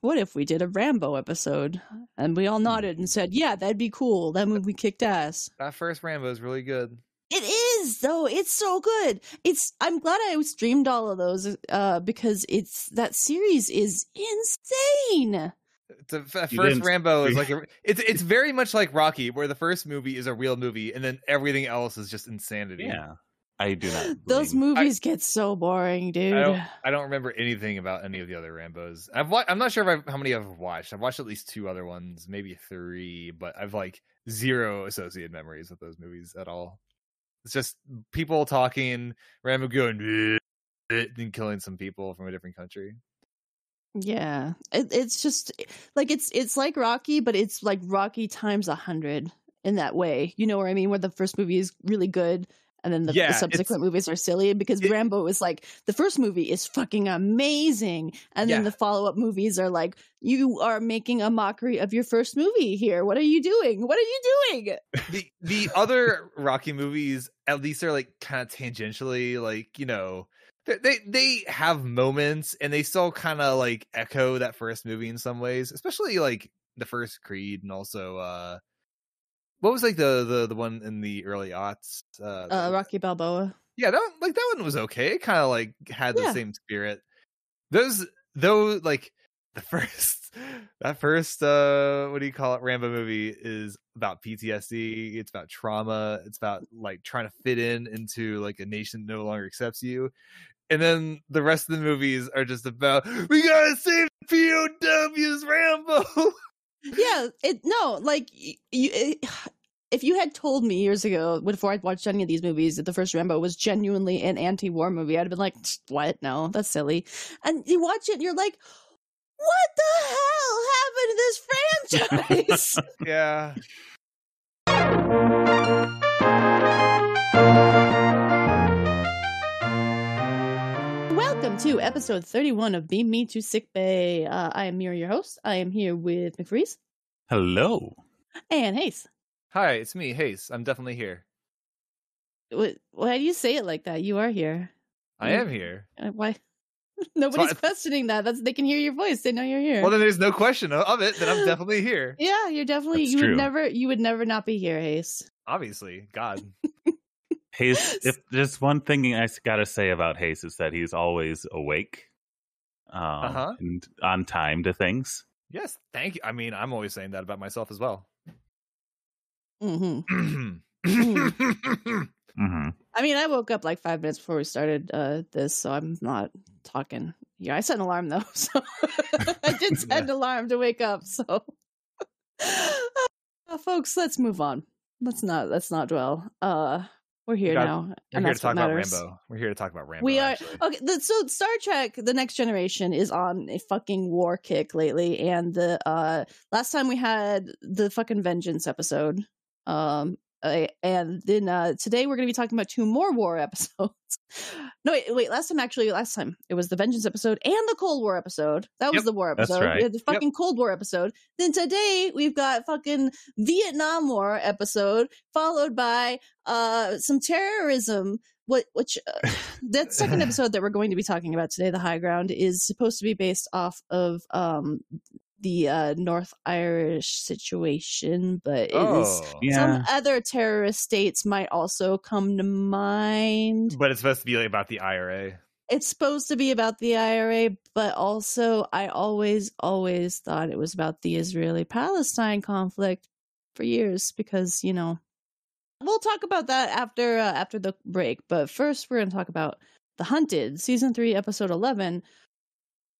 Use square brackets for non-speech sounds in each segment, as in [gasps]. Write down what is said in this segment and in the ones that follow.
what if we did a Rambo episode? And we all nodded and said, yeah, that'd be cool. That movie kicked ass. That first Rambo is really good. It is though. It's so good. It's. I'm glad I streamed all of those uh, because it's that series is insane. The first Rambo is like a, [laughs] it's it's very much like Rocky, where the first movie is a real movie, and then everything else is just insanity. Yeah, I do not. [laughs] Those blame- movies get so boring, dude. I don't, I don't remember anything about any of the other Rambo's. I've wa- I'm not sure if I've, how many I've watched. I've watched at least two other ones, maybe three, but I've like zero associated memories with those movies at all. It's just people talking, Rambo going and killing some people from a different country. Yeah, it, it's just like it's it's like Rocky, but it's like Rocky times a hundred in that way. You know what I mean? Where the first movie is really good, and then the, Yeah, the subsequent movies are silly because it- Rambo is like the first movie is fucking amazing, and then Yeah. the follow up movies are like you are making a mockery of your first movie here. What are you doing? What are you doing? the the other Rocky movies at least are like kind of tangentially like you know they they, they have moments and they still kind of like echo that first movie in some ways, especially like the first Creed and also uh what was like the the the one in the early aughts uh, Uh, Rocky Balboa. yeah that one, like that one was okay it kind of like had the Yeah. same spirit those those like [laughs] the first that first uh what do you call it rambo movie is about ptsd it's about trauma it's about like trying to fit in into like a nation that no longer accepts you and then the rest of the movies are just about we gotta save POWs, Rambo. yeah it no like you it, if you had told me years ago before i'd watched any of these movies that the first rambo was genuinely an anti-war movie i'd have been like what? No that's silly. And you watch it and you're like what the hell happened to this franchise? [laughs] [laughs] Yeah. welcome to episode 31 of beam me to sick bay. Uh, i am mira your host. I am here with mcfreeze. Hello. and hayes Hi, it's me, Hayes. I'm definitely here. What, why do you say it like that you are here I am here. Uh, why [laughs] nobody's I- questioning that that's they can hear your voice they know you're here Well, then there's no question of- of it that I'm [laughs] definitely here. Yeah, you're definitely That's you true. would never you would never not be here, Ace. Obviously, God. [laughs] Hayes, if there's one thing I got to say about Hayes is that he's always awake um, Uh-huh. and on time to things. Yes, thank you. I mean, I'm always saying that about myself as well. Hmm mm-hmm. [clears throat] hmm I mean, I woke up like five minutes before we started uh, this, so I'm not talking. Yeah, I set an alarm though, [laughs] so I did [laughs] set an alarm to wake up. So, [laughs] uh, folks, let's move on. Let's not let's not dwell. Uh, we're here got- now, We're and here that's to talk what about matters. Rambo. We're here to talk about Rambo. We are actually. okay. The, so Star Trek: The Next Generation is on a fucking war kick lately, and the uh last time we had the fucking Vengeance episode, um, uh, and then uh today we're gonna be talking about two more war [laughs] episodes. no, wait, wait. Last time, actually, last time it was the Vengeance episode and the Cold War episode. That was Yep, the war that's episode. right. We had the fucking Cold War episode. Then today we've got fucking Vietnam War episode, followed by uh some terrorism what which uh, [laughs] that second episode that we're going to be talking about today the high ground is supposed to be based off of um the uh north irish situation but it is Oh, Yeah. some other terrorist states might also come to mind but it's supposed to be like about the IRA. it's supposed to be about the ira but also i always always thought it was about the israeli palestine conflict for years because you know we'll talk about that after uh, after the break but first we're going to talk about the hunted season 3 episode 11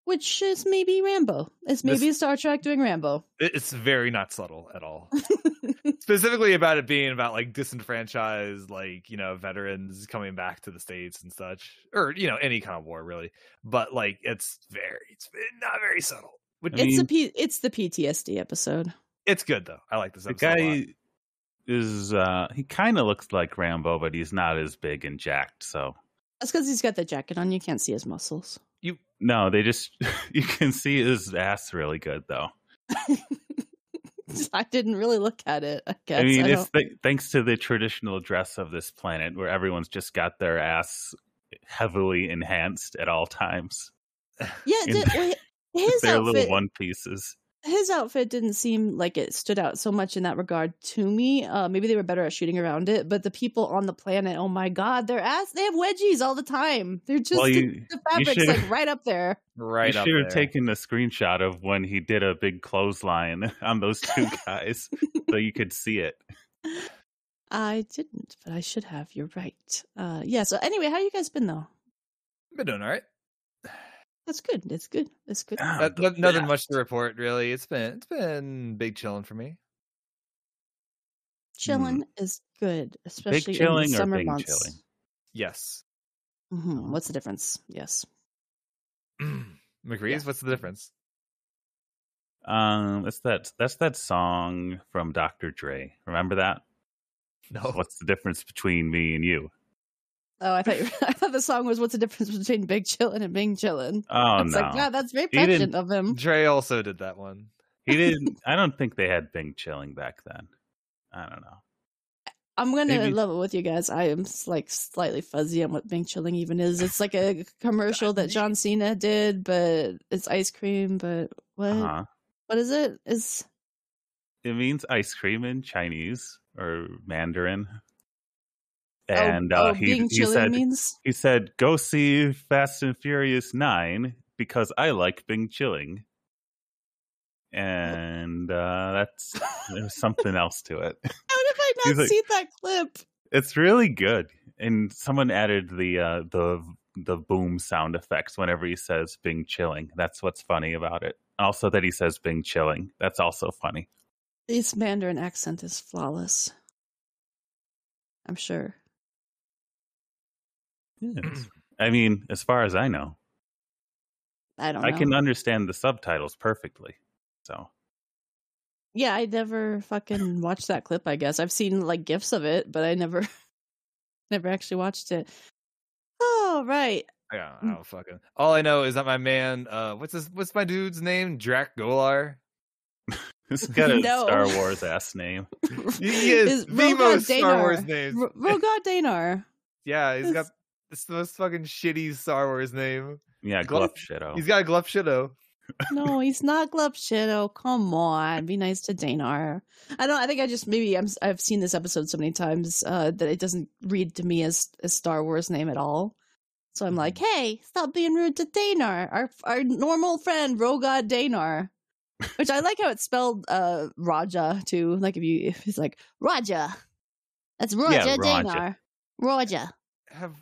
which is maybe rambo it's This- maybe star trek doing rambo It's very not subtle at all. [laughs] Specifically about it being about like disenfranchised, like you know, veterans coming back to the states and such, or you know, any kind of war really. But like, it's very, it's not very subtle. Which, I it's the mean- P- it's the ptsd episode it's good though. I like this The episode. a lot. guy is, uh, he kind of looks like Rambo, but he's not as big and jacked. So, that's because he's got the jacket on you can't see his muscles no, they just, [laughs] you can see his ass really good, though. [laughs] i didn't really look at it i guess I mean, I it's th- thanks to the traditional dress of this planet where everyone's just got their ass heavily enhanced at all times. Yeah, [laughs] in did, his Their outfit little one pieces. His outfit didn't seem like it stood out so much in that regard to me. Uh, maybe they were better at shooting around it, but the people on the planet, oh my god, their ass they have wedgies all the time. They're just Well, the, you- the you fabric's like right up there. right you up should there. have taken a screenshot of when he did a big clothesline [laughs] on those two [laughs] guys so you could see it. I didn't, but I should have. You're right. Uh, yeah. So anyway, how you guys been though? Been doing all right. That's good. That's good. That's good. Not- the nothing best. much to report really. It's been it's been big chilling for me. Chilling is good, especially Big chilling in the or summer big months. chilling? Yes. hmm What's the difference? Yes. McCree's, what's the difference? Um, it's that that's that song from Dr. Dre. Remember that? No. What's the difference between me and you? Oh, I thought you [laughs] I thought the song was "What's the difference between big chillin' and bing chillin'?" Oh it's no, like, God, that's very He prescient of him. Dre also did that one. he [laughs] didn't. I don't think they had Bing chilling back then. I don't know. I'm gonna Maybe- level with you guys. I am like slightly fuzzy on what Bing Chilling even is. It's like a commercial that John Cena did, but it's ice cream. But what? Uh-huh. What is it? Is It means ice cream in Chinese or Mandarin. Oh, And oh, uh, he being he said means he said go see Fast and Furious Nine because I like Bing chilling. And uh, that's there's something else to it. [laughs] how have I not like- seen that clip? It's really good. And someone added the uh, the the boom sound effects whenever he says Bing chilling. That's what's funny about it. Also that he says Bing chilling. That's also funny. His Mandarin accent is flawless. I'm sure. Yes. [clears throat] I mean, as far as I know, I don't. I know. can understand the subtitles perfectly. So Yeah, I never fucking watched that clip. I guess I've seen like gifs of it, but I never, [laughs] never actually watched it. Oh right, Yeah, I don't fucking. All I know is that my man, uh, what's this? What's my dude's name? Drac Golar. [laughs] this got a No. Star [laughs] Wars ass name. He is Is the Rogad most Star Wars names. R- Rogad Danar. Yeah, he's got Yes. It's the most fucking shitty Star Wars name. Yeah, Gluff- Gluff He's got a Gluff Shido. No, he's not Glub Shadow. Come on, be nice to Danar. I don't. I think I just maybe I'm. I've seen this episode so many times uh, that it doesn't read to me as a Star Wars name at all. So I'm like, hey, stop being rude to Danar, our our normal friend Rogad Danar. Which I like how it's spelled uh Raja too. Like if you if it's like Raja. That's Raja Yeah, Raja. Danar. Raja. Have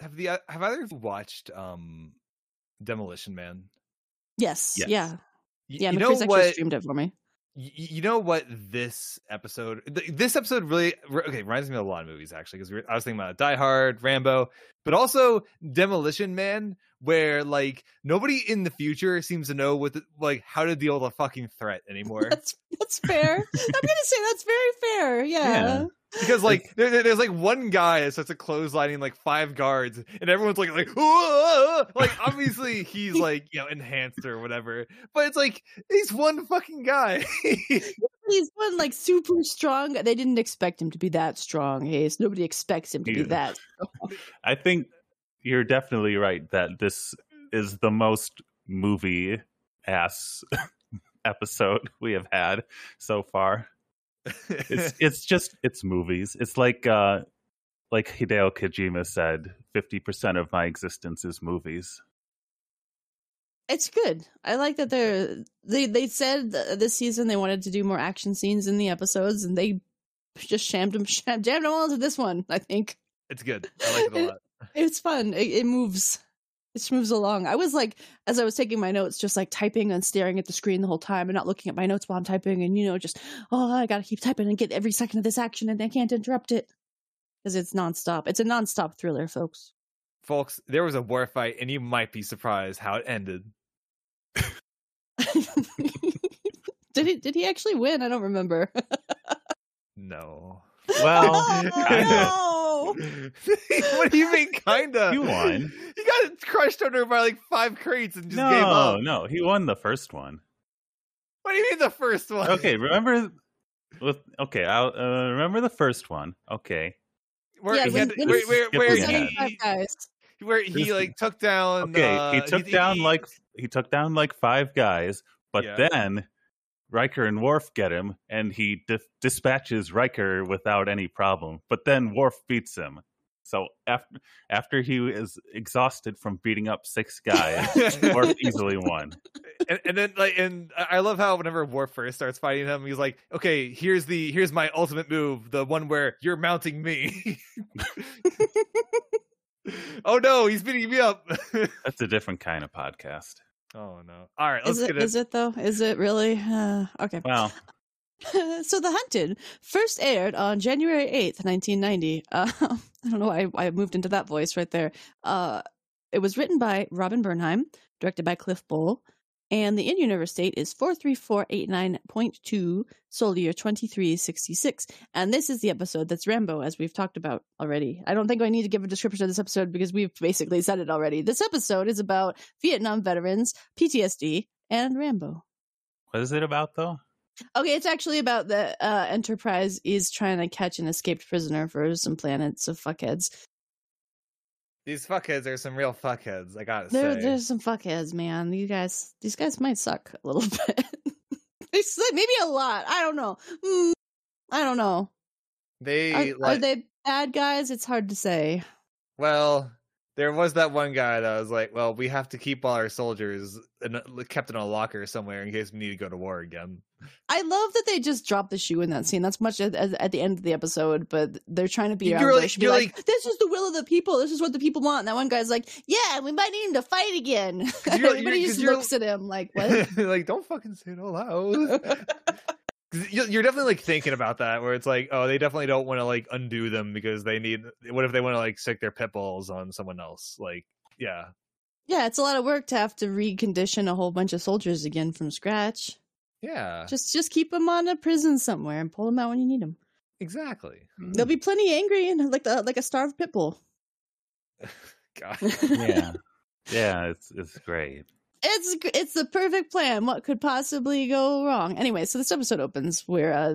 have the uh, have either of you watched um Demolition Man? Yes. Yes. Yeah. Yeah, you know actually what? streamed it for me. y- you know what this episode th- this episode really re- okay reminds me of a lot of movies actually because i was thinking about die hard rambo but also demolition man where like nobody in the future seems to know what the, like how to deal with a fucking threat [laughs] anymore That's that's fair. I'm gonna say that's very fair. [laughs] Yeah. Yeah. Because like there, there- there's like one guy that starts a clotheslining like five guards and everyone's like like "Whoa!" like [laughs] obviously he's like you know enhanced or whatever but it's like he's one fucking guy [laughs] He's one like super strong. They didn't expect him to be that strong, Hayes. Nobody expects him to be Yeah. that. [laughs] I think you're definitely right that this is the most movie ass episode we have had so far. It's [laughs] it's just it's movies. It's like uh like Hideo Kojima said, fifty percent of my existence is movies. It's good. I like that they're they they said this season they wanted to do more action scenes in the episodes, and they just shammed them, [laughs] jammed them all into this one. I think it's good i like it a lot [laughs] it's fun. It, it moves. Just moves along. I was like, as I was taking my notes, just like typing and staring at the screen the whole time and not looking at my notes while I'm typing, and you know, just oh, I gotta keep typing and get every second of this action, and I can't interrupt it because it's nonstop. It's a nonstop thriller, folks. folks, there was a war fight, and you might be surprised how it ended. [laughs] did he? Did he actually win? I don't remember. [laughs] No. Well, [laughs] [laughs] Oh, no. [laughs] what do you mean, kinda? You won. He got crushed under by like five crates and just gave up. no, no, he won the first one. What do you mean the first one? Okay, remember with okay, I'll uh, remember the first one. Okay. where Yeah, he when- had, when where, he- where, where the Presenting he, where he This- like took down. Okay, he uh, took down like he took down like five guys, but Yeah. then Riker and Worf get him, and he dis- dispatches Riker without any problem. But then Worf beats him. So after after he is exhausted from beating up six guys, [laughs] Worf easily won. and, and then like and I I love how whenever Worf first starts fighting him, he's like, "Okay, here's the here's my ultimate move, the one where you're mounting me." [laughs] [laughs] oh no, he's beating me up. That's a different kind of podcast. Oh no! All right, let's Is it, get it. is it though? Is it really? Uh, okay. Wow. [laughs] so The Hunted first aired on January 8th, 1990. Uh, [laughs] I don't know why I moved into that voice right there. Uh, it was written by Robin Bernheim, directed by Cliff Bole, and the in-universe date is 43489.2, solar year 2366. And this is the episode that's Rambo, as we've talked about already. I don't think I need to give a description of this episode because we've basically said it already. This episode is about Vietnam veterans, PTSD, and Rambo. what is it about though? Okay, it's actually about the uh, Enterprise is trying to catch an escaped prisoner for some planets of fuckheads. These fuckheads are some real fuckheads. I gotta There, say. there's some fuckheads, man. You guys, these guys might suck a little [laughs] bit. they suck, maybe a lot. I don't know. Mm, I don't know. They Are, are they bad guys? It's hard to say. well. There was that one guy that was like, "Well, we have to keep all our soldiers in kept in a locker somewhere in case we need to go to war again." I love that they just dropped the shoe in that scene. That's much at, at, the end of the episode, but they're trying to be You're like- you're like, "This is the will of the people. This is what the people want." And that one guy's like, "Yeah, we might need him to fight again." [laughs] Everybody just looks at him like, "What?" [laughs] like, don't fucking say it out loud. [laughs] 'Cause you- You're definitely like thinking about that, where it's like, oh, they definitely don't want to like undo them because they need. What if they want to like stick their pit bulls on someone else? Like, yeah, Yeah, it's a lot of work to have to recondition a whole bunch of soldiers again from scratch. yeah, Just just keep them on a prison somewhere and pull them out when you need them. exactly. They'll be plenty angry and like the, like a starved pit bull. [laughs] God. yeah, [laughs] yeah, it's it's great. It's it's the perfect plan. What could possibly go wrong? Anyway, so this episode opens where uh,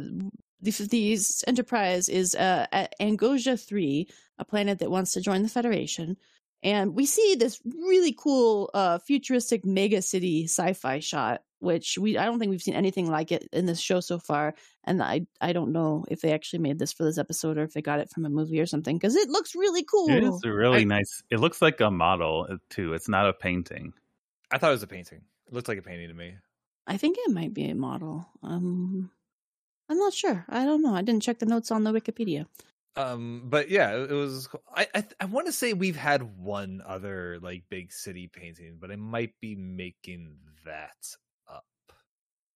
the these Enterprise is uh, at Angosia Three, a planet that wants to join the Federation, and we see this really cool uh, futuristic mega city sci-fi shot, which we I don't think we've seen anything like it in this show so far, and I I don't know if they actually made this for this episode or if they got it from a movie or something because it looks really cool. It is really I- nice. It looks like a model uh, too. It's not a painting. I thought it was a painting. It looked like a painting to me. I think it might be a model. Um, I'm not sure. I don't know. I didn't check the notes on the Wikipedia. Um, but yeah, it, was. I I, I want to say we've had one other like big city painting, but I might be making that up.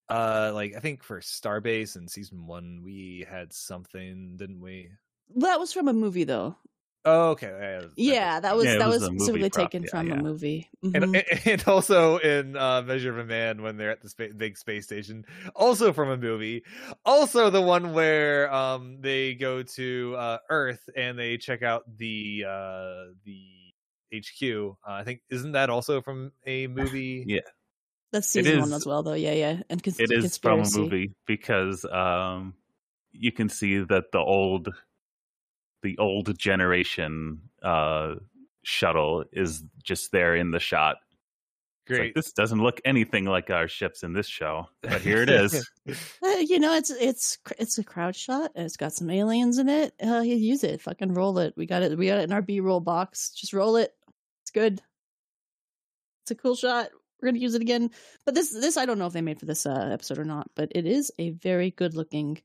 Uh, like I think for Starbase in season one, we had something, didn't we? That was from a movie, though. Oh, okay. yeah, that- Yeah, that was Yeah, that was was, a movie specifically prop, taken yeah, from yeah. a movie. And, [laughs] Mhm. and also in uh, Measure of a Man when they're at the spa- big space station, also from a movie. Also the one where um they go to uh, Earth and they check out the uh the HQ. Uh, I think isn't that also from a movie? [laughs] Yeah. That's it season one as well, though. Yeah, yeah. And cons- It is from a movie because um, you can see that the old, the old generation uh, shuttle is just there in the shot. It's like, Great. this doesn't look anything like our ships in this show, but here it is. [laughs] Uh, you know, it's it's it's a crowd shot. and It's got some aliens in it. Uh, use it. Fucking roll it. We got it. We got it in our B roll box. Just roll it. It's good. It's a cool shot. We're gonna use it again. But this this I don't know if they made for this uh, episode or not. But it is a very good looking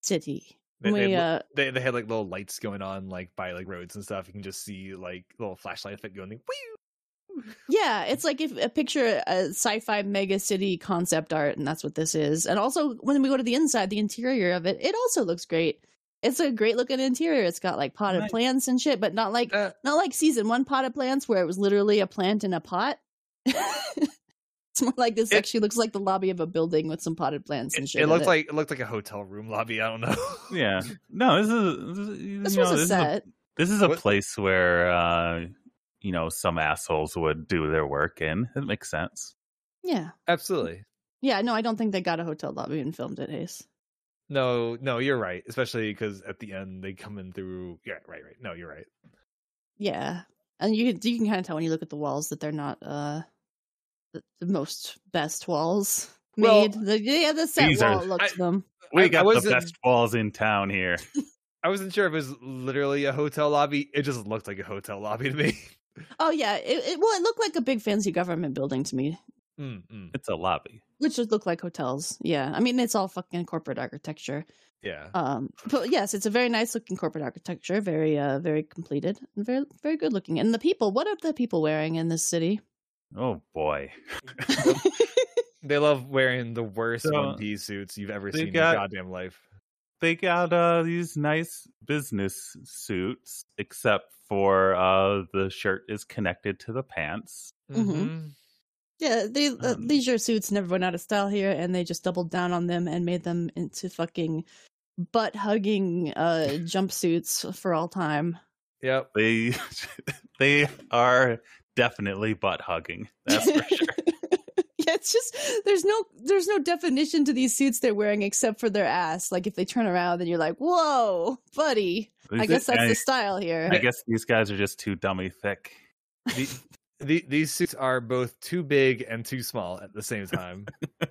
city. They, we they, uh they they had like little lights going on like by like roads and stuff. You can just see like little flashlight effect going. Like, Yeah, it's like if a picture a sci-fi mega city concept art, and that's what this is. And also, when we go to the inside, the interior of it, it also looks great. It's a great looking interior. It's got like potted Nice. plants and shit, but not like Uh, not like season one potted plants where it was literally a plant in a pot. [laughs] it's more like this. It- actually looks like the lobby of a building with some potted plants and it, shit. it in looked like it looked like a hotel room lobby. I don't know. [laughs] yeah, no, this is this, is, this was know, a this is set. this is a What- place where uh, you know some assholes would do their work in. It makes sense. yeah, Absolutely. yeah. No, I don't think they got a hotel lobby and filmed it. Ace. No, no, you're right. Especially because at the end they come in through. Yeah, right, right. No, you're right. Yeah, and you you can kind of tell when you look at the walls that they're not uh the, the most best walls Well, made. The, yeah, the set these are- wall look I- to them. We I- I got the best walls in town here. [laughs] I wasn't sure if it was literally a hotel lobby. It just looked like a hotel lobby to me. [laughs] Oh yeah, it, it well, it looked like a big fancy government building to me, Mm, mm, It's a lobby. which would look like hotels. Yeah, I mean it's all fucking corporate architecture. yeah. Um, but yes, it's a very nice looking corporate architecture, very uh, very completed, and very very good looking. And the people, what are the people wearing in this city? Oh boy. [laughs] They love wearing the worst So, one piece suits you've ever they seen in your goddamn life. They got uh these nice business suits, except for uh the shirt is connected to the pants. Mhm. Mhm. Yeah, they, uh, Um, leisure suits never went out of style here, and they just doubled down on them and made them into fucking butt hugging uh, jumpsuits for all time. Yep. They [laughs] they are definitely butt hugging. That's for sure. [laughs] yeah, it's just there's no there's no definition to these suits they're wearing except for their ass. Like if they turn around, then you're like, "Whoa, buddy!" I guess it- that's I, the style here. I guess these guys are just too dummy thick. The, the, these suits are both too big and too small at the same time. [laughs]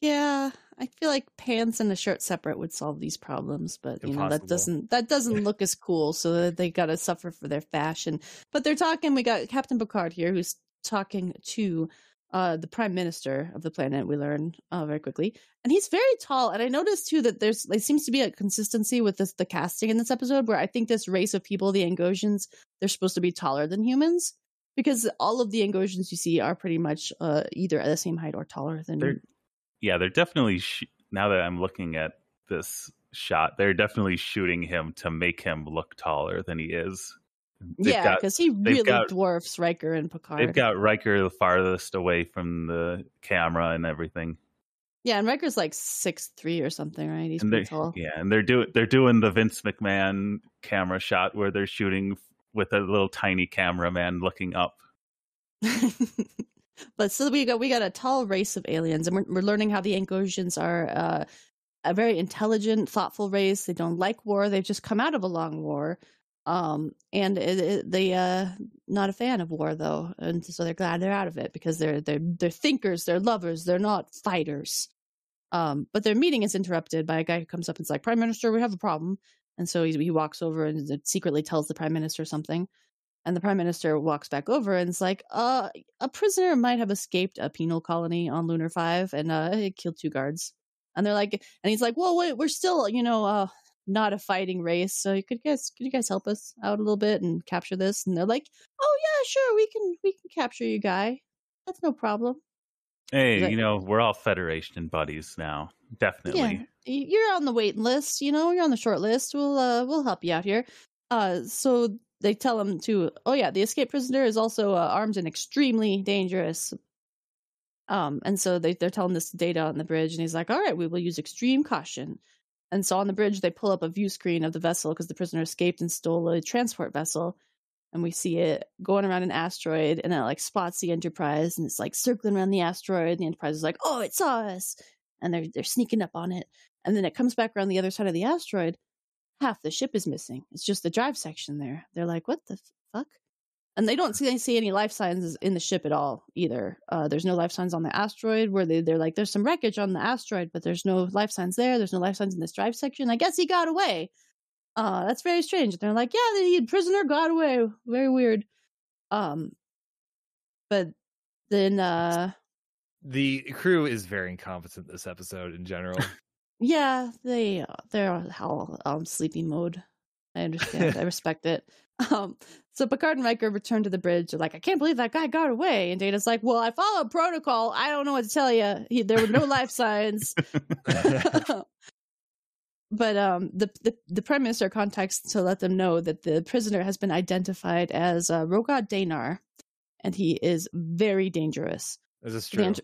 Yeah, I feel like pants and a shirt separate would solve these problems, but you know that doesn't that doesn't [laughs] look as cool. So they got to suffer for their fashion. But they're talking. We got Captain Picard here, who's talking to uh, the Prime Minister of the planet. We learn uh, very quickly, and he's very tall. And I noticed too that there's there seems to be a consistency with this the casting in this episode, where I think this race of people, the Angosians, they're supposed to be taller than humans. Because all of the Angosians you see are pretty much uh, either at the same height or taller than They're- Yeah, they're definitely sh- now that I'm looking at this shot, they're definitely shooting him to make him look taller than he is. They've yeah, because he really got- dwarfs Riker and Picard. They've got Riker the farthest away from the camera and everything. yeah, and Riker's like six three or something, right? He's and pretty tall. yeah, and they're doing they're doing the Vince McMahon camera shot where they're shooting with a little tiny cameraman looking up. [laughs] but so we got we got a tall race of aliens, and we're we're learning how the Angosians are uh, a very intelligent, thoughtful race. They don't like war. They've just come out of a long war, um, and it, it, they uh not a fan of war though, and so they're glad they're out of it because they're they're they're thinkers, they're lovers, they're not fighters. Um, but their meeting is interrupted by a guy who comes up and's like, "Prime Minister, we have a problem." And so he, he walks over and secretly tells the prime minister something. And the prime minister walks back over and is like, uh, a prisoner might have escaped a penal colony on Lunar 5 and uh, it killed two guards. And they're like, and he's like, well, wait, we're still, you know, uh, not a fighting race. So could you guys, could you guys help us out a little bit and capture this? And they're like, oh yeah, sure. We can, we can capture you guy. That's no problem. Hey, But- you know, we're all Federation buddies now. Definitely. Yeah, you're on the waiting list. You know, you're on the short list. We'll uh, we'll help you out here. Uh, so they tell him to. Oh yeah, the escaped prisoner is also uh, armed and extremely dangerous. Um, and so they they're telling this Data on the bridge, and he's like, "All right, we will use extreme caution." And so on the bridge, they pull up a view screen of the vessel because the prisoner escaped and stole a transport vessel. And we see it going around an asteroid, and it like spots the Enterprise, and it's like circling around the asteroid. And the Enterprise is like, "Oh, it saw us!" and they're they're sneaking up on it. And then it comes back around the other side of the asteroid. Half the ship is missing. It's just the drive section there. They're like, "What the fuck?" And they don't see they see any life signs in the ship at all either. Uh, there's no life signs on the asteroid where they they're like, "There's some wreckage on the asteroid, but there's no life signs there. There's no life signs in this drive section. I guess he got away." Uh, that's very strange. And they're like, "Yeah, the prisoner got away. Very weird." Um, but then uh the crew is very incompetent this episode in general. Yeah, they uh, they're all um sleeping mode. I understand. I [laughs] respect it. Um, so Picard and Riker return to the bridge. They're like, I can't believe that guy got away. And Data's like, Well, I followed protocol. I don't know what to tell you. He, there were no life signs. [laughs] [laughs] but um, the, the the prime minister contacts to let them know that the prisoner has been identified as uh, Rogad Danar, and he is very dangerous Is this true? Enter-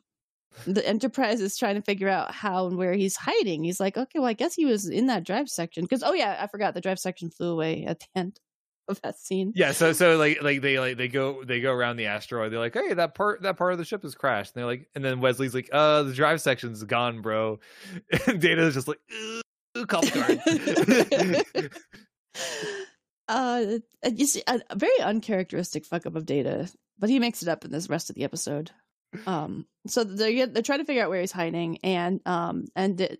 the Enterprise is trying to figure out how and where he's hiding. He's like, okay, well, I guess he was in that drive section because, oh yeah, I forgot the drive section flew away at the [laughs] end of that scene. yeah, so so like like they like they go they go around the asteroid. They're like, hey, that part that part of the ship has crashed. And they're like, and then Wesley's like, uh, the drive section's gone, bro. [laughs] And Data's just like, call the card. [laughs] uh, you see, a, a very uncharacteristic fuck up of Data, but he makes it up in this rest of the episode. Um, so they they're trying to figure out where he's hiding, and um, and D-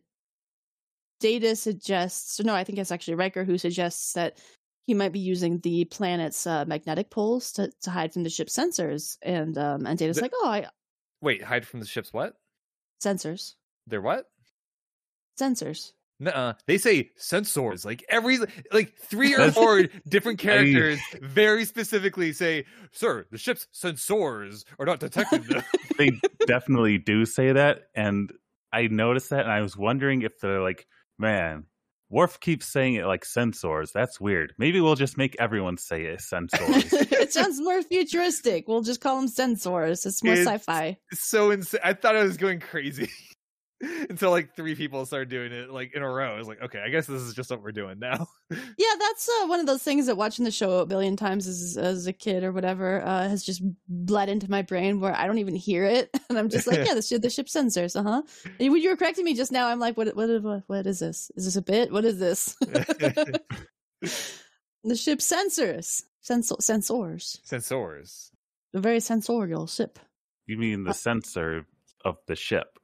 Data suggests, no, I think it's actually Riker who suggests that he might be using the planet's uh, magnetic poles to, to hide from the ship's sensors, and um, and Data's The- like, oh, I Wait, hide from the ship's what? sensors, They're what? sensors. Nuh-uh. They say sensors. Like every like three or four [laughs] different characters very specifically say, "Sir, the ship's sensors are not detected. [laughs] they definitely do say that, and I noticed that, and I was wondering if they're like, man, Worf keeps saying it like sensors. That's weird. Maybe we'll just make everyone say it sensors. [laughs] it sounds more futuristic. We'll just call them sensors. It's more It's- sci-fi. so insane. I thought I was going crazy [laughs] until like three people started doing it like in a row. I was like, okay, I guess this is just what we're doing now. [laughs] Yeah, that's uh, one of those things that watching the show a billion times as as a kid or whatever uh, has just bled into my brain where I don't even hear it, [laughs] and I'm just like, yeah, the ship, the ship sensors, uh huh. When you were correcting me just now, I'm like, what, what, what, what is this? Is this a bit? What is this? the ship sensors, Sensor, sensors, sensors. a very sensorial ship. you mean the sensor of the ship?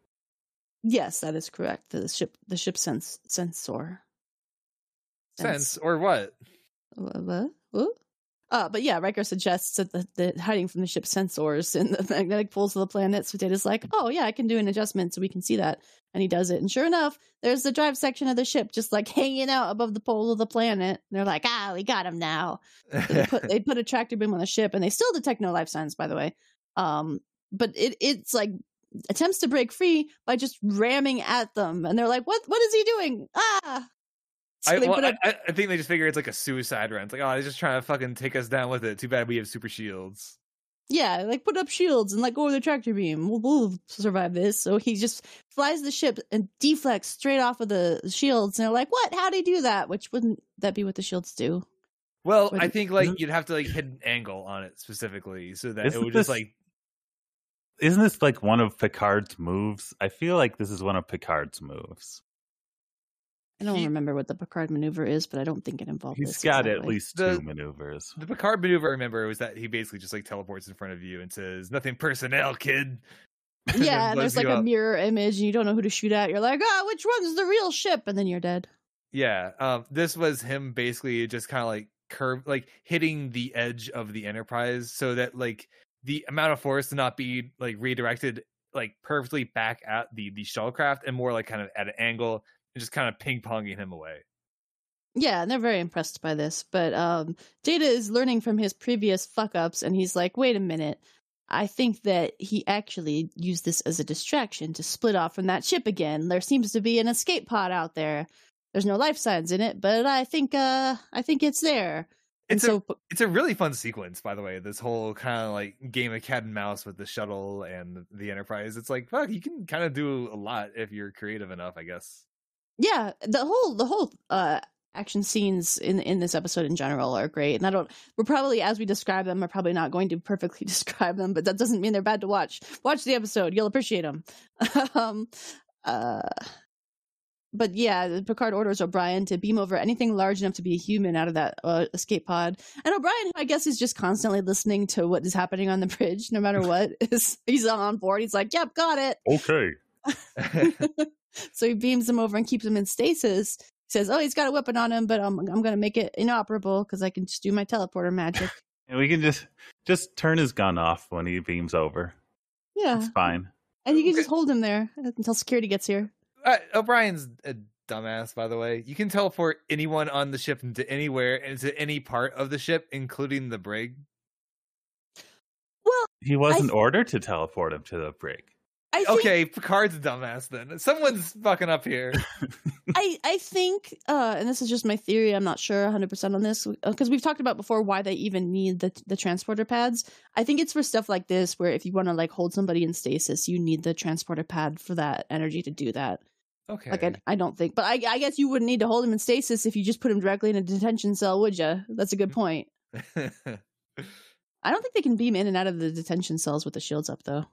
Yes, that is correct. The ship, the ship sense sensor. Sense or what? What? what? what? Uh, but yeah, Riker suggests that the, the hiding from the ship sensors [laughs] and the magnetic poles of the planet. So Data's like, oh, yeah, I can do an adjustment so we can see that. And he does it. And sure enough, there's the drive section of the ship just like hanging out above the pole of the planet. And they're like, ah, we got him now. So they put they [laughs] put a tractor beam on the ship and they still detect no life signs, by the way. Um, but it it's like attempts to break free by just ramming at them. And they're like, what what is he doing? Ah. So I, they well, put a I, I think they just figure it's like a suicide run. It's like, oh, they're just trying to fucking take us down with it. Too bad we have super shields. Yeah, like put up shields and let go of the tractor beam. We'll, we'll survive this. So he just flies the ship and deflects straight off of the shields. And they're like, "What? How'd he do that?" Which wouldn't that be what the shields do? Well, What I think like Isn't- you'd have to like hit an angle on it specifically so that it Isn't would just like Isn't this like one of Picard's moves? I feel like this is one of Picard's moves. I don't He- remember what the Picard maneuver is, but I don't think it involves. He's this got at exactly. least The- two maneuvers. the Picard maneuver. I remember was that he basically just like teleports in front of you and says, "Nothing personnel, kid." [laughs] and Yeah, and there's like you a up. mirror image, and you don't know who to shoot at. You're like, "Ah, which one's the real ship?" And then you're dead. Yeah, um, this was him basically just kind of like curve, like hitting the edge of the Enterprise, so that like the amount of force to not be like redirected like perfectly back at the the shuttlecraft, and more like kind of at an angle and just kind of ping ponging him away. Yeah, and they're very impressed by this. But um, Data is learning from his previous fuck ups, and he's like, wait a minute. I think that he actually used this as a distraction to split off from that ship again. There seems to be an escape pod out there. There's no life signs in it, but I think uh I think it's there. And It's a so it's a really fun sequence, by the way. This whole kind of like game of cat and mouse with the shuttle and the Enterprise. It's like fuck, you can kind of do a lot if you're creative enough, I guess. yeah, the whole the whole uh action scenes in in this episode in general are great. And I don't we're probably as we describe them, are probably not going to perfectly [laughs] describe them, but that doesn't mean they're bad to watch. Watch the episode, you'll appreciate them. [laughs] um uh but yeah, Picard orders O'Brien to beam over anything large enough to be a human out of that uh, escape pod. And O'Brien, I guess is just constantly listening to what is happening on the bridge, no matter what, [laughs] is he's on board. He's like, "Yep, got it." Okay. [laughs] [laughs] so he beams him over and keeps him in stasis. He says, "Oh, he's got a weapon on him, but I'm I'm gonna make it inoperable because I can just do my teleporter magic." And we can just just turn his gun off when he beams over. yeah, It's fine. and you can just hold him there until security gets here. Uh, O'Brien's a dumbass, by the way. You can teleport anyone on the ship into anywhere and to any part of the ship, including the brig. Well, He wasn't I- ordered to teleport him to the brig. I think, Okay, Picard's a dumbass then. Someone's fucking up here. [laughs] I I think, uh, and this is just my theory. I'm not sure 100 percent on this because we've talked about before why they even need the the transporter pads. I think it's for stuff like this where if you want to like hold somebody in stasis, you need the transporter pad for that energy to do that. Okay. Like I, I don't think, but I, I guess you wouldn't need to hold him in stasis if you just put him directly in a detention cell, would you? That's a good point. [laughs] I don't think they can beam in and out of the detention cells with the shields up, though.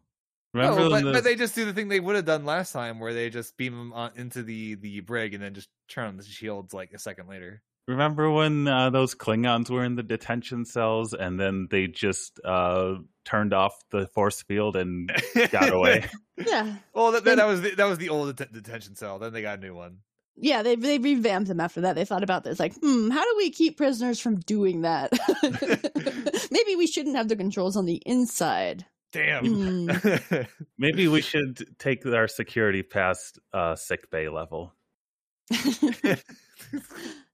Remember no, but, the- but they just do the thing they would have done last time, where they just beam them on into the the brig and then just turn on the shields like a second later. Remember when uh, those Klingons were in the detention cells and then they just uh, turned off the force field and got [laughs] away? Yeah, [laughs] well, that, Then- that was the, that was the old det- detention cell. Then they got a new one. yeah. They they revamped them after that. They thought about this, like, hmm, how do we keep prisoners from doing that? [laughs] [laughs] Maybe we shouldn't have the controls on the inside. Damn. Hmm. Maybe we should take our security past uh, sick bay level.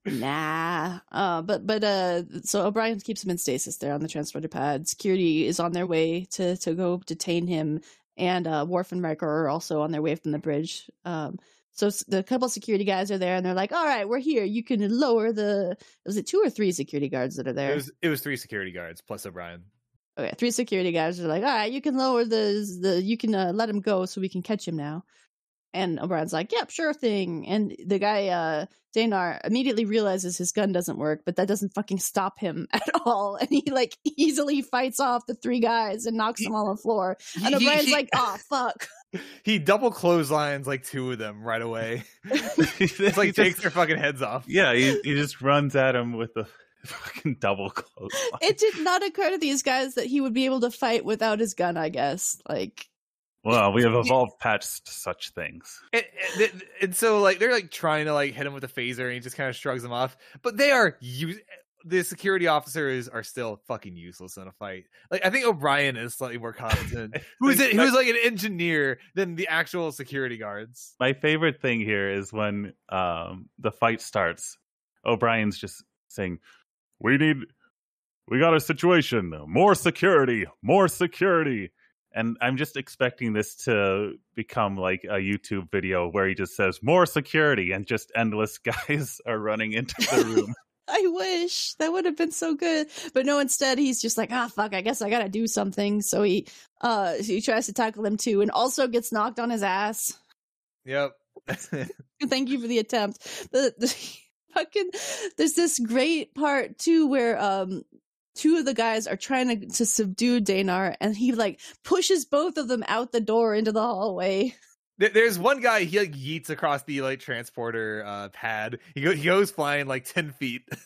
nah. Uh, but but uh, so O'Brien keeps him in stasis there on the transporter pad. Security is on their way to to go detain him, and uh, Worf and Riker are also on their way from the bridge. Um, so the couple security guys are there, and they're like, "All right, we're here. You can lower the was it two or three security guards that are there? it was it was three security guards plus O'Brien. Okay, three security guys are like, "All right, you can lower the the you can uh, let him go so we can catch him now." And O'Brien's like, "Yep, sure thing." And the guy uh Danar immediately realizes his gun doesn't work, but that doesn't fucking stop him [laughs] at all. And he like easily fights off the three guys and knocks them all on the floor. And He- he- O'Brien's he- like, "Oh [laughs] fuck." he double clotheslines like two of them right away. [laughs] it's like, like takes their fucking heads off. yeah, he, he just runs at him with a fucking double close. It did not occur to these guys that he would be able to fight without his gun, I guess. Like Well, we have [laughs] evolved past such things. And, and, and so like they're like trying to like hit him with a phaser and he just kind of shrugs them off. But they are use the security officers are still fucking useless in a fight. Like I think O'Brien is slightly more competent. Who's it? Who's like an engineer than the actual security guards. My favorite thing here is when um, the fight starts. O'Brien's just saying, "We need, we got a situation. More security, more security." And I'm just expecting this to become like a YouTube video where he just says more security and just endless [laughs] guys are running into the room. [laughs] I wish that would have been so good, but no. Instead, he's just like, ah, fuck. I guess I gotta do something. So he, uh, he tries to tackle them too, and also gets knocked on his ass. Yep. [laughs] Thank you for the attempt. The, the fucking there's this great part too where um two of the guys are trying to to subdue Danar, and he like pushes both of them out the door into the hallway. There's one guy he like yeets across the like transporter uh, pad. He go he goes flying like ten feet. [laughs]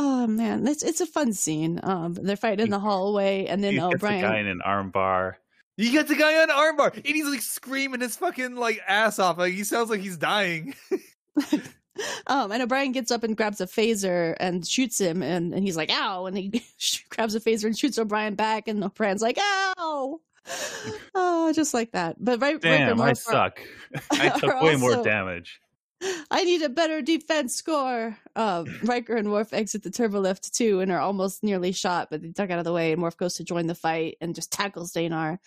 Oh man, it's it's a fun scene. Um, they're fighting in the hallway, and then he gets O'Brien. the guy in an armbar. You got the guy on armbar, and he's like screaming his fucking like ass off. Like he sounds like he's dying. [laughs] um, and O'Brien gets up and grabs a phaser and shoots him, and, and he's like, "Ow!" And he [laughs] grabs a phaser and shoots O'Brien back, and O'Brien's like, "Ow!" oh, just like that. But right, Damn, and I suck. [laughs] I took way more damage. I need a better defense score. Uh, Riker and Worf exit the turbolift too and are almost nearly shot, but they duck out of the way. And Worf goes to join the fight and just tackles Danar.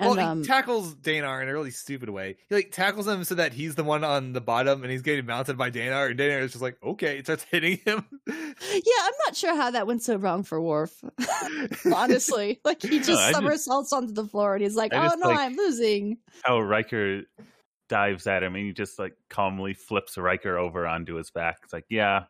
And well, um, he tackles Danar in a really stupid way. He like tackles him so that he's the one on the bottom, and he's getting mounted by Danar, and Danar is just like, okay, it starts [laughs] hitting him. yeah, I'm not sure how that went so wrong for Worf. [laughs] Honestly, [laughs] like he just I just- somersaults onto the floor and he's like, I "Oh just no, like- I'm losing." How Riker dives at him and he just like calmly flips Riker over onto his back. It's like, yeah,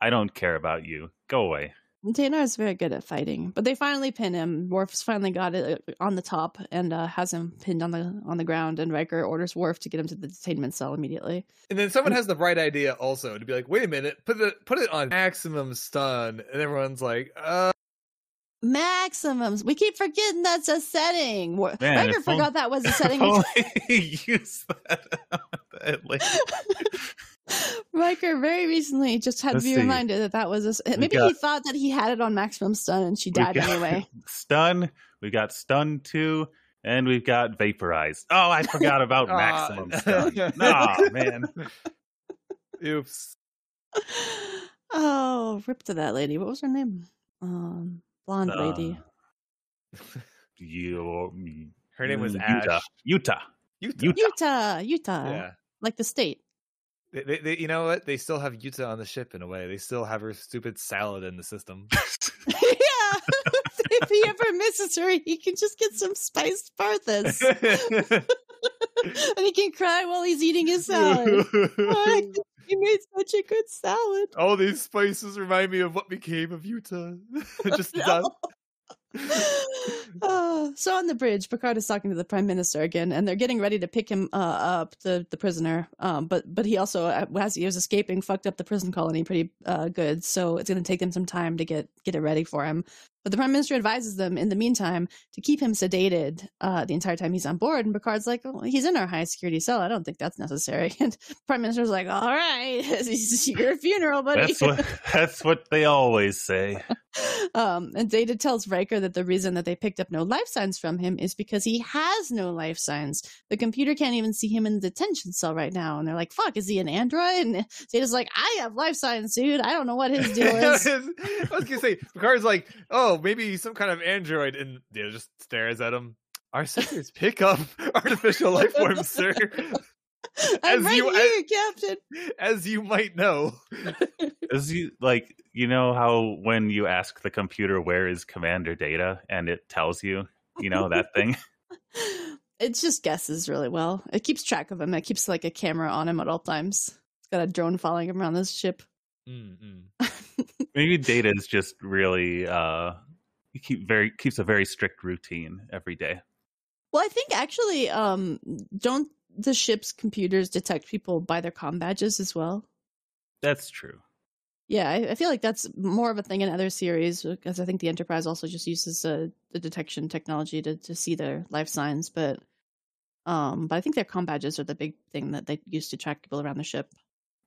I don't care about you. Go away. Danar is very good at fighting, but they finally pin him. Worf's finally got it uh, on the top and uh, has him pinned on the on the ground. And Riker orders Worf to get him to the detainment cell immediately. and then someone has the bright idea also to be like, wait a minute, put it put it on maximum stun, and everyone's like, uh, Maximums. We keep forgetting that's a setting. Wor- Man, Riker if only- forgot that was a [laughs] setting. Only [laughs] [laughs] use that. that later. Riker very recently just had Let's to be see. reminded that that was a. Maybe he thought that he had it on maximum stun and she died got anyway. [laughs] Stun. We got stun two, and we've got vaporized. Oh, I forgot about [laughs] maximum stun. [laughs] No, man. oops. oh, rip to that lady. What was her name? Um, blonde lady. Uh, you, Her name was Utah. Ash. Utah. Utah. Utah. Utah, Utah, Yeah. like the state. They, they, they, you know what? They still have Utah on the ship in a way. They still have her stupid salad in the system. [laughs] yeah. [laughs] if he ever misses her, he can just get some spiced Barthas. [laughs] and he can cry while he's eating his salad. Oh, he made such a good salad. All these spices remind me of what became of Utah. Just No. [laughs] Uh, so on the bridge, Picard is talking to the prime minister again, and they're getting ready to pick him uh, up, the the prisoner. Um, but but he also, uh, as he was escaping, fucked up the prison colony pretty uh, good. So it's going to take them some time to get get it ready for him. But the prime minister advises them, in the meantime, to keep him sedated uh, the entire time he's on board. And Picard's like, oh, he's in our high security cell. I don't think that's necessary. [laughs] And prime minister's like, all right, [laughs] it's your funeral, buddy. That's what [laughs] that's what they always say. um, and Data tells Riker that the reason that they picked up no life signs from him is because he has no life signs. The computer can't even see him in the detention cell right now. And they're like, fuck, is he an android? And Data's like, I have life signs, dude. I don't know what his deal is. I was gonna say, Picard's like, oh, maybe some kind of android, and Data just stares at him. Our sensors pick up [laughs] artificial life forms, sir. [laughs] I'm As right you- here, Captain. As you might know. [laughs] as you like you know how when you ask the computer where is Commander Data and it tells you, you know that thing. It just guesses really well. It keeps track of him. It keeps like a camera on him at all times. It's got a drone following him around this ship. Mm-mm. Maybe Data is just really uh he keep very keeps a very strict routine every day. Well, I think actually, um, don't the ship's computers detect people by their com badges as well? That's true. Yeah, I, I feel like that's more of a thing in other series because I think the Enterprise also just uses uh, the detection technology to to see their life signs. But um, but I think their com badges are the big thing that they use to track people around the ship.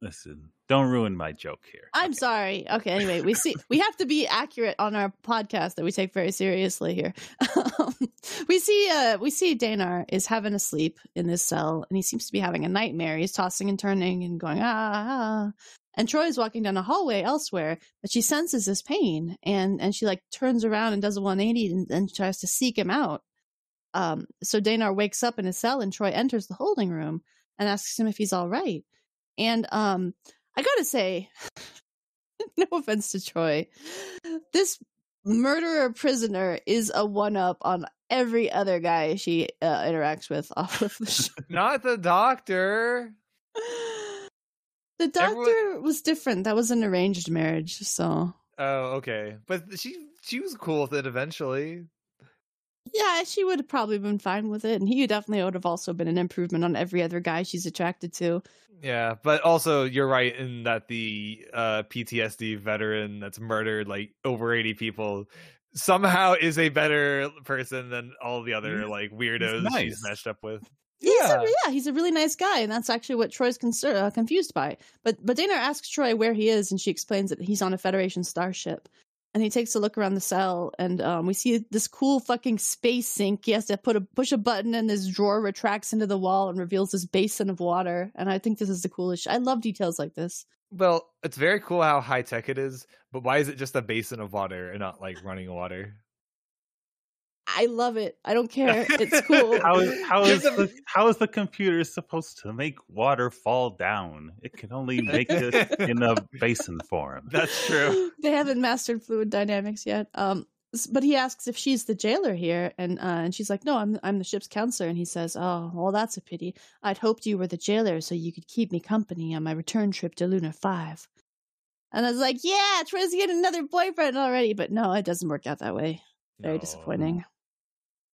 Listen, don't ruin my joke here. I'm Okay. sorry. Okay, anyway, we see we have to be accurate on our podcast that we take very seriously here. [laughs] We see uh we see Danar is having a sleep in this cell and he seems to be having a nightmare. He's tossing and turning and going ah, ah. and is walking down a hallway elsewhere, but she senses his pain and and she like turns around and does a 180 and, and tries to seek him out. Um so Danar wakes up in his cell and Troi enters the holding room and asks him if he's all right. And um I gotta say, [laughs] no offense to Troi, this murderer prisoner is a one up on every other guy she uh, interacts with [laughs] off of the [laughs] show. Not the doctor. [sighs] the doctor Everyone- was different. That was an arranged marriage, so Oh, okay. But she she was cool with it eventually. Yeah, she would have probably been fine with it, and he definitely would have also been an improvement on every other guy she's attracted to. Yeah, but also you're right in that the uh, PTSD veteran that's murdered like over 80 people somehow is a better person than all the other like weirdos nice. she's matched up with. He's Yeah. a, yeah, he's a really nice guy, and that's actually what Troi's concer- uh, confused by. But but Danar asks Troi where he is, and she explains that he's on a Federation starship. And he takes a look around the cell, and um, we see this cool fucking space sink. He has to put a push a button, and this drawer retracts into the wall and reveals this basin of water. And I think this is the coolest. I love details like this. Well, it's very cool how high tech it is, but why is it just a basin of water and not like running water? I love it. I don't [laughs] care. It's cool. How is how Give the how is the computer supposed to make water fall down? It can only make it in a [laughs] basin form. That's true. [laughs] they haven't mastered fluid dynamics yet. Um, but he asks if she's the jailer here, and uh, and she's like, "No, I'm I'm the ship's counselor." And he says, "Oh, well, that's a pity. I'd hoped you were the jailer so you could keep me company on my return trip to Luna Five. And I was like, "Yeah, Troi's getting another boyfriend already." But no, it doesn't work out that way. Very No. disappointing.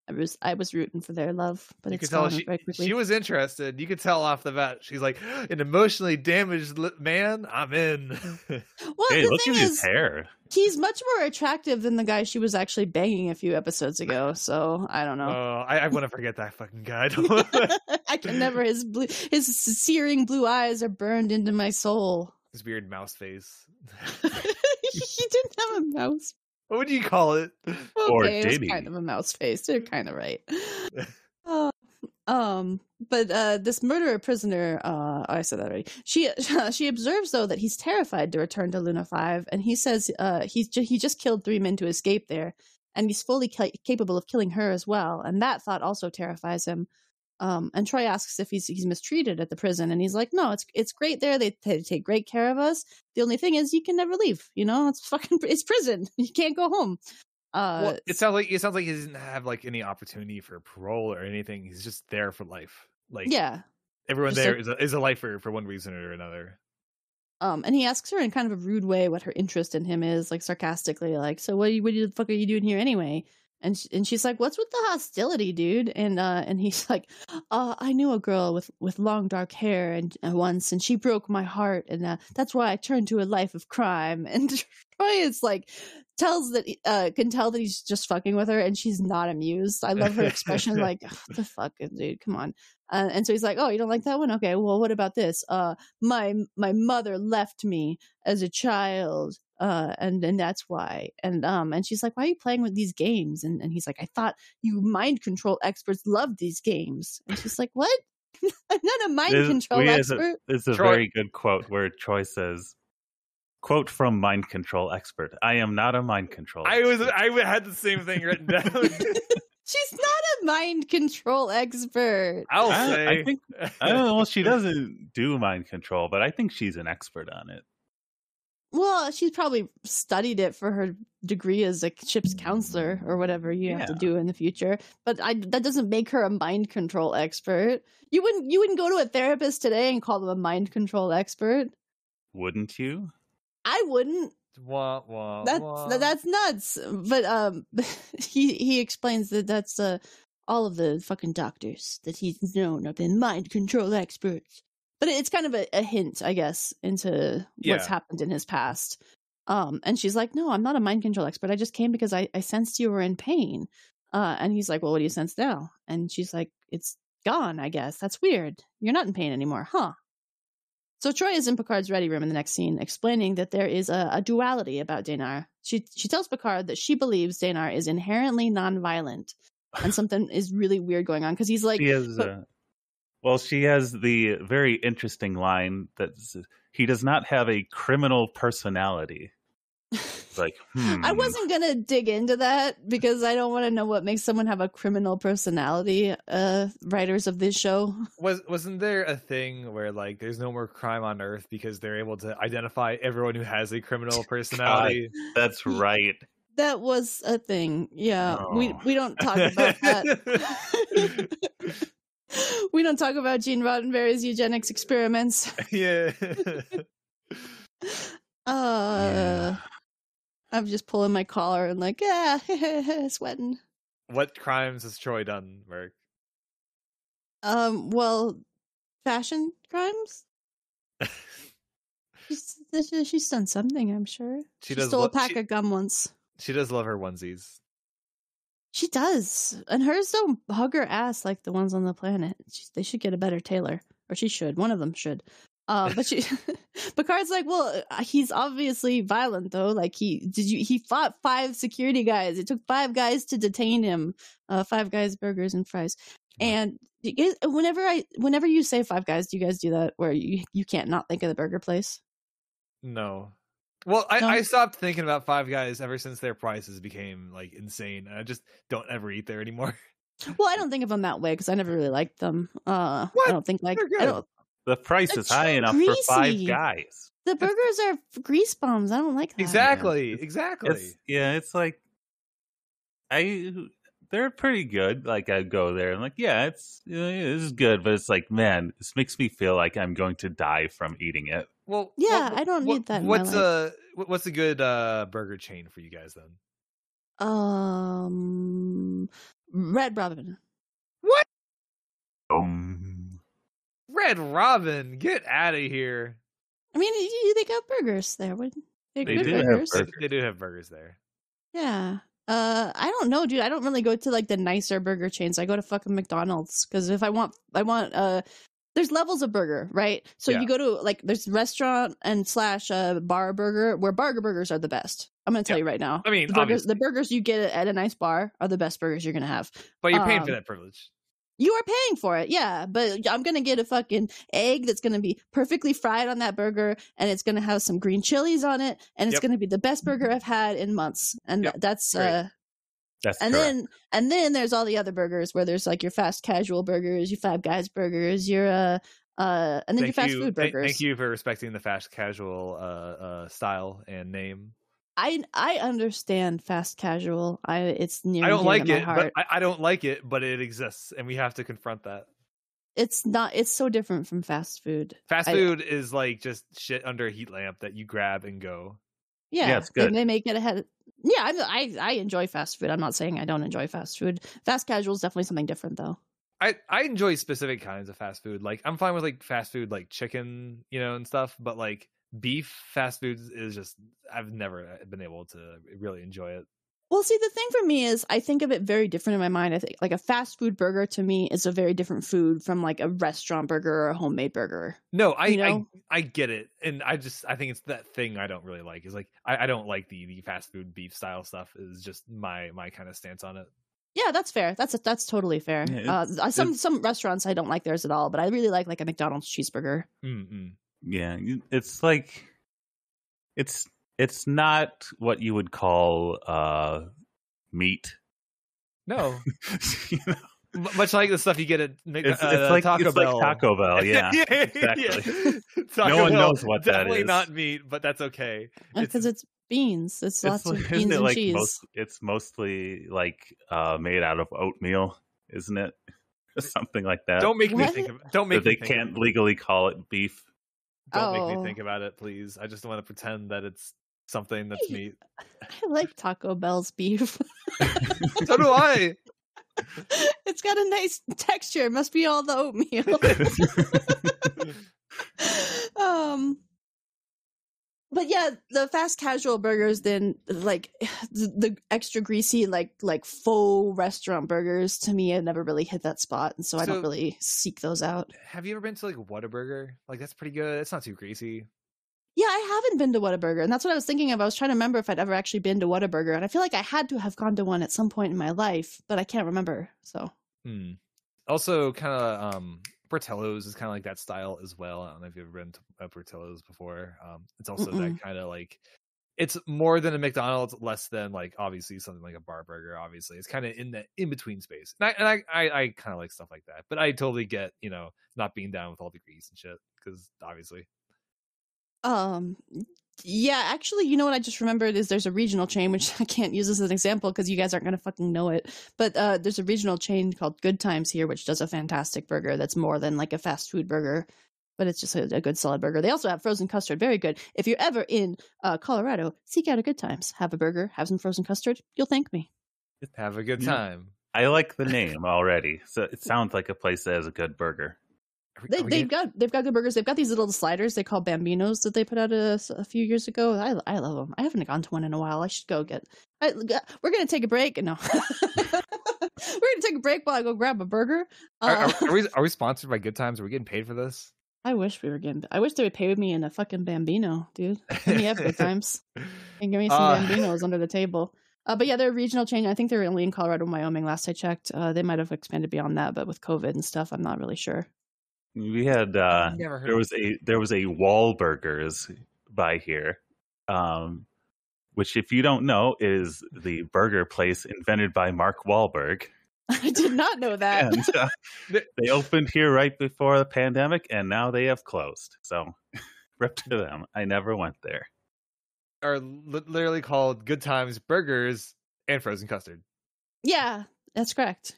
I was I was rooting for their love, but You it's could tell she, she was interested. You could tell off the bat. She's like, [gasps] an emotionally damaged man. I'm in. Mm. [laughs] well, Hey, the look thing at his is, hair. he's much more attractive than the guy she was actually banging a few episodes ago. So I don't know. Oh, I, I want to forget that fucking guy. [laughs] [laughs] I can never. His blue, his searing blue eyes are burned into my soul. His weird mouse face. he didn't have a mouse. What would you call it? Or Okay, it was kind of a mouse face. You're kind of right. [laughs] Uh, um, but uh, this murderer prisoner, uh, I said that already. She [laughs] she observes though that he's terrified to return to Luna Five, and he says uh, he's ju- he just killed three men to escape there, and he's fully ca- capable of killing her as well, and that thought also terrifies him. Um, and Troi asks if he's he's mistreated at the prison, and he's like, "No, it's it's great there. They, they take great care of us. The only thing is, you can never leave. You know, it's [laughs] fucking it's prison. [laughs] You can't go home." Uh, well, it sounds like it sounds like he doesn't have like any opportunity for parole or anything. He's just there for life. Like yeah, everyone just there a- is a, is a lifer for one reason or another. Um, and he asks her in kind of a rude way what her interest in him is, like sarcastically, like, "So what? What the fuck are you doing here anyway?" And sh- and she's like, "What's with the hostility, dude?" And uh and he's [laughs] like, "Uh, I knew a girl with with long dark hair and uh, once, and she broke my heart, and uh, that's why I turned to a life of crime." [laughs] And Troi is like, tells that uh can tell that he's just fucking with her, and she's not amused. I love her expression, [laughs] like, "Ugh, "The fuck, dude, come on." Uh, and so he's like, "Oh, you don't like that one? Okay, well, what about this? Uh, my my mother left me as a child." Uh and and that's why and um and she's like why are you playing with these games and and he's like i thought you mind control experts loved these games and she's like what [laughs] i'm not a mind This- control we has a- expert It's a very good quote where Troi says, "Quote from mind control expert: I am not a mind control." I was expert." I had the same thing written down. [laughs] she's not a mind control expert I'll I- say. I think- I don't know. Well, she doesn't do mind control, but I think she's an expert on it. Well she's probably studied it for her degree as a ship's counselor or whatever you have to do in the future but I, that doesn't make her a mind control expert. You wouldn't you wouldn't go to a therapist today and call them a mind control expert. Wouldn't you? i wouldn't. Wah, wah, that's wah. that's nuts but um [laughs] he he explains that that's uh all of the fucking doctors that he's known have been mind control experts but it's kind of a, a hint i guess into what's Yeah. happened in his past. Um and she's like no i'm not a mind control expert. I just came because i i sensed you were in pain. Uh and he's like well what do you sense now? And she's like it's gone i guess. That's weird. You're not in pain anymore huh? So Troi is in Picard's ready room in the next scene, explaining that there is a, a duality about Danar. She she tells Picard that she believes Danar is inherently nonviolent, and something is really weird going on because he's like, but- Uh, well, she has the very interesting line that he does not have a criminal personality. [laughs] Like, hmm. I wasn't gonna dig into that because I don't want to know what makes someone have a criminal personality. Uh, writers of this show, Was wasn't there a thing where like there's no more crime on Earth because they're able to identify everyone who has a criminal [laughs] personality? That's right. that was a thing. Yeah, we Oh. we don't talk about that. [laughs] [laughs] we don't talk about Gene Roddenberry's eugenics experiments. [laughs] yeah. [laughs] Uh, I'm just pulling my collar and like, ah, sweating. what crimes has Troi done, Merc? Um, well, fashion crimes. She's, she's done something, I'm sure. She She, does stole lo- a pack she- of gum once. She does love her onesies. She does, and hers don't hug her ass like the ones on the planet. She, they should get a better tailor, or she should. One of them should. Uh, but she, [laughs] [laughs] Picard's like, well, uh, he's obviously violent though. Like he did you? He fought five security guys. It took five guys to detain him. Uh, five guys, burgers and fries. And guys, whenever I, whenever you say five guys, do you guys do that where you you can't not think of the burger place? No. Well, I, No? I stopped thinking about Five Guys ever since their prices became like insane. I just don't ever eat there anymore. Well, I don't think of them that way because I never really liked them. Uh, What? I don't think like They're I don't. The price They're is high too enough for five guys. The burgers are grease bombs. I don't like that. Exactly. It's- Exactly. It's yeah, it's like I they're pretty good. Like I go there and like, yeah, it's yeah, this is good, but it's like, man, this makes me feel like I'm going to die from eating it. Well, Yeah, what- I don't what- need that in my What's life. a what's a good uh, burger chain for you guys then? Um, Red Robin. What? Um, Red Robin, get out of here. I mean, you- they got burgers there. What? They're good do have burgers. They, burgers. they do have burgers there. Yeah. Uh, I don't know, dude. I don't really go to like the nicer burger chains. I go to fucking McDonald's because if I want, I want. Uh, there's levels of burger, right? So Yeah. you go to like there's restaurant and slash uh bar burger where burger burgers are the best. I'm gonna tell Yeah. you right now. I mean, The burgers, the burgers you get at a nice bar are the best burgers you're gonna have. but you're paying for um, that privilege. You are paying for it, yeah. But I'm gonna get a fucking egg that's gonna be perfectly fried on that burger, and it's gonna have some green chilies on it, and it's Yep. gonna be the best burger I've had in months. And Yep. that's Great. uh, that's and correct. then and then there's all the other burgers where there's like your fast casual burgers, your Five Guys burgers, your uh uh, and then your fast you, food thank- burgers. Thank you for respecting the fast casual uh, uh, style and name. I I understand fast casual. I it's near I don't like it, but I, I don't like it, but it exists, and we have to confront that. it's not. It's so different from fast food. Fast I- food is like just shit under a heat lamp that you grab and go. Yeah, it's they- good. They, make it ahead. Yeah, I, I I enjoy fast food. I'm not saying I don't enjoy fast food. Fast casual is definitely something different, though. I I enjoy specific kinds of fast food. Like I'm fine with like fast food, like chicken, you know, and stuff. But like beef fast food is just I've never uh, been able to really enjoy it. Well, see, the thing for me is I think of it very different in my mind. I think like a fast food burger to me is a very different food from like a restaurant burger or a homemade burger. No, I You know? I, I get it, and I just I think it's that thing I don't really like. Is like I, I don't like the the fast food beef style stuff. Is just my my kind of stance on it. Yeah, that's fair. That's that's totally fair. Yeah, uh, uh, some some restaurants I don't like theirs at all, but I really like like a McDonald's cheeseburger. Mm-mm. Yeah, it's like it's it's not what you would call uh meat. No, [laughs] You know? Much like the stuff you get at Mc- It's, uh, it's like Taco it's Bell. like Taco Bell. [laughs] Yeah, exactly. [laughs] Taco No one Bell, knows what that definitely not meat, but that's okay. Because it's, beans. It's, lots like- of isn't beans it and like cheese. most? It's mostly like uh made out of oatmeal, isn't it? Something like that. Don't make me think of. Don't make that they think can't legally call it beef. Don't make Oh. me think about it, please. I just want to pretend that it's something that's meat. I like Taco Bell's beef. [laughs] [laughs] so do I. it's got a nice texture. It must be all the oatmeal. [laughs] um but yeah the fast casual burgers then like [sighs] the, the extra greasy like like faux restaurant burgers to me i never really hit that spot and so, i don't really seek those out Have you ever been to like Whataburger? Like that's pretty good. It's not too greasy. Yeah i haven't been to whataburger and that's what i was thinking of i was trying to remember if i'd ever actually been to whataburger and i feel like i had to have gone to one at some point in my life but i can't remember so Hmm. Also, kind of um, Portillo's is kind of like that style as well. I don't know if you've ever been to uh, Portillo's before. Um, it's also Mm-mm. that kind of like it's more than a McDonald's, less than like obviously something like a bar burger. Obviously, it's kind of in the in between space. And I and I I, I kind of like stuff like that. But I totally get you know not being down with all the grease and shit because obviously. Um, yeah, actually, you know what I just remembered is there's a regional chain, which [laughs] I can't use as an example because you guys aren't gonna fucking know it. But uh, there's a regional chain called Good Times here, which does a fantastic burger that's more than like a fast food burger, but it's just a, a good solid burger. They also have frozen custard, very good. If you're ever in uh, Colorado, seek out a Good Times, have a burger, have some frozen custard. You'll thank me. Have a good Yeah. time. I like the name already. So it sounds like a place that has a good burger. Are we- they, they've gonna- got they've got good burgers. They've got these little sliders they call Bambinos that they put out a, a few years ago. I I love them. I haven't gone to one in a while. I should go get. I, we're gonna take a break. No, [laughs] we're gonna take a break while I go grab a burger. are, Uh, are, are we [laughs] are we sponsored by Good Times? Are we getting paid for this? I wish we were getting. I wish they would pay me in a fucking Bambino, dude. Let me have good times [laughs] and give me some Uh, Bambinos under the table. Uh, but yeah, they're a regional chain. I think they're only in Colorado and Wyoming. Last I checked, uh, they might have expanded beyond that, but with COVID and stuff, I'm not really sure. We had uh Never heard there was a there was a Wahlburgers by here, um, which if you don't know is the burger place invented by Mark Wahlberg, [laughs] I did not know that. and uh, [laughs] they opened here right before the pandemic, and now they have closed. So, [laughs] rip to them. I never went there. are literally called Good Times Burgers and Frozen Custard. Yeah, that's correct.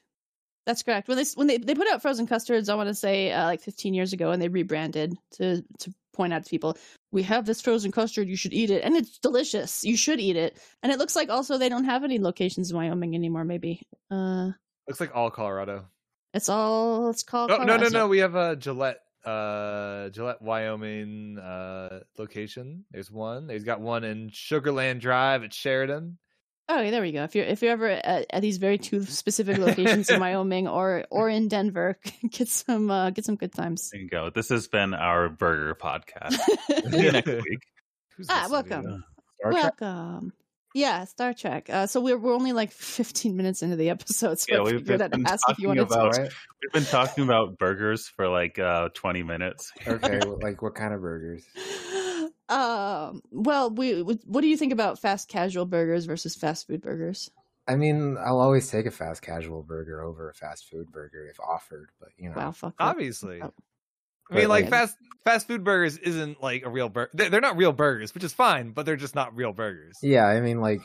That's correct. When they when they, they put out frozen custards, I want to say uh, like 15 years ago, and they rebranded to to point out to people, we have this frozen custard. You should eat it, and it's delicious. You should eat it. And it looks like also they don't have any locations in Wyoming anymore. Maybe. Uh, Looks like all Colorado. it's all it's called. Oh, no, no, no. We have a Gillette, uh, Gillette, Wyoming, uh, location. There's one. There's got one in Sugarland Drive at Sheridan. Oh, yeah, there we go. If you're if you're ever at, at these very two specific locations in [laughs] Wyoming or or in Denver, [laughs] get some uh, get some good times. There you go. This has been our burger podcast. [laughs] See you next week. Who's Ah, welcome. Star Trek? Welcome. Yeah, Star Trek. Uh, so we're we're only like 15 minutes into the episode, so Yeah, we've figured I'd been ask if you talking about- to. What? We've been talking about burgers for like uh, 20 minutes. Okay, like what kind of burgers? Um. Well, we. What do you think about fast casual burgers versus fast food burgers? I mean, I'll always take a fast casual burger over a fast food burger if offered, but you know, Wow, fuck. Obviously. Oh. I mean, like like- fast fast food burgers isn't like a real burger. They're, they're not real burgers, which is fine, but they're just not real burgers. yeah, I mean, like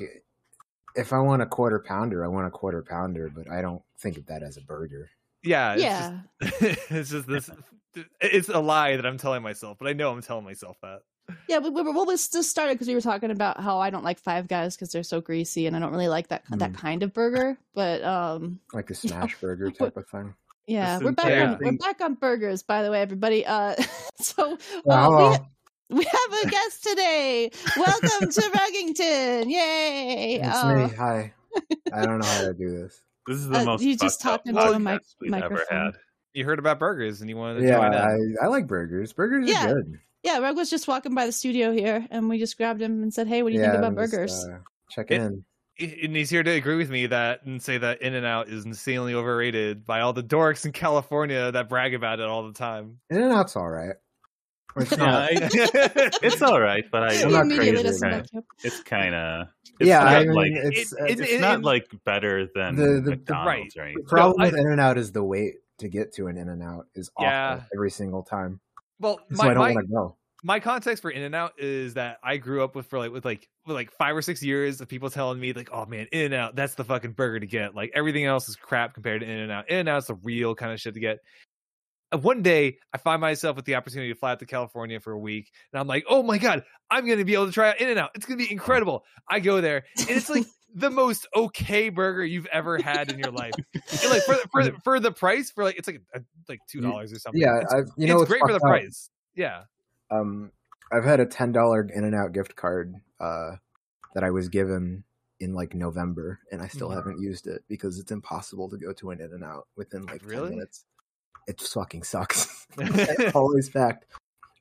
if I want a quarter pounder, I want a quarter pounder, but I don't think of that as a burger. Yeah, it's Yeah. Just, [laughs] it's just this. It's a lie that I'm telling myself, but I know I'm telling myself that. Yeah, we, we were well, we just started because we were talking about how I don't like Five Guys because they're so greasy, and I don't really like that that Mm. kind of burger. But um, like a [laughs] smash burger type of thing. yeah, This we're back entire on we're back on burgers, by the way, everybody. Uh, [laughs] so Well, uh, we, we have a guest today. Welcome to [laughs] Ruggington! Yay! It's Uh, me. Hi. I don't know how to do this. This is the Uh, most you just talked into a podcast mic- we've ever microphone. had. You heard about burgers and you wanted to Yeah, join I. I like burgers. Burgers Yeah. are good. Yeah, Rug was just walking by the studio here, and we just grabbed him and said, "Hey, what do you think about I'm just, burgers?" uh, checking It- in. and he's here to agree with me that and say that In and Out is insanely overrated by all the dorks in California that brag about it all the time. In and Out's all right. It's Yeah. I- [laughs] it's all right, but I, I'm not immediately crazy. doesn't Kinda- back you up. it's kind of yeah, not I mean, like it's, it- it's it- it's not it- like better than The- the- the- McDonald's or the anything. problem I- with In and Out is the wait to get to an In and Out is awful Yeah. every single time. Well, So I my, don't my, want to go. my context for In and Out is that I grew up with for like with like with like five or six years of people telling me like, oh man, In and Out, that's the fucking burger to get. Like everything else is crap compared to In and Out. In and Out's the real kind of shit to get. Uh, one day I find myself with the opportunity to fly out to California for a week, and I'm like, oh my god, I'm gonna be able to try out In and Out. It's gonna be incredible. I go there, and it's like the most okay burger you've ever had in your life. And, like for the, for [laughs] the, for the price, for like it's like a, like two dollars or something. Yeah, it's, I, you know it's what's great for the up? price. Yeah. Um, I've had a ten dollar In and Out gift card uh, that I was given in like November, and I still Mhm. haven't used it because it's impossible to go to an In and Out within like Really? ten minutes. It fucking sucks. [laughs] [laughs] Always fact.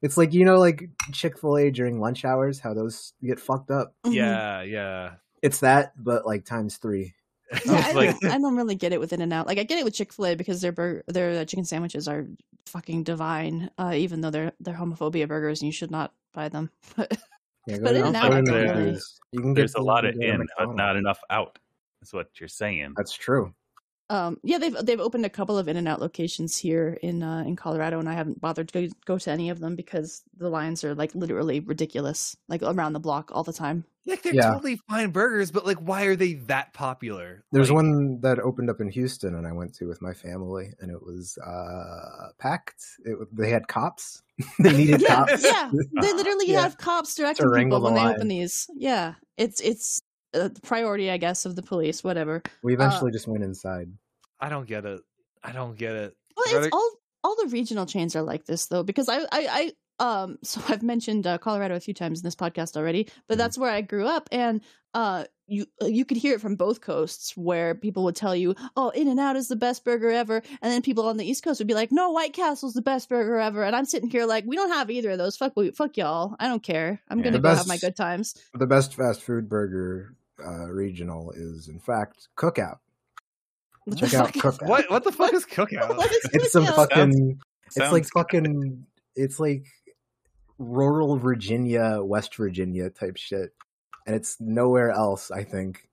It's like you know, like Chick Fil A during lunch hours, how those get fucked up. Yeah, yeah. It's that, but like times three. [laughs] Yeah, I, like- don't, I don't really get it with In and Out. Like I get it with Chick Fil A because their burger, their uh, chicken sandwiches are fucking divine. Uh, even though they're they're homophobia burgers and you should not buy them. [laughs] But Yeah, But In-N-Out, go to I don't really- You can get There's a lot of in, but not enough out. Is what you're saying. That's true. um, yeah, they've they've opened a couple of In and Out locations here in uh, in Colorado, and I haven't bothered to go, go to any of them because the lines are like literally ridiculous, like around the block all the time. Like they're Yeah. totally fine burgers, but like, why are they that popular? There's Like, one that opened up in Houston, and I went to with my family, and it was uh, packed. It, they had cops. [laughs] they needed Yeah, cops. yeah, they [laughs] literally Yeah. have cops directing wrangle people the when they line. open these. Yeah, it's it's a priority, I guess, of the police. Whatever. We eventually just went inside. I don't get it. I don't get it. Well, Rather- it's all all the regional chains are like this though, because I I, I um [laughs] so I've mentioned uh, Colorado a few times in this podcast already, but Mhm. that's where I grew up, and uh you you could hear it from both coasts where people would tell you, oh, In and Out is the best burger ever, and then people on the East Coast would be like, no, White Castle's the best burger ever, and I'm sitting here like, we don't have either of those. Fuck, we, fuck y'all. I don't care. I'm Yeah. gonna The go have my good times. The best fast food burger uh, regional is, in fact, Cookout. What the Check out? Cookout. What what the fuck is cookout? What is It's some Cookout? fucking. It's Sounds like good. fucking. It's like rural Virginia, West Virginia type shit, and it's nowhere else. I think,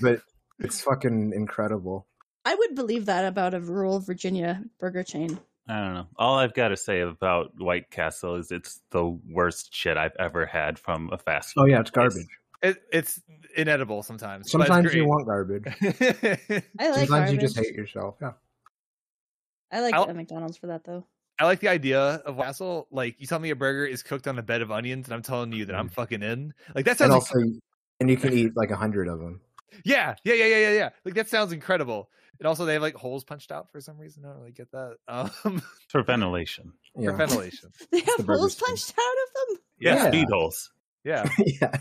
but it's [laughs] fucking incredible. I would believe that about a rural Virginia burger chain. I don't know. All I've got to say about White Castle is it's the worst shit I've ever had from a fast food. Oh yeah, it's place. garbage. It, it's inedible sometimes. Sometimes you want garbage. [laughs] I like Sometimes garbage. you just hate yourself. Yeah. I like I'll- McDonald's for that though. I like the idea of Wassel. Like you tell me a burger is cooked on a bed of onions, and I'm telling you that I'm fucking in. Like that sounds. And sounds. also, and you can eat like a hundred of them. yeah, yeah, yeah, yeah, yeah, yeah. Like that sounds incredible. And also, they have like holes punched out for some reason. I don't really get that. [laughs] Um, for ventilation. Yeah. for ventilation. [laughs] They have the holes burger punched out of them. Yeah, Yeah. speed holes. Yeah. [laughs] yeah.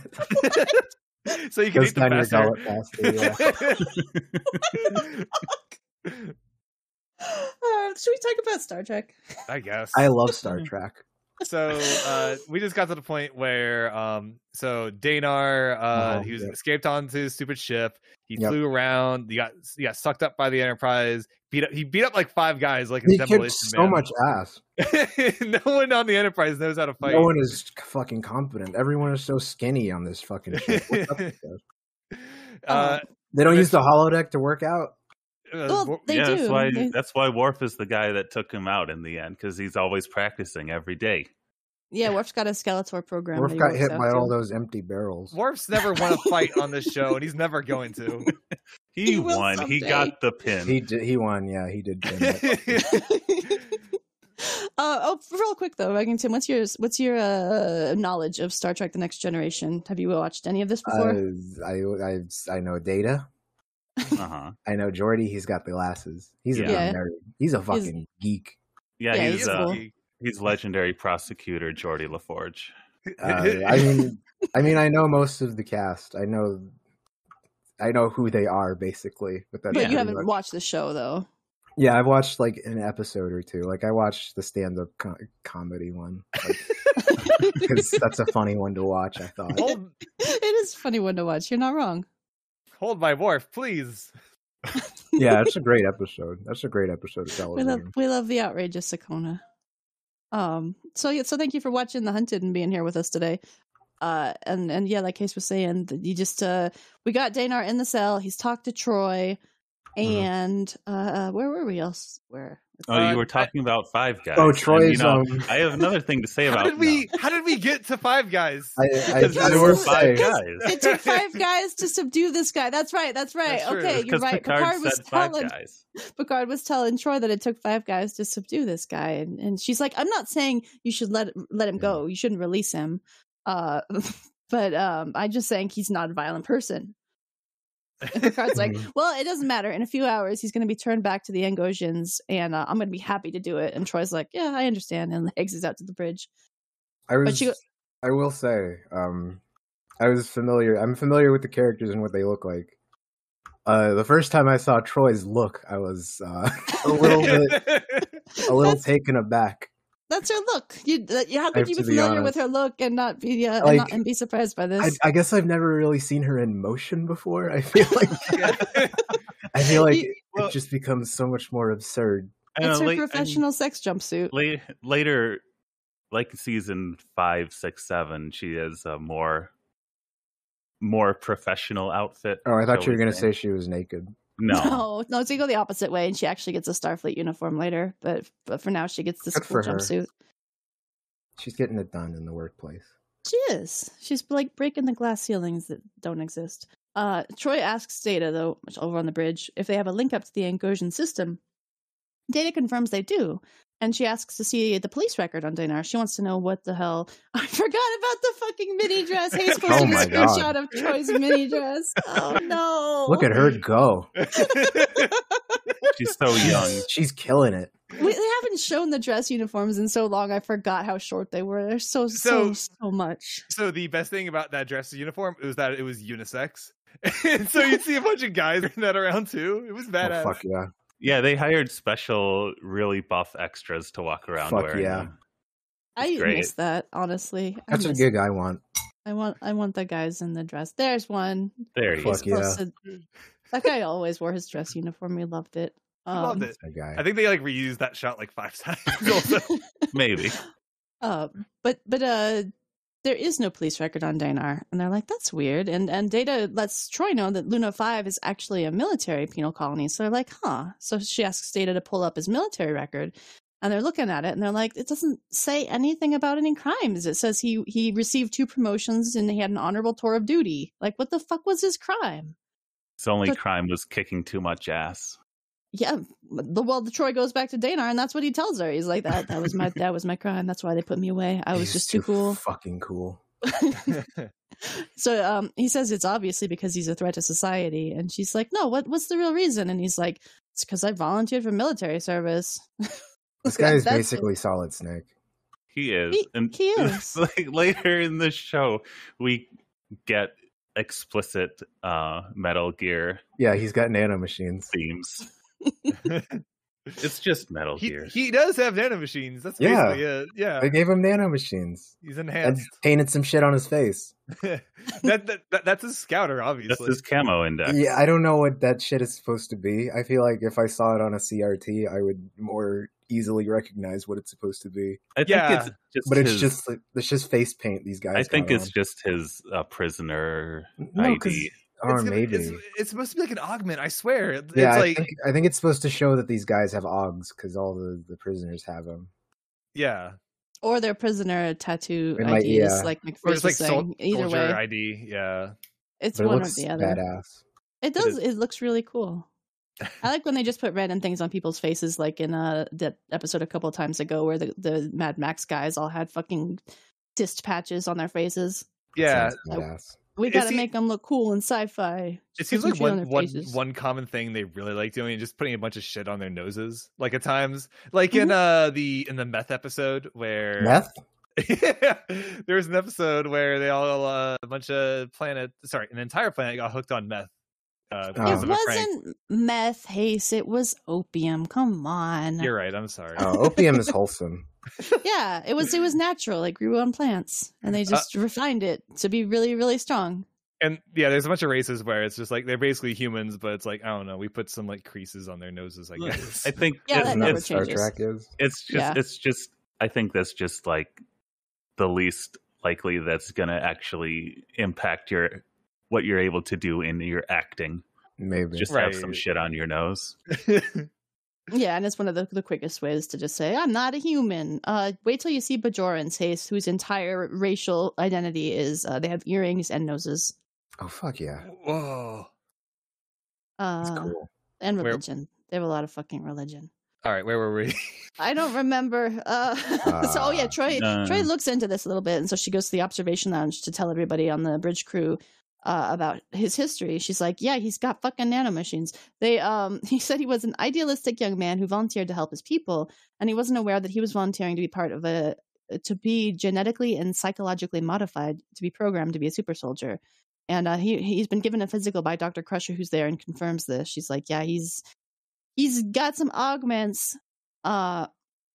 so you can Goes eat them down your faster. gullet faster. Yeah. Uh, should we talk about Star Trek? I guess. I love Star [laughs] Trek. so uh [laughs] we just got to the point where um so Danar uh Oh, he was yeah. escaped onto his stupid ship. He Yep. flew around, he got he got sucked up by the Enterprise, beat up he beat up like five guys like He kicked demolition so man. much ass. [laughs] no one on the Enterprise knows how to fight. No one is fucking competent. Everyone is so skinny on this fucking ship. What's up this? uh, They don't use the holodeck to work out. Uh, Well, they yeah, do. that's why They- that's why Worf is the guy that took him out in the end because he's always practicing every day. Yeah, Worf's got a Skeletor program. Worf got hit by to. all those empty barrels. Worf's never won a fight on this show, and he's [laughs] never going to. [laughs] He, He will won. He got the pin. He did, he won. Yeah, he did. win. [laughs] Uh, oh, real quick though, Ruggington, what's your what's your uh, knowledge of Star Trek: The Next Generation? Have you watched any of this before? Uh, I, I I know Data. Uh-huh. I know Geordi. He's got the glasses. He's a Yeah. big Yeah. nerd. He's a fucking geek. Yeah, Yeah, he's he's uh, cool. he's legendary prosecutor Geordi La Forge. Uh, I mean, I mean, I know most of the cast. I know, I know who they are basically. But that's but Yeah. you haven't much- watched the show though. Yeah, I've watched like an episode or two. Like I watched the stand-up co- comedy one [laughs] because that's a funny one to watch. I thought. hold, it is a funny one to watch. You're not wrong. Hold my wharf, please. Yeah, it's a [laughs] great episode. That's a great episode of [laughs] We television. love we love the outrageous Okona. Um. So yeah. So thank you for watching The Hunted and being here with us today. Uh. And and yeah, like Case was saying, you just uh we got Danar in the cell. He's talked to Troi. And uh, where were we else? Where? Oh, Uh, you were I- talking about Five Guys. Oh, and, Troi's, you know, um, I have another thing to say about. How about did we? How did we get to Five Guys? I, I, Because there were five guys. It took five guys to subdue this guy. That's right. That's right. That's okay, you're right. Picard, Picard was telling guys. Picard was telling Troi that it took five guys to subdue this guy, and, and she's like, "I'm not saying you should let let him go. You shouldn't release him, uh, [laughs] but um, I'm just saying he's not a violent person." And Picard's like, [laughs] Mhm. "Well, it doesn't matter. In a few hours, he's going to be turned back to the Angosians, and uh, I'm going to be happy to do it." And Troi's like, "Yeah, I understand," and [laughs] exits out to the bridge. I was. But you- I will say, um, I was familiar. I'm familiar with the characters and what they look like. Uh, the first time I saw Troi's look, I was uh, [laughs] a little bit, a little taken aback. That's her look. You, that- how could you be to be familiar with her look and not be uh, and, not, and be surprised by this? I, I guess I've never really seen her in motion before. I feel like [laughs] I feel like You- it, well- it just becomes so much more absurd. It's her late- professional sex jumpsuit. late- later, like season five, six, seven, she has a more more professional outfit. Oh, I thought you were gonna say she was naked. No. [laughs] No, no, so you go the opposite way, and she actually gets a Starfleet uniform later. But but for now, she gets this Good cool jumpsuit. She's getting it done in the workplace. She is. She's like breaking the glass ceilings that don't exist. Uh, Troi asks Data though, over on the bridge, if they have a link up to the Angosian system. Data confirms they do, and she asks to see the police record on Danar. She wants to know what the hell. [laughs] I forgot about the fucking mini dress. Hayes [laughs] oh posted Oh a my God. screenshot of Troi's mini dress. Oh [laughs] no! Look at her go. She's so young. She's killing it. We, they haven't shown the dress uniforms in so long. I forgot how short they were. They're so so So- so much. so the best thing about that dress uniform was that it was unisex. and so you'd see a bunch of guys wearing that around too. It was Oh, badass. fuck yeah. Yeah, they hired special, really buff extras to walk around Fuck wearing yeah. them. I great. miss that honestly. I That's a miss- gig I want. I want I want the guys in the dress. There's one. There he Fuck is. yeah. Posted- That guy always wore his dress uniform. We loved it. I loved Um, it. That guy. I think they like reused that shot like five [laughs] times. Also. [laughs] Maybe. Uh, but but uh, there is no police record on Danar, and they're like, that's weird. And and Data lets Troi know that Luna Five is actually a military penal colony. So they're like, huh. So she asks Data to pull up his military record, and they're looking at it, and they're like, it doesn't say anything about any crimes. It says he he received two promotions and he had an honorable tour of duty. Like, what the fuck was his crime? His only But- crime was kicking too much ass. Yeah, the well, the Troi goes back to Danar, and that's what he tells her. He's like, that that was my that was my crime. That's why they put me away. I was He's just too cool. Fucking cool. [laughs] so um he says it's obviously because he's a threat to society and she's like no what what's the real reason and he's like it's because i volunteered for military service [laughs] This [laughs] guy is That's it. basically Solid Snake. He is. He- and he is. like later in the show, we get explicit uh Metal Gear Yeah, he's got nano machines. themes. [laughs] It's just Metal he, Gear. he does have nano machines. That's Yeah. basically it. Yeah. They gave him nano machines. He's And enhanced. painted some shit on his face. [laughs] that, that, that that's a scouter, obviously. That's obviously. his camo index. Yeah, I don't know what that shit is supposed to be. I feel like if I saw it on a CRT, I would more easily recognize what it's supposed to be. I think Yeah. it's just But it's his- just like- it's just face paint these guys. I think it's on. just his uh, prisoner no, 'cause- ID. Or It's gonna- maybe. it's, it's supposed to be like an augment. I swear. It's yeah, I like think I think it's supposed to show that these guys have Augs because all the, the prisoners have them. yeah, or their prisoner tattoo It might- yeah. like or mcpherson like was sol- either way ID. Yeah, it's But it one or the other badass. it does is. it, looks really cool I like when they just put random things on people's faces, like in uh that episode a couple of times ago where the, the Mad Max guys all had fucking dist patches on their faces. Yeah, Sounds badass. We got to se- make them look cool in sci-fi. it seems like some shit on one one common thing they really like doing is just putting a bunch of shit on their noses. Like at times, like in uh the in the meth episode where Meth? [laughs] yeah, there was an episode where they all uh, a bunch of planet, sorry, an entire planet got hooked on meth. Uh, Oh. It of a prank. wasn't meth, Haze. It was opium. Come on. You're right. I'm sorry. Oh, opium is wholesome. [laughs] yeah, it was. It was natural. It grew on plants, and [laughs] Uh they just refined it to be really, really strong. And yeah, there's a bunch of races where it's just like they're basically humans, but it's like I don't know. We put some like creases on their noses, I guess. I think Yeah, it- that Isn't that never what Star changes. Trek is? it's just Yeah. it's just I think that's just like the least likely that's going to actually impact your what you're able to do in your acting. Maybe. Just have some shit on your nose. [laughs] Yeah, and it's one of the, the quickest ways to just say, I'm not a human. Uh, wait till you see Bajorans, Haze, whose entire racial identity is uh, they have earrings and noses. oh fuck yeah. Whoa. That's Uh, cool. and Where- religion. They have a lot of fucking religion. All right, where were we? I don't remember. Uh, [laughs] so, oh yeah, Ah, Troi. no. Troi looks into this a little bit, and so she goes to the observation lounge to tell everybody on the bridge crew uh, about his history. She's like, "Yeah, he's got fucking nanomachines." They, um, [laughs] he said he was an idealistic young man who volunteered to help his people, and he wasn't aware that he was volunteering to be part of a to be genetically and psychologically modified to be programmed to be a super soldier. And uh, he he's been given a physical by Doctor Crusher, who's there and confirms this. She's like, "Yeah, he's he's got some augments." Uh,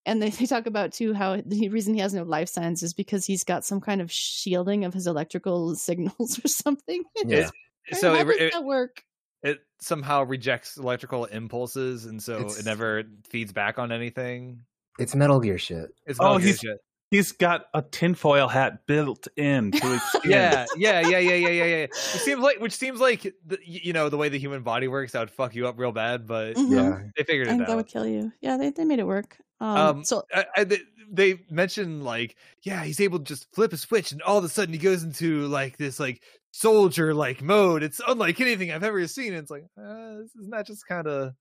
and they, [laughs] they talk about too how the reason he has no life signs is because he's got some kind of shielding of his electrical [laughs] signals or something. [laughs] Yeah. so how it, does it, that work? it somehow rejects electrical impulses, and so It's- it never feeds back on anything. It's Metal Gear shit. It's Oh, Metal Gear he's- shit. He's got a tinfoil hat built in to his skin. yeah, yeah, yeah, yeah, yeah, yeah, yeah. It seems like, which seems like, the, you know, the way the human body works, that would fuck you up real bad. But Mhm. Yeah. they figured I it out. that would kill you. Yeah, they, they made it work. Um, Um, so I, I, they, they mentioned like, yeah, he's able to just flip a switch, and all of a sudden he goes into like this like soldier like mode. It's unlike anything I've ever seen. It's like, uh, isn't that just kind of?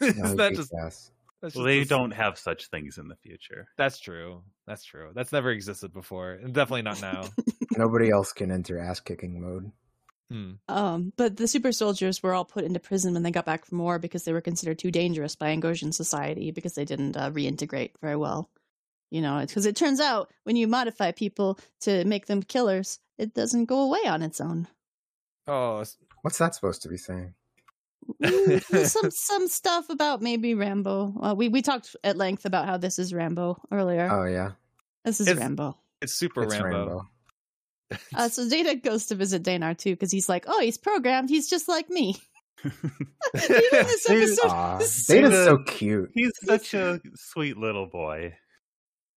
No, isn't that just? ass. Well, they don't have such things in the future. That's true. That's true. That's never existed before, and definitely not now. [laughs] Nobody else can enter ass kicking mode. Hmm. Um, but the super soldiers were all put into prison when they got back from war because they were considered too dangerous by Angosian society because they didn't uh, reintegrate very well. You know, because it turns out when you modify people to make them killers, it doesn't go away on its own. Oh, What's that supposed to be saying? Mm, [laughs] some some stuff about maybe Rambo. Uh, we we talked at length about how this is Rambo earlier. Oh yeah. this is it's- Rambo. it's super It's Rambo. Rainbow. Uh, so Data goes to visit Danar too because he's like, oh, he's programmed. He's just like me. [laughs] Even this [laughs] episode, Aw, Data's Data- so cute. He's such a sweet little boy.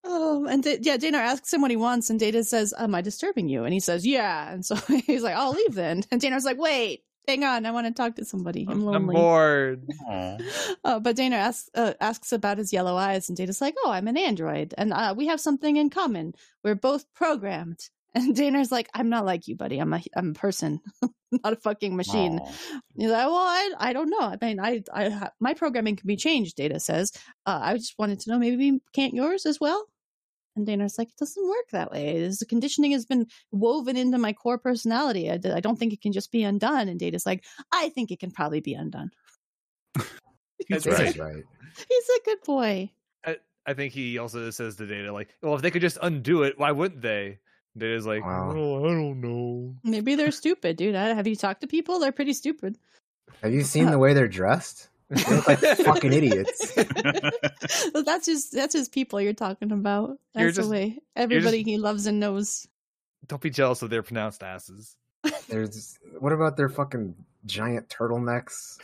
Oh, and Da- yeah, Danar asks him what he wants, and Data says, "Am I disturbing you?" And he says, "Yeah." And so [laughs] he's like, "I'll leave then." And Danar's like, "Wait, hang on, I want to talk to somebody. I'm lonely. I'm bored. Uh, but Danar asks uh, asks about his yellow eyes, and Data's like, "Oh, I'm an android, and uh, we have something in common. We're both programmed." [laughs] And Danar's like, "I'm not like you, buddy. I'm a I'm a person, [laughs] not a fucking machine." Aw. He's like, "Well, I I don't know. I mean, I I my programming can be changed." Data says, uh, "I just wanted to know, maybe can't yours as well?" And Danar's like, "It doesn't work that way. This, the conditioning has been woven into my core personality. I, I don't think it can just be undone." And Data's like, "I think it can probably be undone." [laughs] That's Data's right. right. He's a good boy. I think he also says to Data like, "Well, if they could just undo it, why wouldn't they?" Data's like, Wow. "Oh, I don't know." Maybe they're stupid, dude. I, have you talked to people? They're pretty stupid. Have you seen the [laughs] way they're dressed? [laughs] They look like fucking idiots. [laughs] Well, that's just that's just people you're talking about. That's You're the way everybody he loves and knows. Don't be jealous of their pronounced asses. There's what about their fucking giant turtlenecks?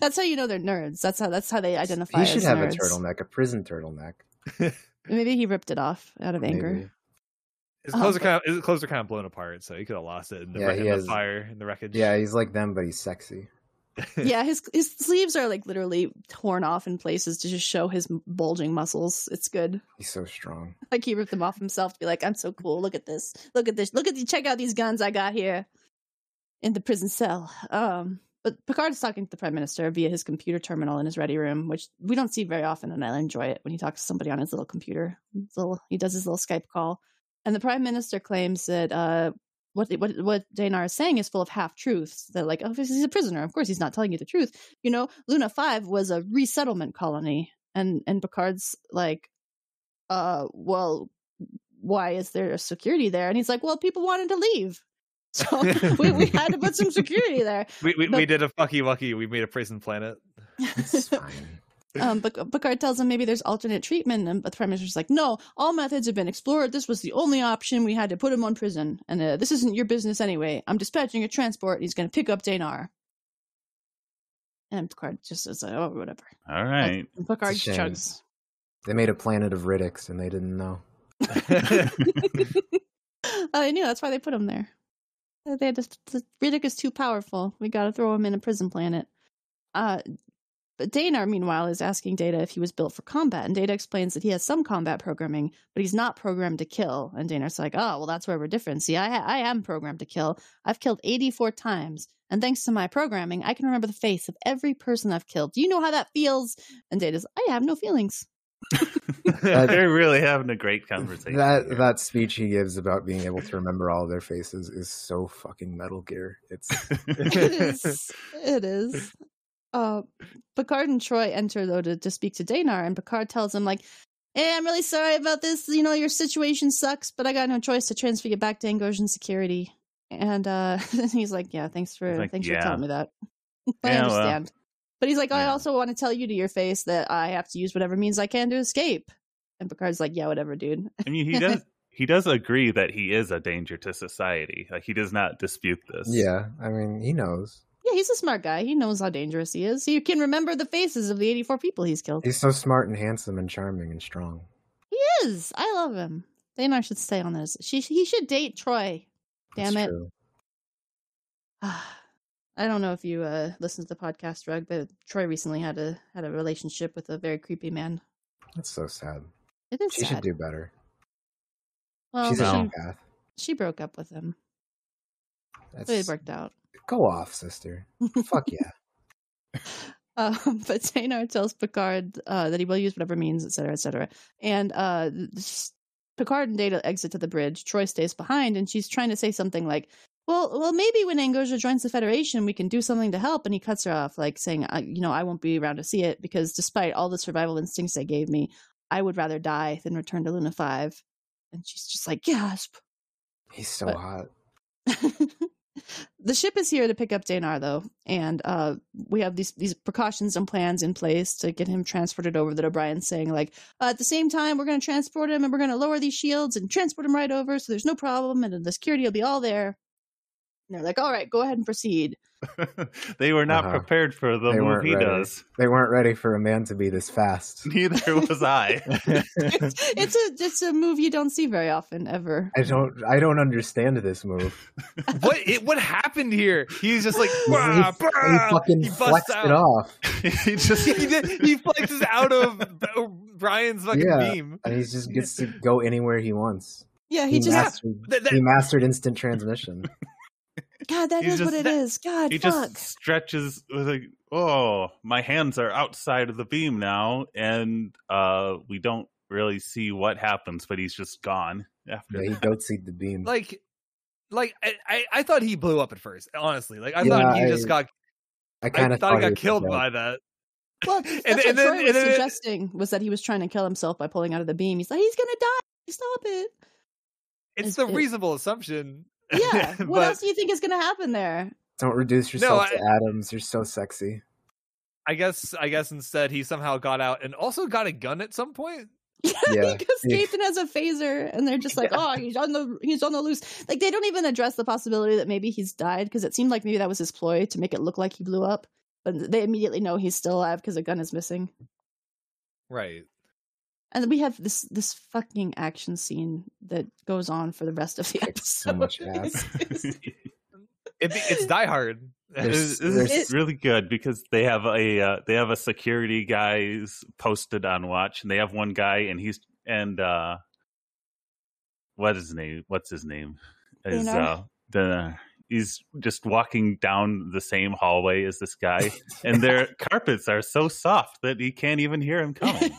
that's how you know they're nerds. That's how that's how they identify. He should as have nerds. a turtleneck, a prison turtleneck. Maybe he ripped it off out of anger. Maybe. His Oh, clothes are kind of his clothes are kind of blown apart, so he could have lost it in the, Yeah, wreck- he in the has- fire in the wreckage. Yeah, he's like them, but he's sexy. [laughs] yeah, his his sleeves are like literally torn off in places to just show his bulging muscles. It's good. He's so strong. Like he ripped them off himself to be like, "I'm so cool. Look at this. Look at this. Look at the check out these guns I got here in the prison cell." Um, but Picard is talking to the prime minister via his computer terminal in his ready room, which we don't see very often, and I enjoy it when he talks to somebody on his little computer. His little, he does his little Skype call, and the prime minister claims that uh, what what what Danar is saying is full of half truths. That like, oh, he's a prisoner. Of course, he's not telling you the truth. You know, Luna Five was a resettlement colony, and and Picard's like, uh, well, why is there a security there? And he's like, well, people wanted to leave. [laughs] So we, we had to put some security there. [laughs] We we, But- we did a fucky wucky. We made a prison planet. It's [laughs] fine. um, but Picard tells him maybe there's alternate treatment, and but the prime minister's like, no, all methods have been explored. This was the only option. We had to put him on prison, and uh, this isn't your business anyway. I'm dispatching a transport. He's going to pick up Danar. And Picard just says, oh, whatever. All right. And Picard It's a shame. chugs. They made a planet of Riddicks and they didn't know. Oh, they knew. That's why they put him there. They the Riddick is too powerful. We got to throw him in a prison planet. Uh, but Danar, meanwhile, is asking Data if he was built for combat, and Data explains that he has some combat programming, but he's not programmed to kill. And Danar's like, "Oh, well, that's where we're different. See, I I am programmed to kill. I've killed 84 times, and thanks to my programming, I can remember the face of every person I've killed. Do you know how that feels?" And Data's, "I have no feelings." [laughs] They're really having a great conversation. That here. that speech he gives about being able to remember all their faces is so fucking Metal Gear. It's [laughs] it is. It is. Uh, Picard and Troi enter though to, to speak to Danar, and Picard tells him like, "Hey, I'm really sorry about this. You know, your situation sucks, but I got no choice to transfer you back to Angosian security." And uh, [laughs] he's like, "Yeah, thanks for like, thanks "Yeah." for telling me that. I Yeah, well. understand." But he's like, "I Yeah. also want to tell you to your face that I have to use whatever means I can to escape." And Picard's like, "Yeah, whatever, dude." I mean, he does. [laughs] He does agree that he is a danger to society. Like he does not dispute this. yeah. I mean, he knows. Yeah, he's a smart guy. He knows how dangerous he is. He can remember the faces of the 84 people he's killed. He's so smart and handsome and charming and strong. He is. I love him. Danar should stay on this. She he should date Troi. Damn It's it. [sighs] Ah. I don't know if you uh listen to the podcast, Rug, but Troi recently had a had a relationship with a very creepy man. That's so sad. It is She sad. should do better. well, She's she, a No. she broke up with him. That's, So it worked out. go off, sister. Fuck [laughs] yeah. Um, but Danar tells Picard uh, that he will use whatever means, etc., etc. And uh, Picard and Data exit to the bridge. Troi stays behind, and she's trying to say something like, "Well, well, maybe when Angosia joins the Federation, we can do something to help." And he cuts her off, like saying, I, "You know, I won't be around to see it because, despite all the survival instincts they gave me, I would rather die than return to Lunar Five. And she's just like, "Gasp." He's so But- hot. [laughs] the ship is here to pick up Danar, though, and uh, we have these these precautions and plans in place to get him transported over. That O'Brien's saying, like, uh, at the same time, we're going to transport him, and we're going to lower these shields and transport him right over, so there's no problem, and the security will be all there. And they're like, all right, go ahead and proceed. [laughs] they were not Uh-huh. prepared for the They move he ready. does. They weren't ready for a man to be this fast. [laughs] Neither was I. [laughs] it's, it's a it's a move you don't see very often, ever. I don't. I don't understand this move. what it, what happened here? He's just like he, "Bah, he fucking he busts flexed out. it off, he just he did. He flexes out of Brian's fucking Yeah. beam. and he just gets to go anywhere he wants. Yeah, he, He, just mastered. That- that- he mastered instant transmission. God, that He's is what just- it that- is. God, he fuck. just stretches with like, oh, my hands are outside of the beam now, and uh, we don't really see what happens, but he's just gone after. Yeah, he don't see the beam. like like I, I I thought he blew up at first. Honestly, like I Yeah, thought he I- just got. I I kind thought, of he got killed dead. by that. Well, [laughs] that's And- what and then- Troi was and then- suggesting was that he was trying to kill himself by pulling out of the beam. He's like, he's gonna die. Stop it. It's It- the it- reasonable assumption. Yeah. [laughs] What but else do you think is gonna happen there? Don't reduce No, yourself I- to atoms. You're so sexy. I guess I guess instead he somehow got out and also got a gun at some point. [laughs] Yeah, Yeah. he escaped and has a phaser, and they're just like, "Oh, he's on the he's on the loose." Like they don't even address the possibility that maybe he's died because it seemed like maybe that was his ploy to make it look like he blew up. But they immediately know he's still alive because a gun is missing. Right. And then we have this this fucking action scene that goes on for the rest of the Kicks episode. so much [laughs] ass. [laughs] It, it's Die Hard. There's- This there's- is really good because they have a uh, they have a security guys posted on watch, and they have one guy, and he's and uh, what is his name? What's his name? Is Danar? uh, the he's just walking down the same hallway as this guy, and their [laughs] carpets are so soft that he can't even hear him coming.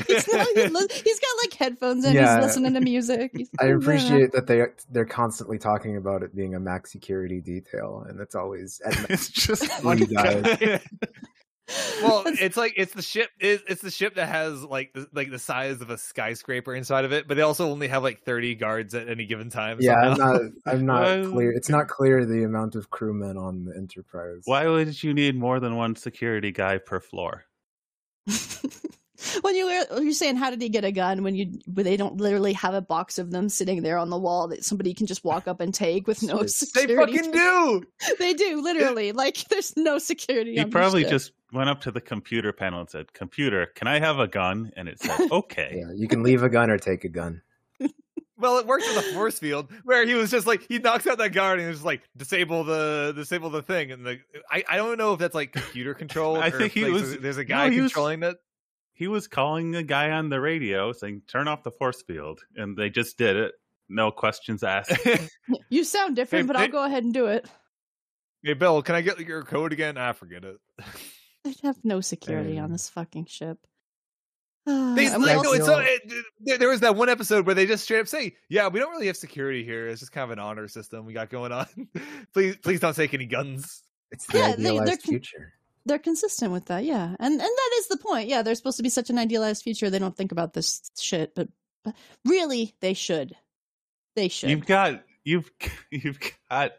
[laughs] He's not- he li- he's got like headphones in. Yeah. He's listening to music. He's- I appreciate that they they're constantly talking about it being a max security detail, and it's always [laughs] it's just one [laughs] guy. well, it's like it's the ship. It, it's the ship that has like the, like the size of a skyscraper inside of it, but they also only have like thirty guards at any given time. Yeah, I'm not. I'm not Well- clear. It's not clear the amount of crewmen on the Enterprise. why would you need more than one security guy per floor? When you were you're saying how did he get a gun when you when they don't literally have a box of them sitting there on the wall that somebody can just walk up and take with no security. They security. fucking do. [laughs] They do literally like there's no security. He on probably just went up to the computer panel and said, "Computer, can I have a gun?" And it said, [laughs] "Okay." Yeah, you can leave a gun or take a gun. Well, it worked with the force field where he was just like he knocks out that guard and he like disable the disable the thing and the I, I don't know if that's like computer [laughs] control. I or think he like, was- there's a no, guy was- controlling that. He was calling a guy on the radio saying, "Turn off the force field," and they just did it. No questions asked. [laughs] You sound different, Hey, but hey- I'll go ahead and do it. hey Bill, can I get your code again? I forget it. [laughs] They have no security on this fucking ship. [sighs] They, like, no, it's so, it, there, there was that one episode where they just straight up say, "Yeah, we don't really have security here. It's just kind of an honor system we got going on. [laughs] please, please don't take any guns." It's the Yeah, they- they're con- future. They're consistent with that, yeah, and and that is the point. Yeah, they're supposed to be such an idealized future. They don't think about this shit, but, but really, they should. They should. You've got you've [laughs] you've got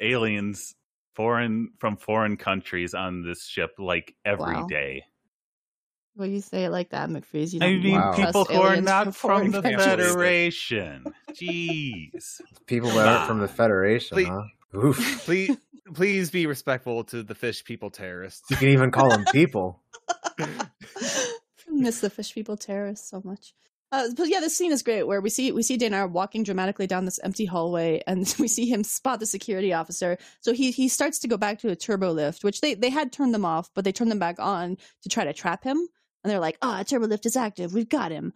aliens foreign from foreign countries on this ship like every Wow. day. Well, you say it like that, McFreeze. You I don't mean, Wow. people who are not from foreign the countries. Federation. Jeez. People that aren't from the Federation, Please- huh? Oof. [laughs] Please, please be respectful to the fish people terrorists. You can even call them people. miss the fish people terrorists so much. Uh, but yeah, this scene is great where we see we see Danar walking dramatically down this empty hallway, and [laughs] we see him spot the security officer. So he he starts to go back to a turbo lift, which they they had turned them off, but they turned them back on to try to trap him. And they're like, "Ah, turbo lift is active. We've got him."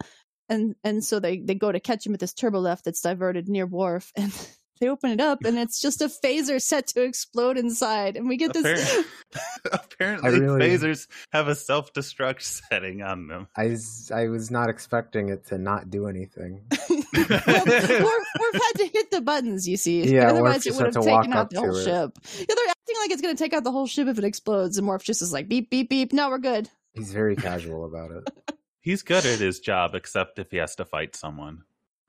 And and so they they go to catch him at this turbo lift that's diverted near Worf, [laughs] and they open it up, and it's just a phaser set to explode inside, and we get this. [laughs] [laughs] Apparently, apparently really- phasers have a self destruct [laughs] setting on them. I was, I was not expecting it to not do anything. well, Worf, Worf had to hit the buttons, you see. Yeah, Worf Otherwise, it would have to walk taken out up the whole it. ship. Yeah, they're acting like it's going to take out the whole ship if it explodes, and Worf just is like, beep, beep, beep. No, we're good. He's very casual about it. He's good at his job, except if he has to fight someone.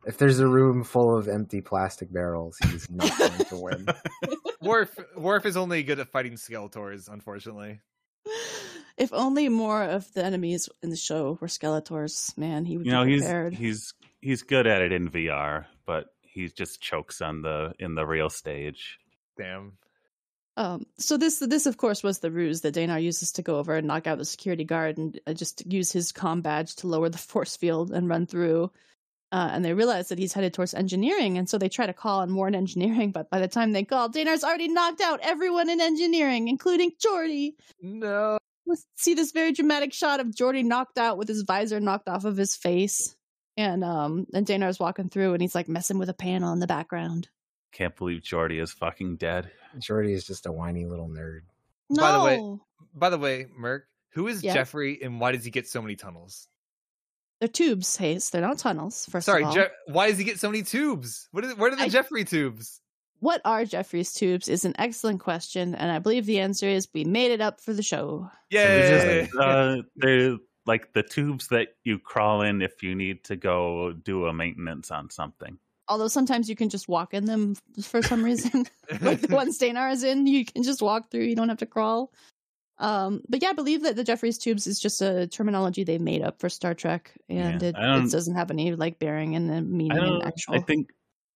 If there's a room full of empty plastic barrels, he's not going to win. [laughs] Worf, Worf is only good at fighting Skeletors, unfortunately. If only more of the enemies in the show were Skeletors, man, he would You know, be he's prepared. he's he's good at it in VR, but he just chokes on the in the real stage. Damn. Um, so this, this of course, was the ruse that Danar uses to go over and knock out the security guard and uh, just use his comm badge to lower the force field and run through. Uh, and they realize that he's headed towards engineering, and so they try to call and warn engineering. But by the time they call, Danar's already knocked out everyone in engineering, including Geordi. No. We see this very dramatic shot of Geordi knocked out with his visor knocked off of his face, and um, and Danar's walking through, and he's like messing with a panel in the background. Can't believe Geordi is fucking dead. Geordi is just a whiny little nerd. No, By the way- By the way, Merc, who is Yeah. Jeffrey and why does he get so many tunnels? They're tubes, Hayes. They're not tunnels. First Sorry, of all. Je- why does he get so many tubes? What is, what are the I- Jeffrey tubes? What are Jeffries tubes is an excellent question, and I believe the answer is we made it up for the show. Yay! Uh, they're like the tubes that you crawl in if you need to go do a maintenance on something. Although sometimes you can just walk in them for some reason. [laughs] [laughs] like the one Steinar is in, you can just walk through, you don't have to crawl. Um, but yeah, I believe that the Jeffries tubes is just a terminology they made up for Star Trek, and Yeah, it, it doesn't have any like bearing in the I meaning in actual. I think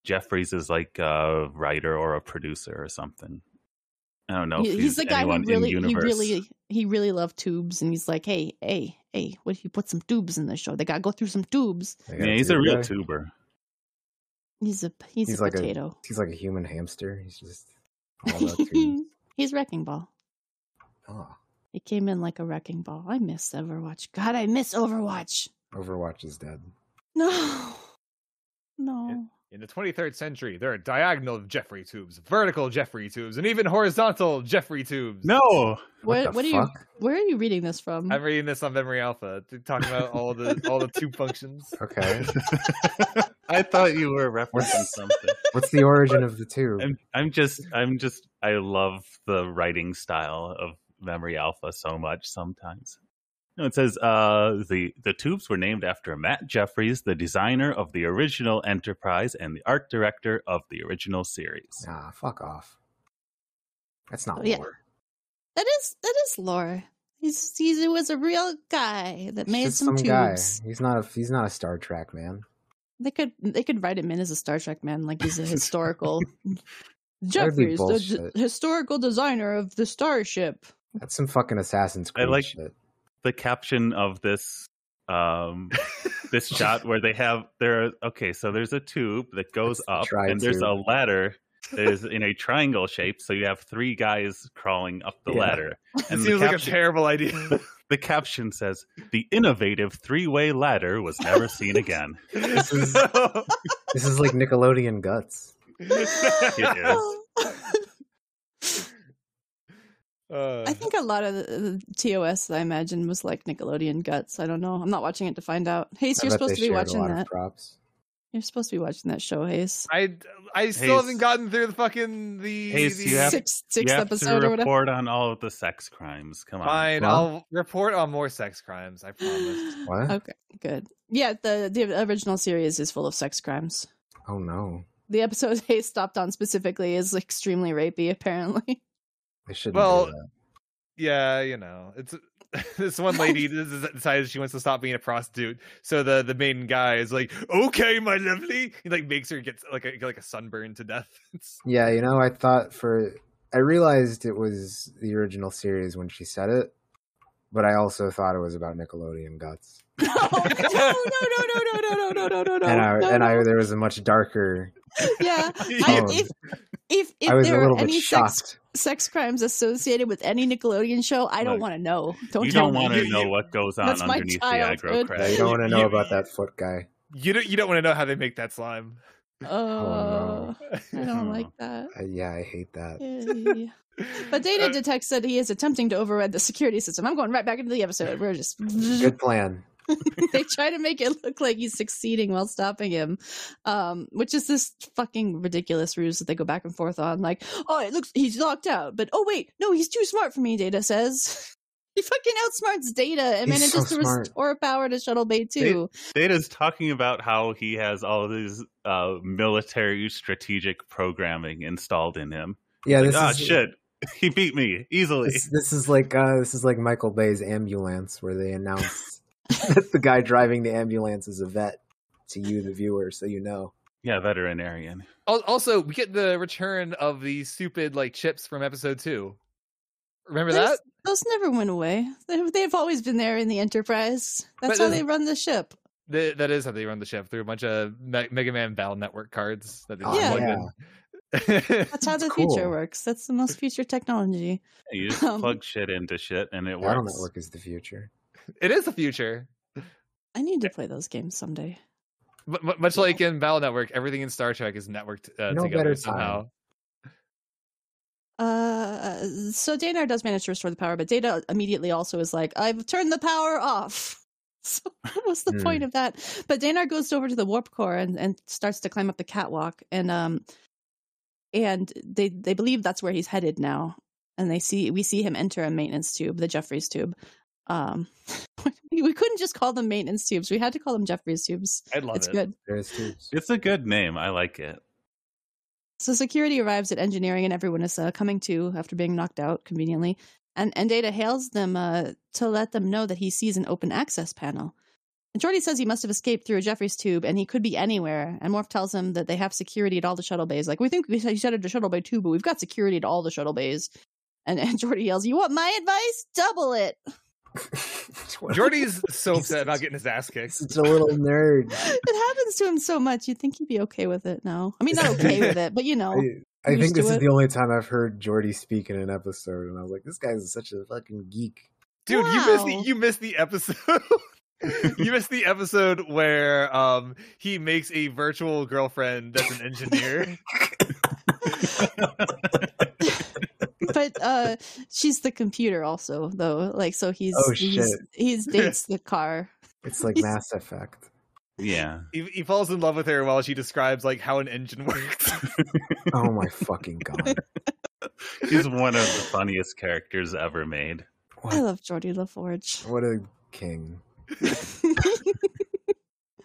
Jeffries is like a writer or a producer or something. I don't know. He- if he's the guy who really, he really, he really loved tubes, and he's like, hey, hey, hey, what if you put some tubes in the show? They gotta go through some tubes. They got Yeah, he's a real guy. tuber. He's a he's, He's a like a- potato. He's like a human hamster. He's just [laughs] all about tubes. he's wrecking ball. Oh, He came in like a wrecking ball. I miss Overwatch. God, I miss Overwatch. Overwatch is dead. No, no. In the 23rd century, there are diagonal Jeffrey tubes, vertical Jeffrey tubes, and even horizontal Jeffrey tubes. No, What What, the what are you? Where are you reading this from? I'm reading this on Memory Alpha, talking about all the all the tube functions. Okay. [laughs] I thought you were referencing something. What's the origin of the tube? I'm, I'm just, I'm just, I love the writing style of Memory Alpha so much. Sometimes, no, it says uh, the the tubes were named after Matt Jeffries, the designer of the original Enterprise and the art director of the original series. Ah, fuck off. That's not Oh, yeah. lore. that is that is lore. He's he was a real guy that made just some, some guy. tubes. He's not a he's not a Star Trek man. They could they could write him in as a Star Trek man, like he's a [laughs] historical. Jeffries, the d- historical designer of the starship. That's some fucking Assassin's I like- shit. The caption of this um this [laughs] shot where they have there okay so there's a tube that goes It's the up and there's a ladder [laughs] that is in a triangle shape so you have three guys crawling up the Yeah. ladder [laughs] It and the seems like a terrible idea. the caption says the innovative three-way ladder was never seen again This is this is like Nickelodeon guts. it is Uh, I think a lot of the, the TOS I imagine was like Nickelodeon guts. I don't know. I'm not watching it to find out. Hayes, I you're supposed to be watching that. props. You're supposed to be watching that show, Hayes. I I still Hayes- haven't gotten through the fucking the. Hayes, the you have- Sixth you sixth have to episode or whatever. report on all of the sex crimes come on Fine, Huh? I'll report on more sex crimes. I promise. [gasps] What? Okay, good. Yeah, the the original series is full of sex crimes. Oh no. The episode [laughs] Hayes stopped on specifically is extremely rapey, apparently. [laughs] They shouldn't Well, yeah, you know, it's [laughs] this one [laughs] lady des- decides she wants to stop being a prostitute. So the the main guy is like, "Okay, my lovely," he like makes her get like a like a sunburn to death. [laughs] It's- Yeah, you know, I thought for I realized it was the original series when she said it, but I also thought it was about Nickelodeon guts. no, no, no, no, no, no, no, no, no, no, no. and I no, and I there was a much darker yeah. I, if if if I was a little bit any sex shocked. Sex crimes associated with any Nickelodeon show, I don't Look, want to know. Don't you tell don't want to know what goes on underneath the childhood. aggro Yeah, you don't want to know You- about that foot guy. you don't you don't want to know how they make that slime. Oh, I don't Oh. like [laughs] that. I, yeah, I hate that. Yay. But [laughs] Data Uh, detects that he is attempting to override the security system. I'm going right back into the episode. We're just Good plan. [laughs] they try to make it look like he's succeeding while stopping him, um, which is this fucking ridiculous ruse that they go back and forth on. Like, oh, it looks he's locked out, but oh wait, no, he's too smart for me. Data says [laughs] he fucking outsmarts Data and He's manages so to smart. restore power to Shuttle Bay Two. Data's talking about how he has all these uh, military strategic programming installed in him. Yeah, Like, this ah, is shit. [laughs] He beat me easily. This, this is like uh, this is like Michael Bay's ambulance, where they announce that the guy driving the ambulance is a vet to you, the viewer, so you know. Yeah, veterinarian. Also, we get the return of the stupid like chips from episode two. Remember Those, that? those never went away. They- They've always been there in the Enterprise. That's But how this- they run the ship. Th- that is how they run the ship through a bunch of Me- Mega Man Battle Network cards that they just Yeah. in. [laughs] That's how It's the future works. That's the most future technology. You just Um, plug shit into shit and it Battle works. Network is the future. It is the future. I need to play those games someday. M- m- much like in Battle Network, everything in Star Trek is networked uh, No together somehow. Uh, so Danar does manage to restore the power, but Data immediately also is like, "I've turned the power off." [laughs] So what's the Hmm. point of that? But Danar goes over to the warp core and, and starts to climb up the catwalk, and um, and they they believe that's where he's headed now, and they see we see him enter a maintenance tube, the Jeffries tube. Um, [laughs] we couldn't just call them maintenance tubes; we had to call them Jeffries tubes. I love it's it. good. There's tubes. It's a good name. I like it. So security arrives at engineering, and everyone is uh, coming to after being knocked out conveniently. And and Data hails them uh, to let them know that he sees an open access panel. And Geordi says he must have escaped through a Jeffries tube, and he could be anywhere. And Worf tells him that they have security at all the shuttle bays. Like we think we said at the shuttle bay too, but we've got security at all the shuttle bays. And, [laughs] and Geordi yells, "You want my advice? Double it!" Geordi's so [laughs] upset about getting his ass kicked. It's a little nerd. it happens to him so much. You'd think he'd be okay with it now. I mean, not [laughs] okay with it, but you know. I, I think this is it. the only time I've heard Geordi speak in an episode, and I was like, this guy is such a fucking geek. Dude, you missed the you missed the episode. [laughs] you missed the episode where um he makes a virtual girlfriend that's an engineer. [laughs] but uh she's the computer also though like so he's Oh, he's shit. he's [laughs] dates the car It's like He's- Mass Effect. yeah. He, he falls in love with her while she describes like how an engine [laughs] works. Oh my fucking god! He's one of the funniest characters ever made. i love Geordi La Forge what a king! I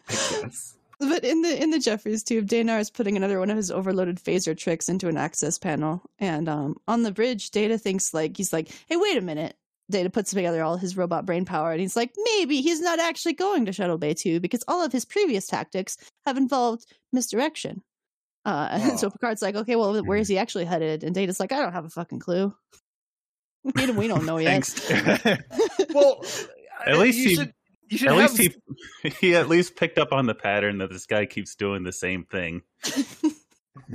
guess. But in the in the jeffries tube danar is putting another one of his overloaded phaser tricks into an access panel and um on the bridge data thinks like he's like hey wait a minute Data puts together all his robot brain power and he's like, maybe he's not actually going to Shuttle Bay 2 because all of his previous tactics have involved misdirection. Uh, [laughs] and so. Picard's like, okay, well, where is he actually headed? And Data's like, I don't have a fucking clue. [laughs] we don't, we don't know yet. [laughs] Well, At least he- you should At have least he [laughs] he at least picked up on the pattern that this guy keeps doing the same thing. [laughs]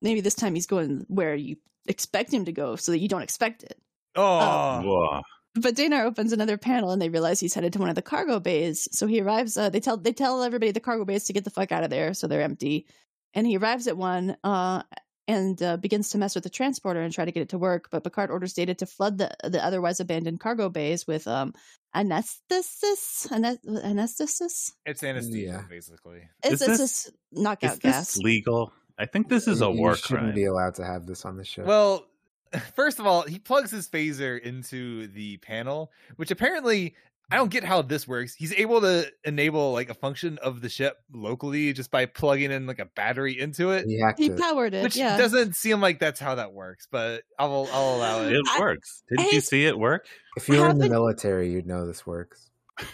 Maybe this time he's going where you expect him to go so that you don't expect it. Oh, Whoa. But Danar opens another panel and they realize he's headed to one of the cargo bays. So he arrives. Uh, they tell they tell everybody the cargo bays to get the fuck out of there, so they're empty. And he arrives at one uh, and uh, begins to mess with the transporter and try to get it to work. But Picard orders Data to flood the the otherwise abandoned cargo bays with um anesthesis. Ane- anesthesis. it's anesthesia, Yeah. basically. It's, Is it's this- just knockout Is gas. this legal? I think this is a You- war you shouldn't crime. be allowed to have this on the ship. Well, [laughs] first of all, he plugs his phaser into the panel, which apparently I don't get how this works. He's able to enable like a function of the ship locally just by plugging in like a battery into it, he he powered it. which yeah. doesn't seem like that's how that works. But I'll I'll allow it. It I- works. Didn't you see it work? If you were in the military, you'd know this works.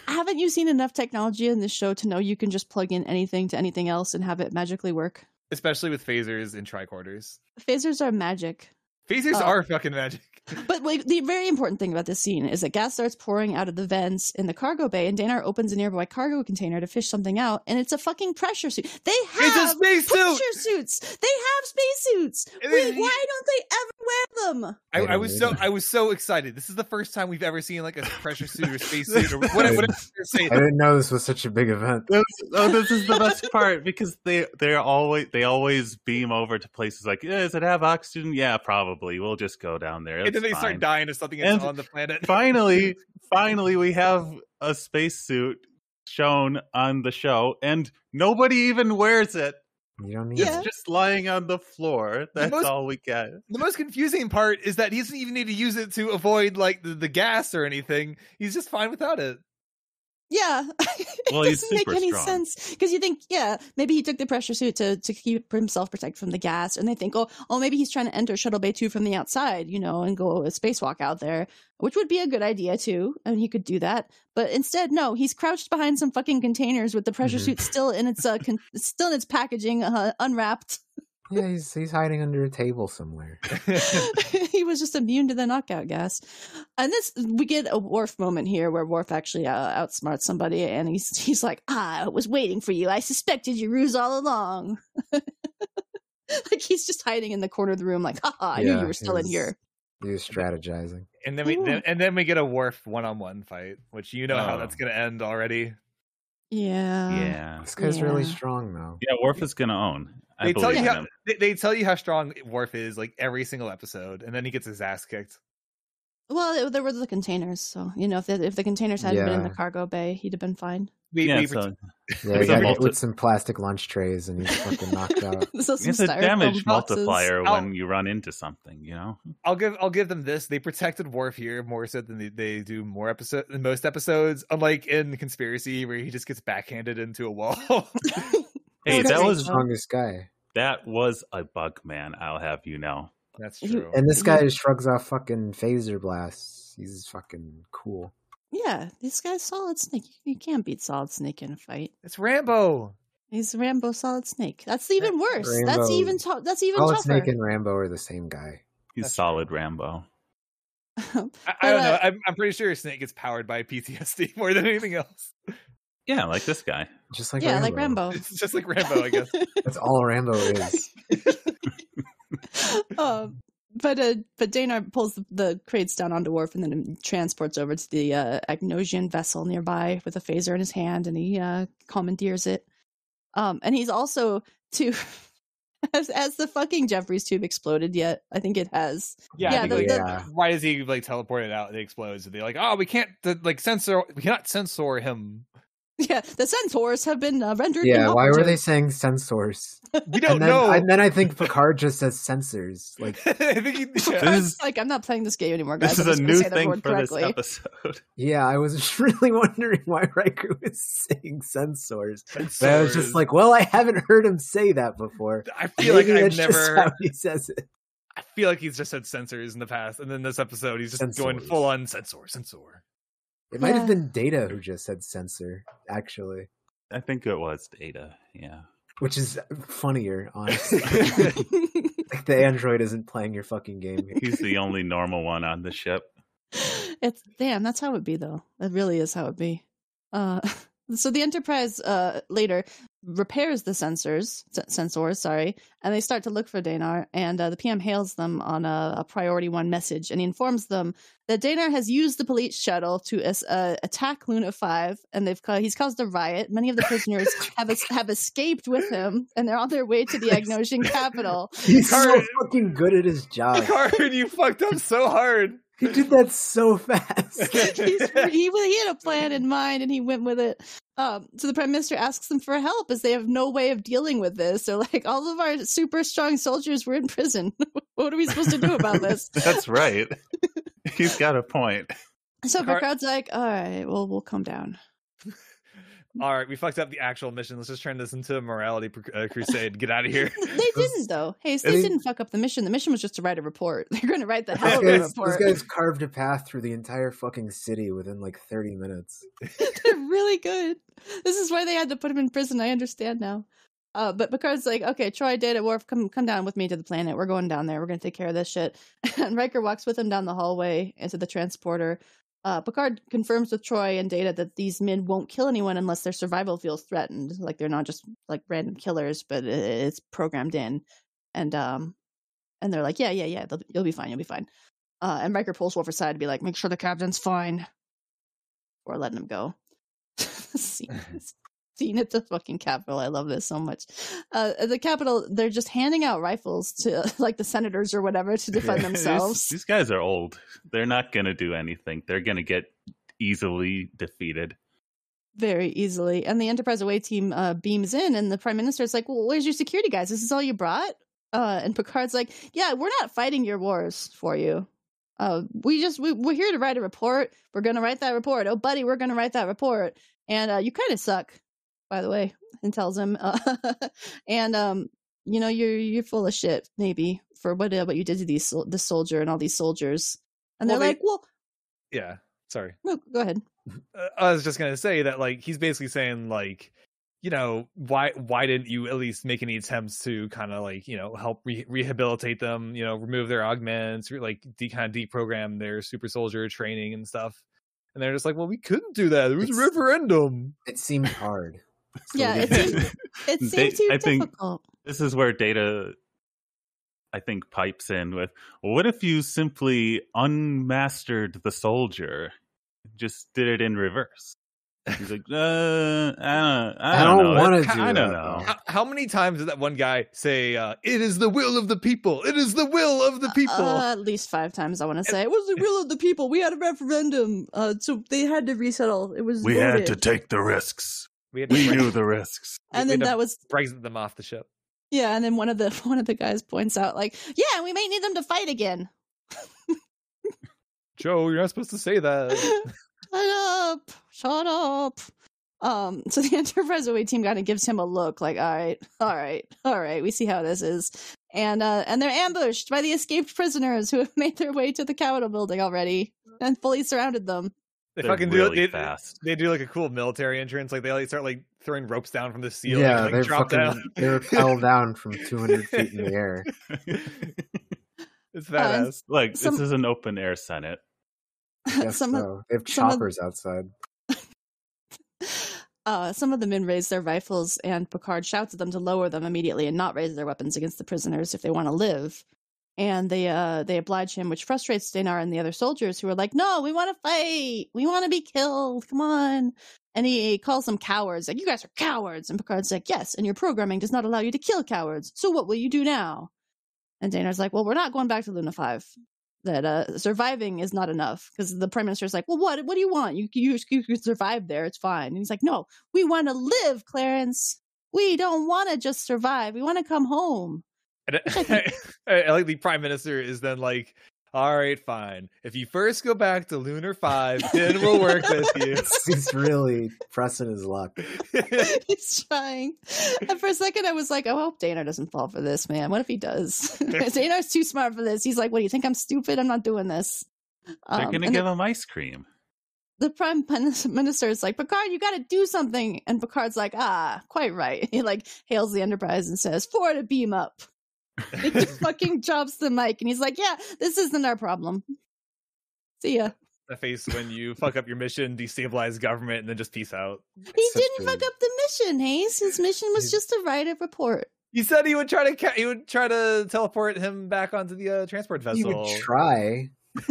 Haven't you seen enough technology in this show to know you can just plug in anything to anything else and have it magically work? especially with phasers and tricorders. Phasers are magic. Phasers Oh. are fucking magic. [laughs] But wait, the very important thing about this scene is that gas starts pouring out of the vents in the cargo bay, and Danar opens a nearby cargo container to fish something out, and it's a fucking pressure suit. They It's a have space pressure suit. suits. They have spacesuits. And Wait, then why don't they ever wear them? I, I was so. I was so excited. This is the first time we've ever seen like a pressure suit or space suit or [laughs] whatever. whatever you're saying. I didn't know this was such a big event. This, oh, this is the best part because they they're always they always beam over to places like, yeah, does it have oxygen? Yeah, probably. We'll just go down there. and then It's they start dying of something that's And on the planet. [laughs] finally, finally, we have a spacesuit shown on the show, and nobody even wears it. You don't need Yeah. it. It's just lying on the floor. That's most- all we get. the most confusing part is that he doesn't even need to use it to avoid like the, the gas or anything. He's just fine without it. Yeah. [laughs] Well, it doesn't make super any strong. sense because you think, yeah, maybe he took the pressure suit to, to keep himself protected from the gas, and they think, oh, oh, maybe he's trying to enter Shuttle Bay Two from the outside, you know, and go a spacewalk out there, which would be a good idea too, and he could do that. But instead, no, he's crouched behind some fucking containers with the pressure Mhm. suit still in its uh, con- still in its packaging, uh, unwrapped. Yeah, he's he's hiding under a table somewhere. [laughs] [laughs] [laughs] he was just immune to the knockout gas. And this, we get a Worf moment here where Worf actually uh, outsmarts somebody, and he's he's like, "Ah, I was waiting for you. I suspected your ruse all along." like he's just hiding in the corner of the room, like, "Haha, I knew you were still in here." He was strategizing. and then we then, and then we get a Worf one on one fight, which you know how Oh. that's gonna end already. Yeah, yeah, This guy's really strong, though. yeah. Worf is gonna own. I They tell you how they, they tell you how strong Worf is like every single episode, and then he gets his ass kicked. Well, there were the containers, so you know, if the, if the containers hadn't been in the cargo bay, he'd have been fine. We, Yeah, we so Yeah, It's he got hit multi- with some plastic lunch trays and he's fucking knocked out. [laughs] so it's a damage boxes. multiplier I'll- when you run into something. You know. I'll give I'll give them this. They protected Worf here more so than they, they do more episode than most episodes. Unlike in Conspiracy, where he just gets backhanded into a wall. [laughs] [laughs] Hey, that was the strongest guy. that was a bug man. I'll have you know. That's true. And this guy shrugs off fucking phaser blasts. He's fucking cool. Yeah, this guy's Solid Snake. You can't beat Solid Snake in a fight. It's Rambo. He's Rambo Solid Snake. That's even worse. Rambo- That's even to- that's even Solid tougher. Snake and Rambo are the same guy. He's That's solid Rambo. [laughs] I, I don't know. uh, I'm, I'm pretty sure Snake gets powered by PTSD [laughs] more than anything else. Yeah, like this guy. Just like yeah, Rambo. like Rambo. It's [laughs] just like Rambo, I guess. That's all Rambo is. [laughs] um, but uh, but Danar pulls the, the crates down onto Worf and then transports over to the uh, Angosian vessel nearby with a phaser in his hand, and he uh, commandeers it. Um, and he's also to [laughs] has, has the fucking Jeffries tube exploded yet? I think it has. Yeah, Yeah, I think, the- like, the- Yeah. right as he like teleported out, and it explodes. And they're like, "Oh, we can't the, like censor. We cannot censor him. [laughs] Yeah, the censors have been uh, rendered. Yeah, why were they saying sensors? [laughs] We don't and then, know." And then I think Picard just says sensors. Like, [laughs] I think he, yeah. This is- like I'm not playing this game anymore, guys. This is a new thing word for this episode. yeah, I was really wondering why Riker was saying sensors. But I was just like, well, I haven't heard him say that before. I feel like I've that's just never. how he says it. I feel like he's just said censors in the past, and then this episode he's just going full on censor, censor. It might have been Data who just said censor, actually, I think it was Data. Yeah. which is funnier, honestly. [laughs] [laughs] like the android isn't playing your fucking game. He's the only [laughs] normal one on the ship. it's damn. That's how it be, though. It really is how it be. Uh, so the Enterprise uh, later repairs the sensors, sensors, sorry, and they start to look for Danar. And uh, the PM hails them on a, a priority one message, and he informs them that Danar has used the police shuttle to uh, attack Lunar Five, and they've ca- he's caused a riot. Many of the prisoners [laughs] have es- have escaped with him, and they're on their way to the Angosian capital. [laughs] He's so fucking good at his [laughs] job. Picard, you fucked up so hard. He did that so fast. [laughs] He's, he, he had a plan in mind and he went with it. Um, so the prime minister asks them for help as they have no way of dealing with this. So, like, all of our super strong soldiers were in prison. [laughs] what are we supposed to do about this? [laughs] That's right. He's got a point. So Picard- Picard's like, all right, well, we'll come down. All right, we fucked up the actual mission. Let's just turn this into a morality pr- uh, crusade. Get out of [laughs] here. They didn't, though. Hey, they They- didn't fuck up the mission. The mission was just to write a report. [laughs] They're going to write the This hell of a guy's, this report. guy's carved a path through the entire fucking city within like 30 minutes. [laughs] They're really good. This is why they had to put him in prison. I understand now. Uh, but Picard's like, okay, Troi, Data, Worf, come come down with me to the planet. We're going down there. We're going to take care of this shit. And Riker walks with him down the hallway into the transporter. Uh, Picard confirms with Troi and Data that these men won't kill anyone unless their survival feels threatened. Like they're not just like random killers, but it's programmed in. And um, and they're like, yeah, yeah, yeah, they'll, you'll be fine, you'll be fine. Uh, and Riker pulls Worf aside to be like, make sure the captain's fine, or letting him go. [laughs] [laughs] scene at the fucking Capitol. I love this so much. Uh, at the Capitol, they're just handing out rifles to [laughs] like the senators or whatever to [laughs] defend These- themselves. These, guys are old. They're not going to do anything. They're going to get easily defeated. very easily. And the Enterprise away team uh, beams in, and the Prime Minister is like, "Well, where's your security guys? This is all you brought?" Uh, and Picard's like, "Yeah, we're not fighting your wars for you. Uh, we just we, we're here to write a report. We're gonna write that report. Oh, buddy, we're gonna write that report. And uh, you kind of suck, by the way." And tells him, uh, [laughs] and um, you know, you're you're full of shit, maybe for what uh, what you did to these sol- this soldier and all these soldiers. And they're they- like, "Well, yeah, sorry. no, go ahead." Uh, I was just gonna say that like he's basically saying like, you know, why why didn't you at least make any attempts to kind of like you know help re- rehabilitate them, you know, remove their augments, re- like de- kind of deprogram their super soldier training and stuff. And they're just like, well, we couldn't do that. It was a referendum. It seemed hard. [laughs] So Yeah, it did- seemed- It [laughs] seems They- too I think- difficult. This is where Data, I think, pipes in with, what if you simply unmastered the soldier? Just did it in reverse. He's like, uh, I don't, I I don't, don't wanna do I don't know. How, how many times did that one guy say, uh, "It is the will of the people. It is the will of the people." Uh, at least five times, I want to say. It was the will of the people. We had a referendum, uh, so they had to resettle. It was We had to take the risks. We had to We knew [laughs] the risks. and then that was Brexit them off the ship. yeah. And then one of the [laughs] one of the guys points out, like, yeah, we may need them to fight again. [laughs] Joe, you're not supposed to say that. Shut up! Shut up! Um, so the Enterprise away team kind of gives him a look, like, all right, all right, all right, we see how this is. And uh, and they're ambushed by the escaped prisoners who have made their way to the Capitol building already and fully surrounded them. They They're fucking really do it. fast. They do like a cool military entrance. Like they like start like throwing ropes down from the ceiling. yeah, and, like, they're drop fucking. down. [laughs] They rappel down from [laughs] 200 feet in the air. [laughs] It's badass. Like, Some- this is an open air Senate. Guess some of, so. They have some of- choppers outside. uh, some of the men raise their rifles, and Picard shouts at them to lower them immediately and not raise their weapons against the prisoners if they want to live. And they uh they oblige him, which frustrates Danar and the other soldiers who are like, "No, we want to fight. We want to be killed. Come on." And he calls them cowards. Like, "You guys are cowards." And Picard's like, "Yes, and your programming does not allow you to kill cowards. So what will you do now?" And Danar's like, "Well, we're not going back to Lunar Five. That uh, surviving is not enough." Because the prime minister's like, "Well, what? What do you want? You you you can survive there. It's fine." And he's like, "No, we want to live, Clarence. We don't want to just survive. We want to come home." And I, I [laughs] like the prime minister is then like, "All right, fine. If you first go back to Lunar Five, then we'll work with you." [laughs] He's really pressing his luck. [laughs] He's trying. And for a second, I was like, "Oh, I hope Danar doesn't fall for this, man. What if he does? Danar's too smart for this. He's like, "What do you think? I'm stupid. I'm not doing this." They're Um, gonna and give him ice cream. the prime minister is like, Picard, you got to do something. And Picard's like, ah, quite right. He like hails the Enterprise and says, four to beam up. He just fucking drops the mic and he's like, yeah, this isn't our problem. See ya. the face when you fuck up your mission, destabilize government, and then just peace out. He Such didn't a- fuck up the mission, Hayes. His mission was just to write a report. He said he would try to ca- he would try to teleport him back onto the uh, transport He vessel. would try. [laughs]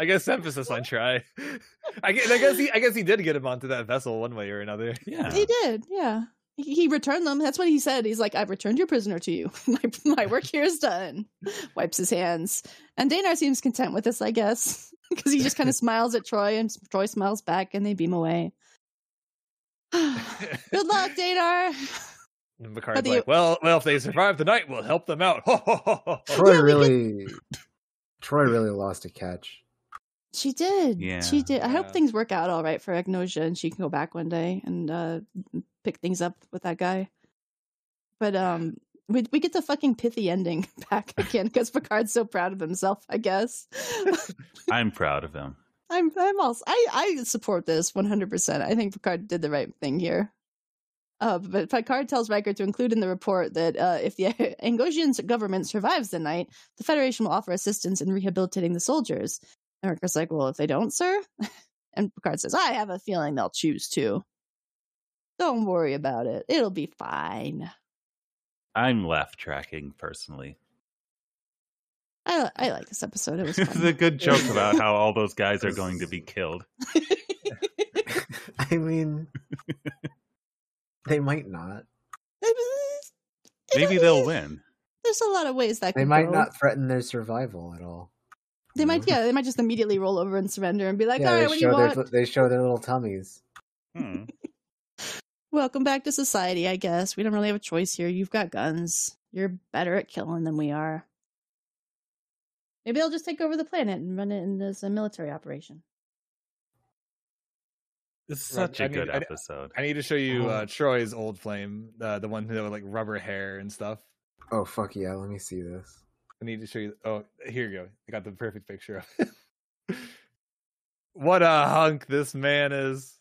I guess emphasis on try. I guess, I guess he I guess he did get him onto that vessel one way or another. Yeah. He did, yeah. He, he returned them. That's what he said. He's like, I've returned your prisoner to you. [laughs] my, my work here is done. Wipes his hands. And Danar seems content with this, I guess, [laughs] because he just kind of [laughs] smiles at Troi and Troi smiles back and they beam away. [sighs] Good luck, Danar. And Picard's the- like, well, well, if they survive the night, we'll help them out. Troi Yeah, really, Troi really lost a catch. She did. Yeah. She did. I hope things work out all right for Angosia and she can go back one day and uh pick things up with that guy. But um we we get the fucking pithy ending [laughs] back again [laughs] because Picard's so proud of himself, I guess. [laughs] I'm proud of him. I'm I'm also I I support this 100%. I think Picard did the right thing here. Uh, but Picard tells Riker to include in the report that uh, if the Angosian government survives the night, the Federation will offer assistance in rehabilitating the soldiers. And Riker's like, "Well, if they don't, sir," [laughs] and Picard says, "I have a feeling they'll choose to. Don't worry about it. It'll be fine." I'm left tracking personally. I I like this episode. It was [laughs] It's a good joke [laughs] about how all those guys are going to be killed. I mean, they might not. Maybe they'll win. There's a lot of ways that They could might go. not threaten their survival at all. They might, yeah, they might just immediately roll over and surrender and be like, yeah, "All right, what do you show want?" their they show their little tummies. Hmm. [laughs] Welcome back to society, I guess. We don't really have a choice here. You've got guns. You're better at killing than we are. Maybe they'll just take over the planet and run it in as a military operation. It's Right, such a I need- good I- episode. I need to show you uh, Oh. Troi's old flame, uh, the one who had like rubber hair and stuff. Oh fuck yeah! Let me see this. I need to show you. Oh, here you go. I got the perfect picture of it. [laughs] what a hunk this man is.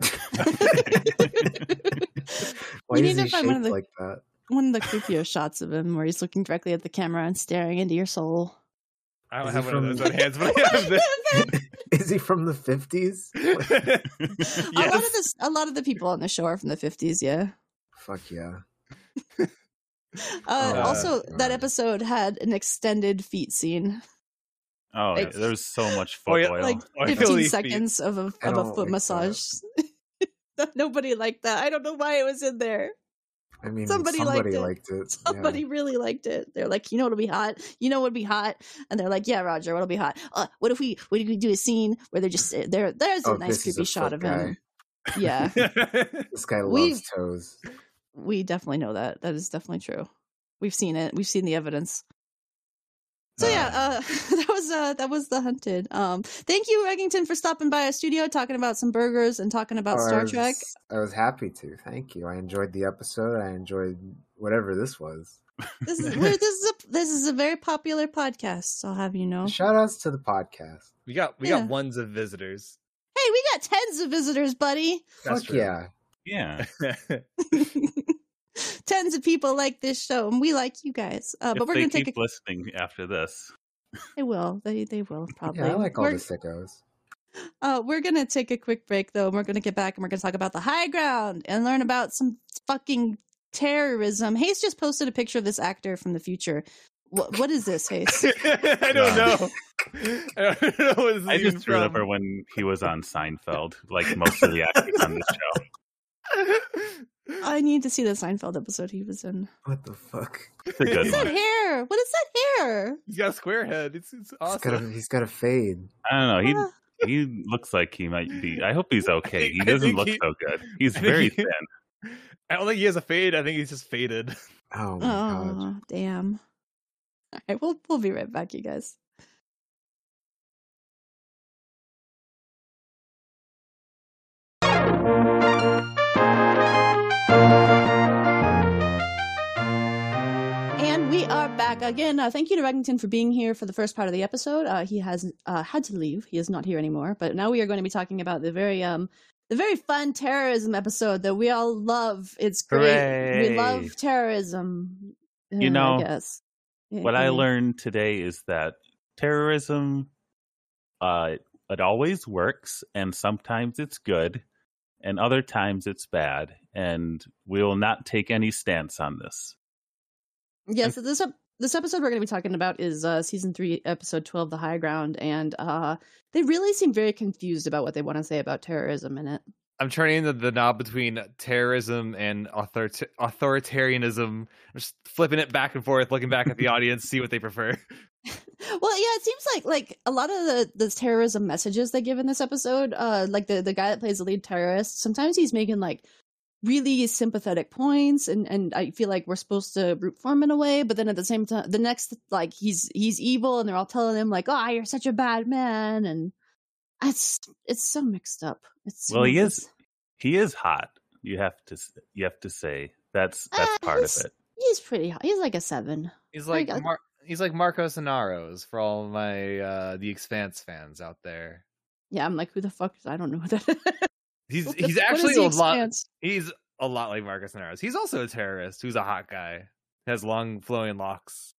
[laughs] Why We is need he to find one of the- like that? One of the creepier shots of him where he's looking directly at the camera and staring into your soul. I don't Is have he one of from- those on hands, but I have [laughs] this. Is he from the fifties? A lot of yes. this, a lot of the people on the show are from the fifties. Yeah. Fuck yeah! Uh, Oh, also, that episode had an extended feet scene, oh, Like- there's so much Oh, foot oil. like Oily fifteen feet. seconds of a I of a foot like massage. [laughs] Nobody liked that. I don't know why it was in there. I mean, Somebody somebody, liked it. liked it. Somebody really liked it. They're like, you know what'll be hot? You know what'll be hot? And they're like, yeah, Roger, what'll be hot? Uh, what if we what if we do a scene where they're just there? There's a Oh, nice creepy a shot of him. guy. Yeah, Yeah. [laughs] This guy We- loves toes. We definitely know that. That is definitely true. We've seen it. We've seen the evidence. So yeah, uh, [laughs] that was uh, that was the hunted. Um, thank you, Ruggington, for stopping by our studio, talking about some burgers and talking about Oh, I Star was- Trek. I was happy to. Thank you. I enjoyed the episode. I enjoyed whatever this was. This is we're, [laughs] this is a this is a very popular podcast. I'll have you know. Shout outs to the podcast. we got we Yeah. got ones of visitors. Hey, we got tens of visitors, buddy. That's Fuck true. yeah. Yeah. [laughs] tens of people like this show, and we like you guys. Uh, but if we're gonna keep take a. listening after this. They will. They they will probably. [laughs] Yeah, I like all we're, the sickos. uh, we're gonna take a quick break though, and we're gonna get back and we're gonna talk about the high ground and learn about some fucking terrorism. Hayes just posted a picture of this actor from the future. What, what is this, [laughs] Hayes? I don't know. I don't know what I even just from. remember when he was on Seinfeld, like most of the actors on this show. [laughs] I need to see the Seinfeld episode he was in. What the fuck? It's a good What is that hair? What is that hair? He's got a square head. It's, it's He's got a awesome. he's got a fade. I don't know. Ah. He he looks like he might be. I hope he's [laughs] okay. He doesn't look he- [laughs] so good. He's very he- thin. I don't think he has a fade. I think he's just faded. Oh my god. Oh, damn. All right, we'll we'll be right back, you guys. Are back again. Uh, thank you to Ruggington for being here for the first part of the episode. Uh, he has uh, had to leave; he is not here anymore. But now we are going to be talking about the very um, the very fun terrorism episode that we all love. It's great. We love terrorism. You know, guess. What I learned today is that terrorism, uh, it always works, and sometimes it's good, and other times it's bad, and we will not take any stance on this. Yeah, so this this episode we're going to be talking about is uh, season three, episode twelve, "The High Ground," and uh, they really seem very confused about what they want to say about terrorism in it. I'm turning the, the knob between terrorism and author- authoritarianism. I'm just flipping it back and forth, looking back at the audience, see what they prefer. [laughs] [laughs] Well, yeah, it seems like like a lot of the the terrorism messages they give in this episode, uh, like the the guy that plays the lead terrorist, sometimes he's making like really sympathetic points, and and I feel like we're supposed to root for him in a way, but then at the same time, the next like he's he's evil, and they're all telling him like, "Oh, you're such a bad man," and it's it's so mixed up. It's Well, he is he is hot. You have to you have to say that's that's Uh, part of it. He's pretty hot. He's like a seven. He's I like Mar- he's like Marcus Inaros for all my uh the Expanse fans out there. Yeah, I'm like, who the fuck? Is, I don't know who that. [laughs] He's the- he's actually The a lot. Expanse? He's a lot like Marcus Inaros. He's also a terrorist who's a hot guy. Has long flowing locks.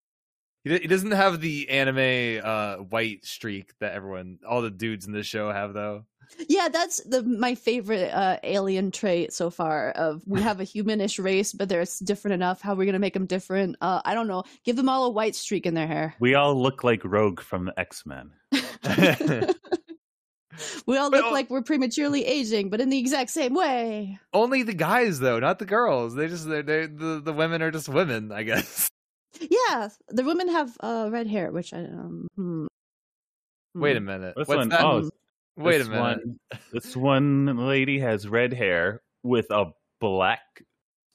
He, he doesn't have the anime uh white streak that everyone all the dudes in this show have though. Yeah, that's the my favorite uh, alien trait so far. Of we [laughs] have a humanish race, but they're different enough. How are we gonna make them different? Uh, I don't know. Give them all a white streak in their hair. We all look like Rogue from the X Men. We all But, look like we're prematurely aging, but in the exact same way. Only the guys though, not the girls. They just they're, they're the the women are just women, I guess. [laughs] Yeah, the women have uh, red hair, which I um. Hmm. Wait a Hmm. minute. This What's one, that? oh, [laughs] Wait a minute. One, [laughs] this one lady has red hair with a black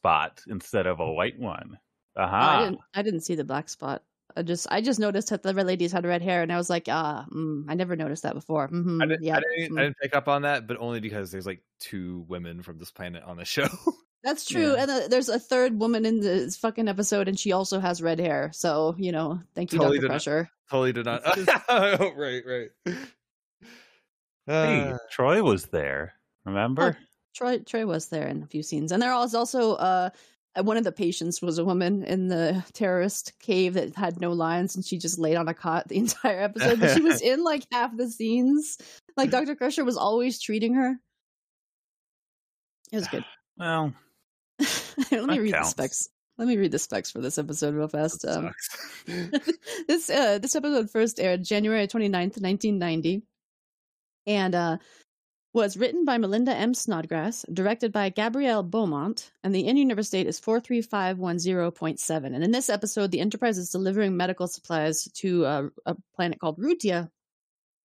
spot instead of a white one. Oh, I Aha! didn't. I didn't see the black spot. I just. I just noticed that the red ladies had red hair, and I was like, ah, mm, I never noticed that before. hmm I didn't, yeah, I, didn't, mm. I didn't pick up on that, but only because there's like two women from this planet on the [laughs] show. That's true. Yeah. And uh, there's a third woman in this fucking episode, and she also has red hair. So, you know, thank you, Totally Dr. did not- Crusher. totally did not. [laughs] Oh, right, right. Hey, Uh, Troi was there. Remember? Troi Troi was there in a few scenes. And there was also uh one of the patients was a woman in the terrorist cave that had no lines and she just laid on a cot the [laughs] entire episode. But she was [laughs] in like half the scenes. Like Dr. Crusher was always treating her. It was good. [sighs] Well, [laughs] Let me read counts. the specs. Let me read the specs for this episode real fast. Um, this uh, this episode first aired January 29th, 1990, and uh, was written by Melinda M. Snodgrass, directed by Gabrielle Beaumont, and the in-universe date is 43510.7. And in this episode, the Enterprise is delivering medical supplies to uh, a planet called Rutia,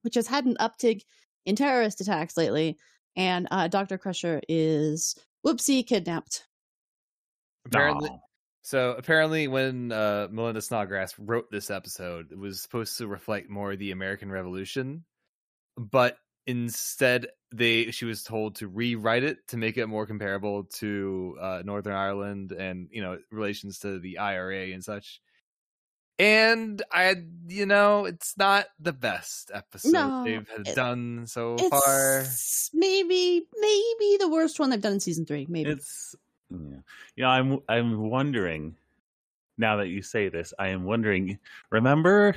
which has had an uptick in terrorist attacks lately, and uh, Dr. Crusher is, whoopsie, kidnapped. apparently, no. so apparently, when uh, Melinda Snodgrass wrote this episode, it was supposed to reflect more the American Revolution, but instead, they she was told to rewrite it to make it more comparable to uh, Northern Ireland and you know relations to the IRA and such. And I, you know, it's not the best episode No, they've it- done so far. Maybe maybe the worst one they've done in season three. Maybe It's yeah. You know, I'm I'm wondering now that you say this, I am wondering, remember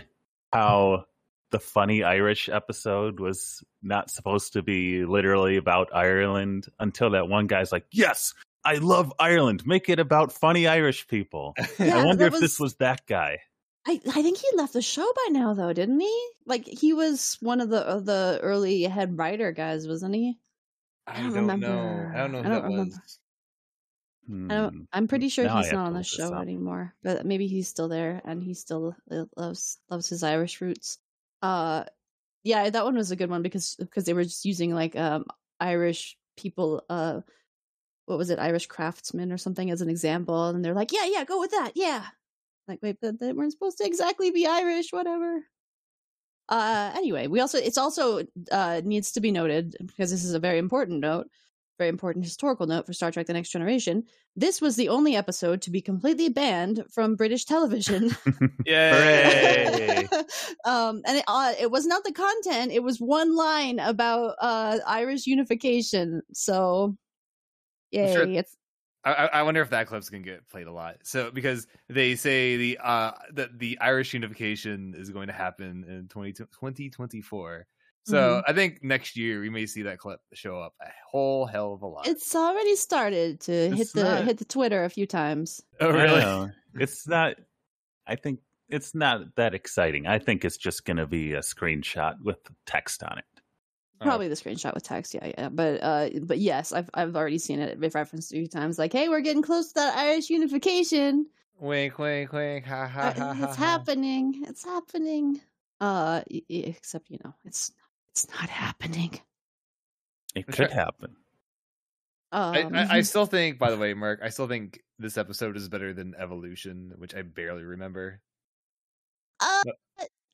how the funny Irish episode was not supposed to be literally about Ireland until that one guy's like, "Yes, I love Ireland. Make it about funny Irish people. [laughs] Yeah, I wonder that if this was that guy. I, I think he left the show by now, though, didn't he? Like he was one of the of the early head writer guys, wasn't he? I, I don't don't know. remember. I don't know I who don't that remember. was. I Hmm. don't, I'm pretty sure Now he's not on the show anymore, but maybe he's still there and he still uh, loves loves his Irish roots. Uh, yeah, that one was a good one because because they were just using like um Irish people. Uh, what was it, Irish craftsmen or something as an example, and they're like, yeah, yeah, go with that, yeah. Like, wait, but they weren't supposed to exactly be Irish, whatever. Uh, anyway, we also it's also uh needs to be noted because this is a very important note, very important historical note for Star Trek: The Next Generation. This was the only episode to be completely banned from British television. [laughs] Yay! [laughs] um, and it, uh, it was not the content; it was one line about uh Irish unification. So, yay! sure- It's I, I I wonder if that clip's gonna get played a lot. So because they say the uh that the Irish unification is going to happen in 20, 2024. So Mhm. I think next year we may see that clip show up a whole hell of a lot. it's already started to hit It's the not- hit the Twitter a few times. oh really? It's not. I think it's not that exciting. I think it's just going to be a screenshot with text on it. Oh. Probably the screenshot with text, yeah, yeah. But uh, but yes, I've I've already seen it referenced a few times. Like, hey, we're getting close to that Irish unification. Wink, wink, wink. Ha ha ha. ha, it's ha. happening. It's happening. Uh, y- y- except you know, it's it's not happening. It could sure. happen. I, Um, I, I still think, by the way, Mark, I still think this episode is better than Evolution, which I barely remember. uh, but-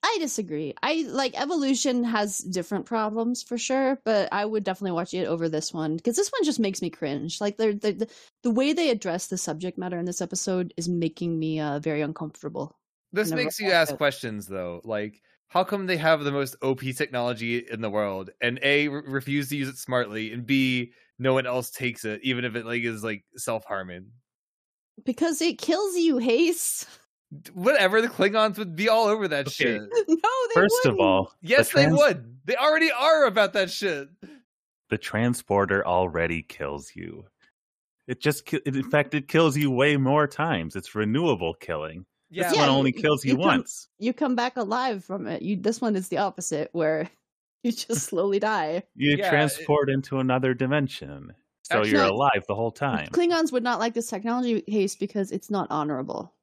I disagree. I like Evolution has different problems for sure, but I would definitely watch it over this one because this one just makes me cringe. Like they're, they the the way they address the subject matter in this episode is making me uh very uncomfortable. This makes you ask it. questions, though. Like, how come they have the most OP technology in the world, and A, re- refuse to use it smartly, and B, no one else takes it, even if it like is like self harming? Because it kills you, Hayes. Whatever, the Klingons would be all over that Okay. shit. [laughs] no, they First of wouldn't. all, the Yes, they would. They already are about that shit. The transporter already kills you. It just, in fact, it kills you way more times. It's renewable killing. Yeah, this Yeah, one only kills you, you come- once. you come back alive from it. You this one is the opposite, where [laughs] you just [laughs] slowly die. You Yeah, it- transport into another dimension, so Actually, you're alive the whole time. Klingons would not like this technology Hayes because it's not honorable.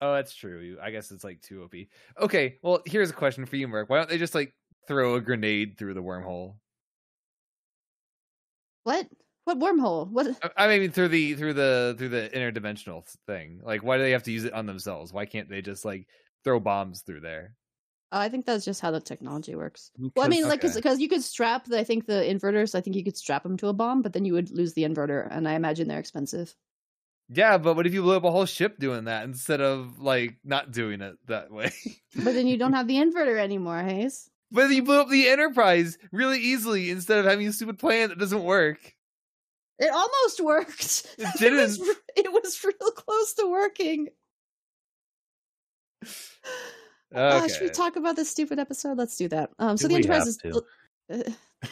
Oh, that's true. I guess it's like too OP. Okay, well, here's a question for you, Mark. Why don't they just like throw a grenade through the wormhole? What? What wormhole? What? I- I mean, through the through the through the interdimensional thing. Like, why do they have to use it on themselves? Why can't they just like throw bombs through there? Oh, I think that's just how the technology works. Well, I mean, like, okay. because you could strap, the, I think the inverters. I think you could strap them to a bomb, but then you would lose the inverter, and I imagine they're expensive. Yeah, but what if you blew up a whole ship doing that instead of like not doing it that way? But then you don't [laughs] have the inverter anymore, Hayes. but you blew up the Enterprise really easily instead of having a stupid plan that doesn't work. It almost worked. It [laughs] was, didn't. re- it was real close to working. Okay. Uh, should we talk about this stupid episode? Let's do that. Um, so Do the Enterprise is. Uh,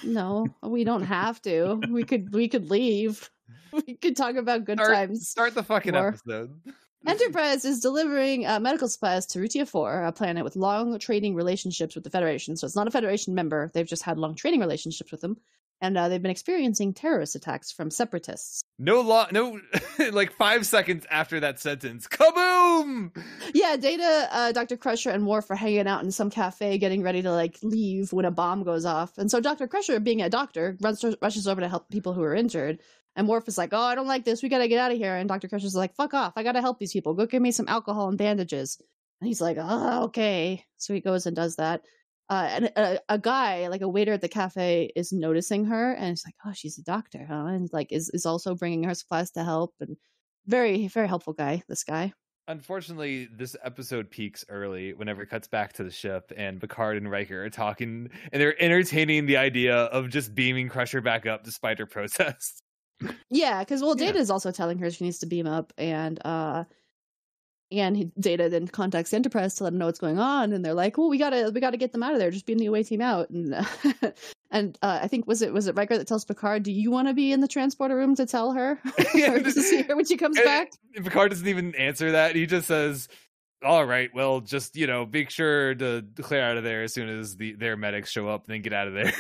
no, we don't have to. We could. We could leave. [laughs] We could talk about good Start- times. Start the fucking More. episode. Enterprise [laughs] is delivering uh, medical supplies to Rutia 4, a planet with long trading relationships with the Federation. So it's not a Federation member. They've just had long trading relationships with them. And uh, they've been experiencing terrorist attacks from separatists. No law, no, [laughs] like five seconds after that sentence, kaboom! Yeah, Data, uh, Dr. Crusher, and Worf are hanging out in some cafe getting ready to like leave when a bomb goes off. And so Dr. Crusher, being a doctor, runs, rushes over to help people who are injured. And Worf is like, "Oh, I don't like this. We gotta get out of here." And Dr. Crusher's like, "Fuck off! I gotta help these people. Go give me some alcohol and bandages." And he's like, "Oh, okay." So he goes and does that. Uh, and a, a guy, like a waiter at the cafe, is noticing her, and he's like, "Oh, she's a doctor, huh?" And like is is also bringing her supplies to help. And very very helpful guy. This guy. Unfortunately, this episode peaks early whenever it cuts back to the ship, and Picard and Riker are talking, and they're entertaining the idea of just beaming Crusher back up despite her [laughs] protests. Yeah, because well. Data is also telling her she needs to beam up, and uh, And he, Data then contacts the Enterprise to let them know what's going on, and they're like, "Well, we gotta we gotta get them out of there. Just beam the away team out." And [laughs] and uh, I think was it was it Riker that tells Picard, "Do you want to be in the transporter room to tell her [laughs] [laughs] Yeah, to see her when she comes back?" Picard doesn't even answer that. He just says, "All right, well, just you know, make sure to clear out of there as soon as the their medics show up, then get out of there."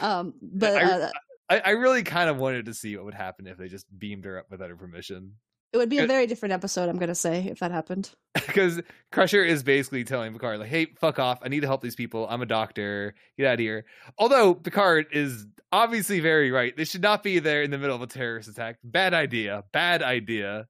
um, but I- uh, I, I really kind of wanted to see what would happen if they just beamed her up without her permission, it would be a very different episode. I'm gonna say if that happened. [laughs] because Crusher is basically telling Picard, like, "Hey, fuck off! I need to help these people. I'm a doctor. Get out of here." Although Picard is obviously very right. They should not be there in the middle of a terrorist attack. Bad idea. Bad idea.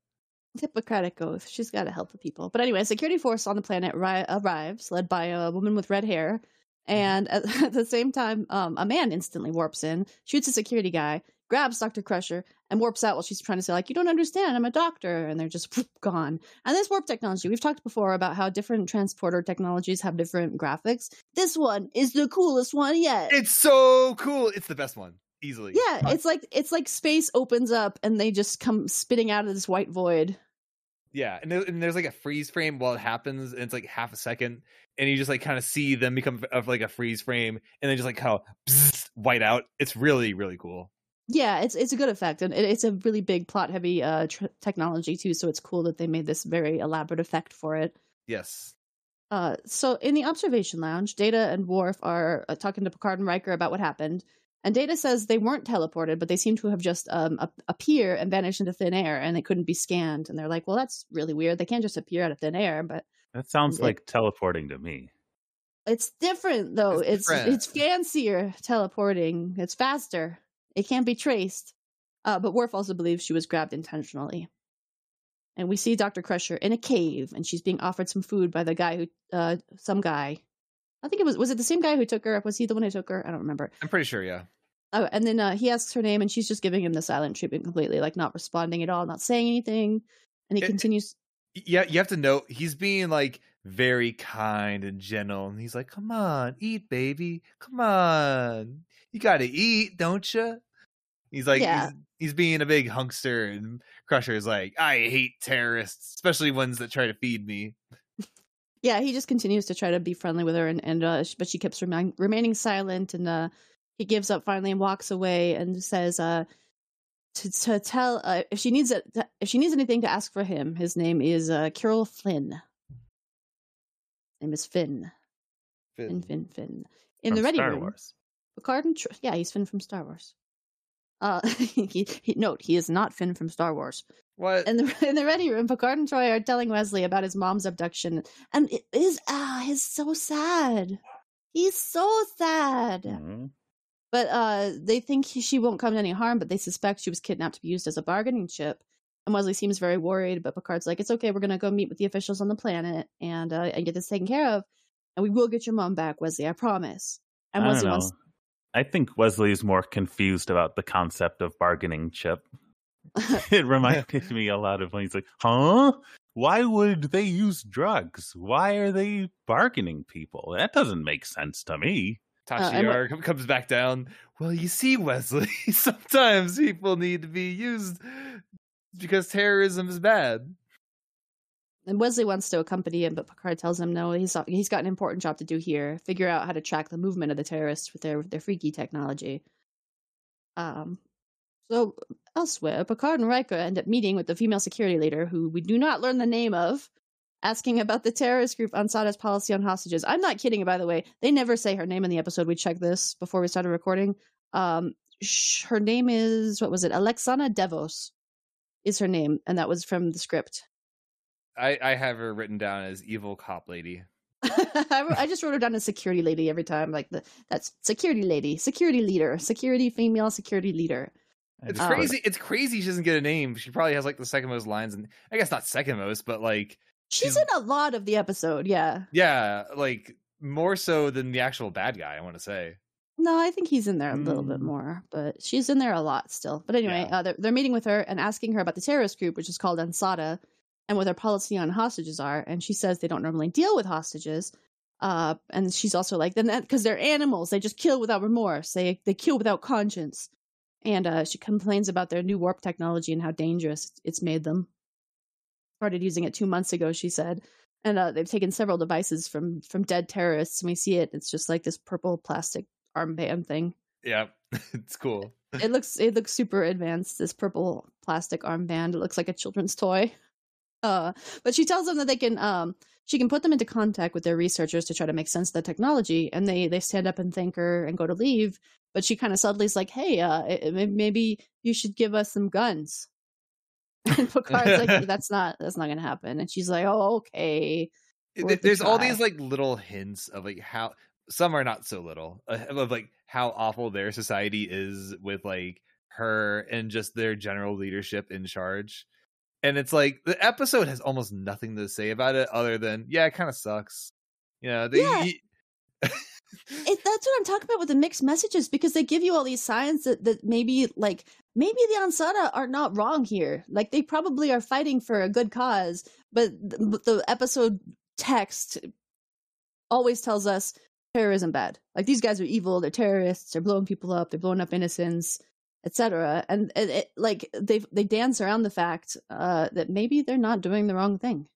Hippocratic oath. She's got to help the people. But anyway, security force on the planet ri- arrives, led by a woman with red hair. And at, [laughs] at the same time, um, a man instantly warps in, shoots a security guy, grabs Dr. Crusher, and warps out while she's trying to say, like, you don't understand, I'm a doctor. And they're just whoop, gone. And this warp technology, we've talked before about how different transporter technologies have different graphics. This one is the coolest one yet. It's so cool. It's the best one, easily. yeah, Huh. it's like it's like space opens up and they just come spitting out of this white void. Yeah, and, there, and there's like a freeze frame while it happens, and it's like half a second, and you just like kind of see them become of like a freeze frame, and then just like how bzzz, white out. It's really really cool. Yeah, it's it's a good effect, and it, it's a really big plot heavy uh, tr- technology too. So it's cool that they made this very elaborate effect for it. Yes. Uh, so in the observation lounge, Data and Worf are uh, talking to Picard and Riker about what happened, and Data says they weren't teleported, but they seem to have just um, ap- appear and vanish into thin air, and they couldn't be scanned. And they're like, "Well, that's really weird. They can't just appear out of thin air." But That sounds It- like teleporting to me. it's different though. It's It's different. it's fancier teleporting. It's faster. It can't be traced. Uh, but Worf also believes she was grabbed intentionally. And we see Dr. Crusher in a cave, and she's being offered some food by the guy who, uh, some guy. I think it was, was it the same guy who took her? Up? Was he the one who took her? I don't remember. I'm pretty sure. Yeah. Oh, and then uh, he asks her name, and she's just giving him the silent treatment completely, like not responding at all, not saying anything. And he It- continues. Yeah, you have to know he's being like very kind and gentle, and he's like, "Come on, eat, baby. Come on, you got to eat, don't you?" He's like, Yeah. he's, he's being a big hunkster, and Crusher is like, "I hate terrorists, especially ones that try to feed me." yeah, he just continues to try to be friendly with her, and, and uh, but she keeps remain, remaining silent, and uh, he gives up finally and walks away, and says, uh, to to tell uh, if she needs it, if she needs anything to ask for him. His name is uh, Kyril Flynn. His name is Finn. Finn, Finn, Finn. In from the ready Star room, Wars. Picard and Tr- yeah, he's Finn from Star Wars. Uh, [laughs] he, he, note he is not Finn from Star Wars. What? In the [laughs] in the ready room, Picard and Troi are telling Wesley about his mom's abduction, and it is ah, he's so sad. He's so sad. Mhm. But uh, they think he, she won't come to any harm, but they suspect she was kidnapped to be used as a bargaining chip. And Wesley seems very worried, but Picard's like, "It's okay. We're gonna go meet with the officials on the planet and uh, and get this taken care of, and we will get your mom back, Wesley. I promise." And Wesley know. wants I think Wesley's more confused about the concept of bargaining chip. [laughs] it reminded me a lot of when he's like, "Huh? Why would they use drugs? Why are they bargaining people? That doesn't make sense to me." Uh, and [laughs] comes back down. Well, you see, Wesley, [laughs] sometimes people need to be used because terrorism is bad. And Wesley wants to accompany him, but Picard tells him no. He's he's got an important job to do here: figure out how to track the movement of the terrorists with their their freaky technology. Um, so elsewhere, Picard and Riker end up meeting with the female security leader, who we do not learn the name of, asking about the terrorist group Ansata's policy on hostages. I'm not kidding, by the way. They never say her name in the episode. We checked this before we started recording. Um, sh- her name is what was it? Alexana Devos is her name, and that was from the script. I, I have her written down as evil cop lady. [laughs] I, just wrote her down as security lady every time. Like the that's security lady, security leader, security female security leader. It's just Uh, crazy. It's crazy she doesn't get a name. She probably has like the second most lines, and I guess not second most, but like She's She's- in a lot of the episode. Yeah. yeah, like more so than the actual bad guy. I want to say. No, I think he's in there a little bit Mm. more, but she's in there a lot still. But anyway, Yeah. uh, they're, they're meeting with her and asking her about the terrorist group, which is called Ansata, and what their policy on hostages are. And she says they don't normally deal with hostages. Uh, and she's also like, then that because they're animals, they just kill without remorse. They they kill without conscience. And uh, she complains about their new warp technology and how dangerous it's made them. started using it two months ago. She said, and uh, they've taken several devices from from dead terrorists. And we see it. It's just like this purple plastic armband thing. Yeah, [laughs] it's cool. It looks it looks super advanced. This purple plastic armband. It looks like a children's toy. Uh, but she tells them that they can um she can put them into contact with their researchers to try to make sense of the technology and they they stand up and thank her and go to leave. But she kind of subtly is like hey uh maybe you should give us some guns. [laughs] And Picard's like [laughs] that's not that's not gonna happen. And she's like oh okay. There's all these like little hints of like how some are not so little uh, of like how awful their society is with like her and just their general leadership in charge and it's like the episode has almost nothing to say about it other than yeah, it kind of sucks. You know, they, yeah. [laughs] it, that's what I'm talking about with the mixed messages because they give you all these signs that, that maybe like maybe the Ansata are not wrong here. Like they probably are fighting for a good cause, but the, the episode text always tells us terrorism bad. Like these guys are evil, they're terrorists, they're blowing people up, they're blowing up innocents etc. And it, it, like they they dance around the fact uh, that maybe they're not doing the wrong thing.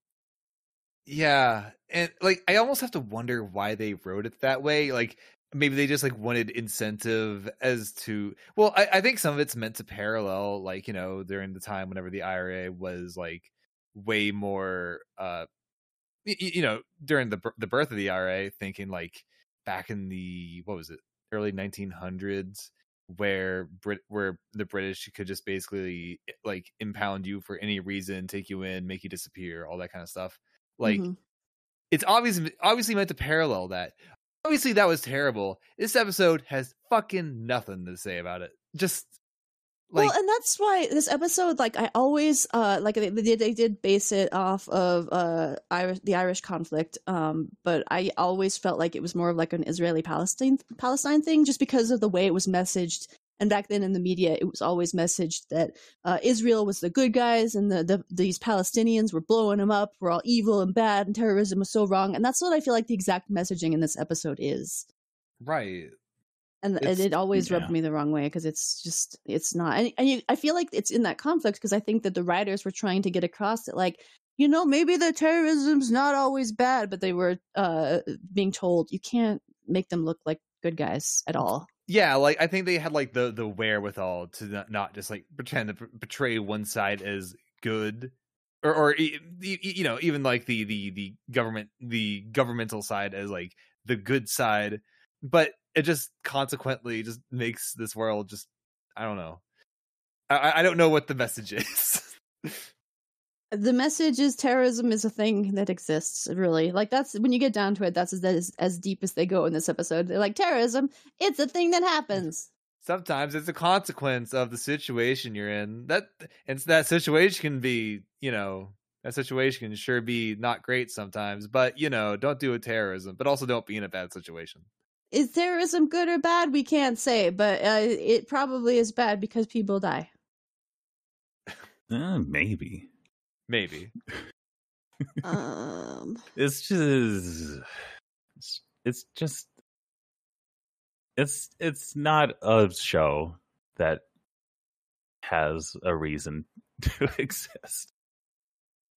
Yeah, and like I almost have to wonder why they wrote it that way. Like maybe they just like wanted incentive as to well, I, I think some of it's meant to parallel like you know during the time whenever the IRA was like way more uh you, you know during the the birth of the IRA thinking like back in the what was it early 1900s where Brit where the British could just basically eh, like impound you for any reason, take you in, make you disappear, all that kind of stuff. Like mm-hmm. it's obviously obviously meant to parallel that. Obviously that was terrible. This episode has fucking nothing to say about it. Just like, well, and that's why this episode, like, I always, uh, like they, they, they did base it off of uh, Irish, the Irish conflict, um, but I always felt like it was more of like an Israeli Palestine Palestine thing, just because of the way it was messaged. And back then in the media, it was always messaged that uh, Israel was the good guys, and the, the these Palestinians were blowing them up, were all evil and bad, and terrorism was so wrong. And that's what I feel like the exact messaging in this episode is. Right and, and it always yeah. rubbed me the wrong way because it's just it's not and, and you, i feel like it's in that conflict because i think that the writers were trying to get across that like you know maybe the terrorism's not always bad but they were uh being told you can't make them look like good guys at all yeah like i think they had like the the wherewithal to not, not just like pretend to portray one side as good or or you know even like the the the government the governmental side as like the good side but it just consequently just makes this world just I don't know. I, I don't know what the message [laughs] is. the message is terrorism is a thing that exists really. Like that's when you get down to it that's as, as deep as they go in this episode. They're like terrorism it's a thing that happens. Sometimes it's a consequence of the situation you're in. That and that situation can be you know that situation can sure be not great sometimes but you know don't do a terrorism but also don't be in a bad situation is terrorism good or bad? We can't say, but uh, it probably is bad because people die. [laughs] Uh, maybe. Maybe. um. [laughs] It's just. It's just. It's it's not a show that has a reason [laughs] to exist.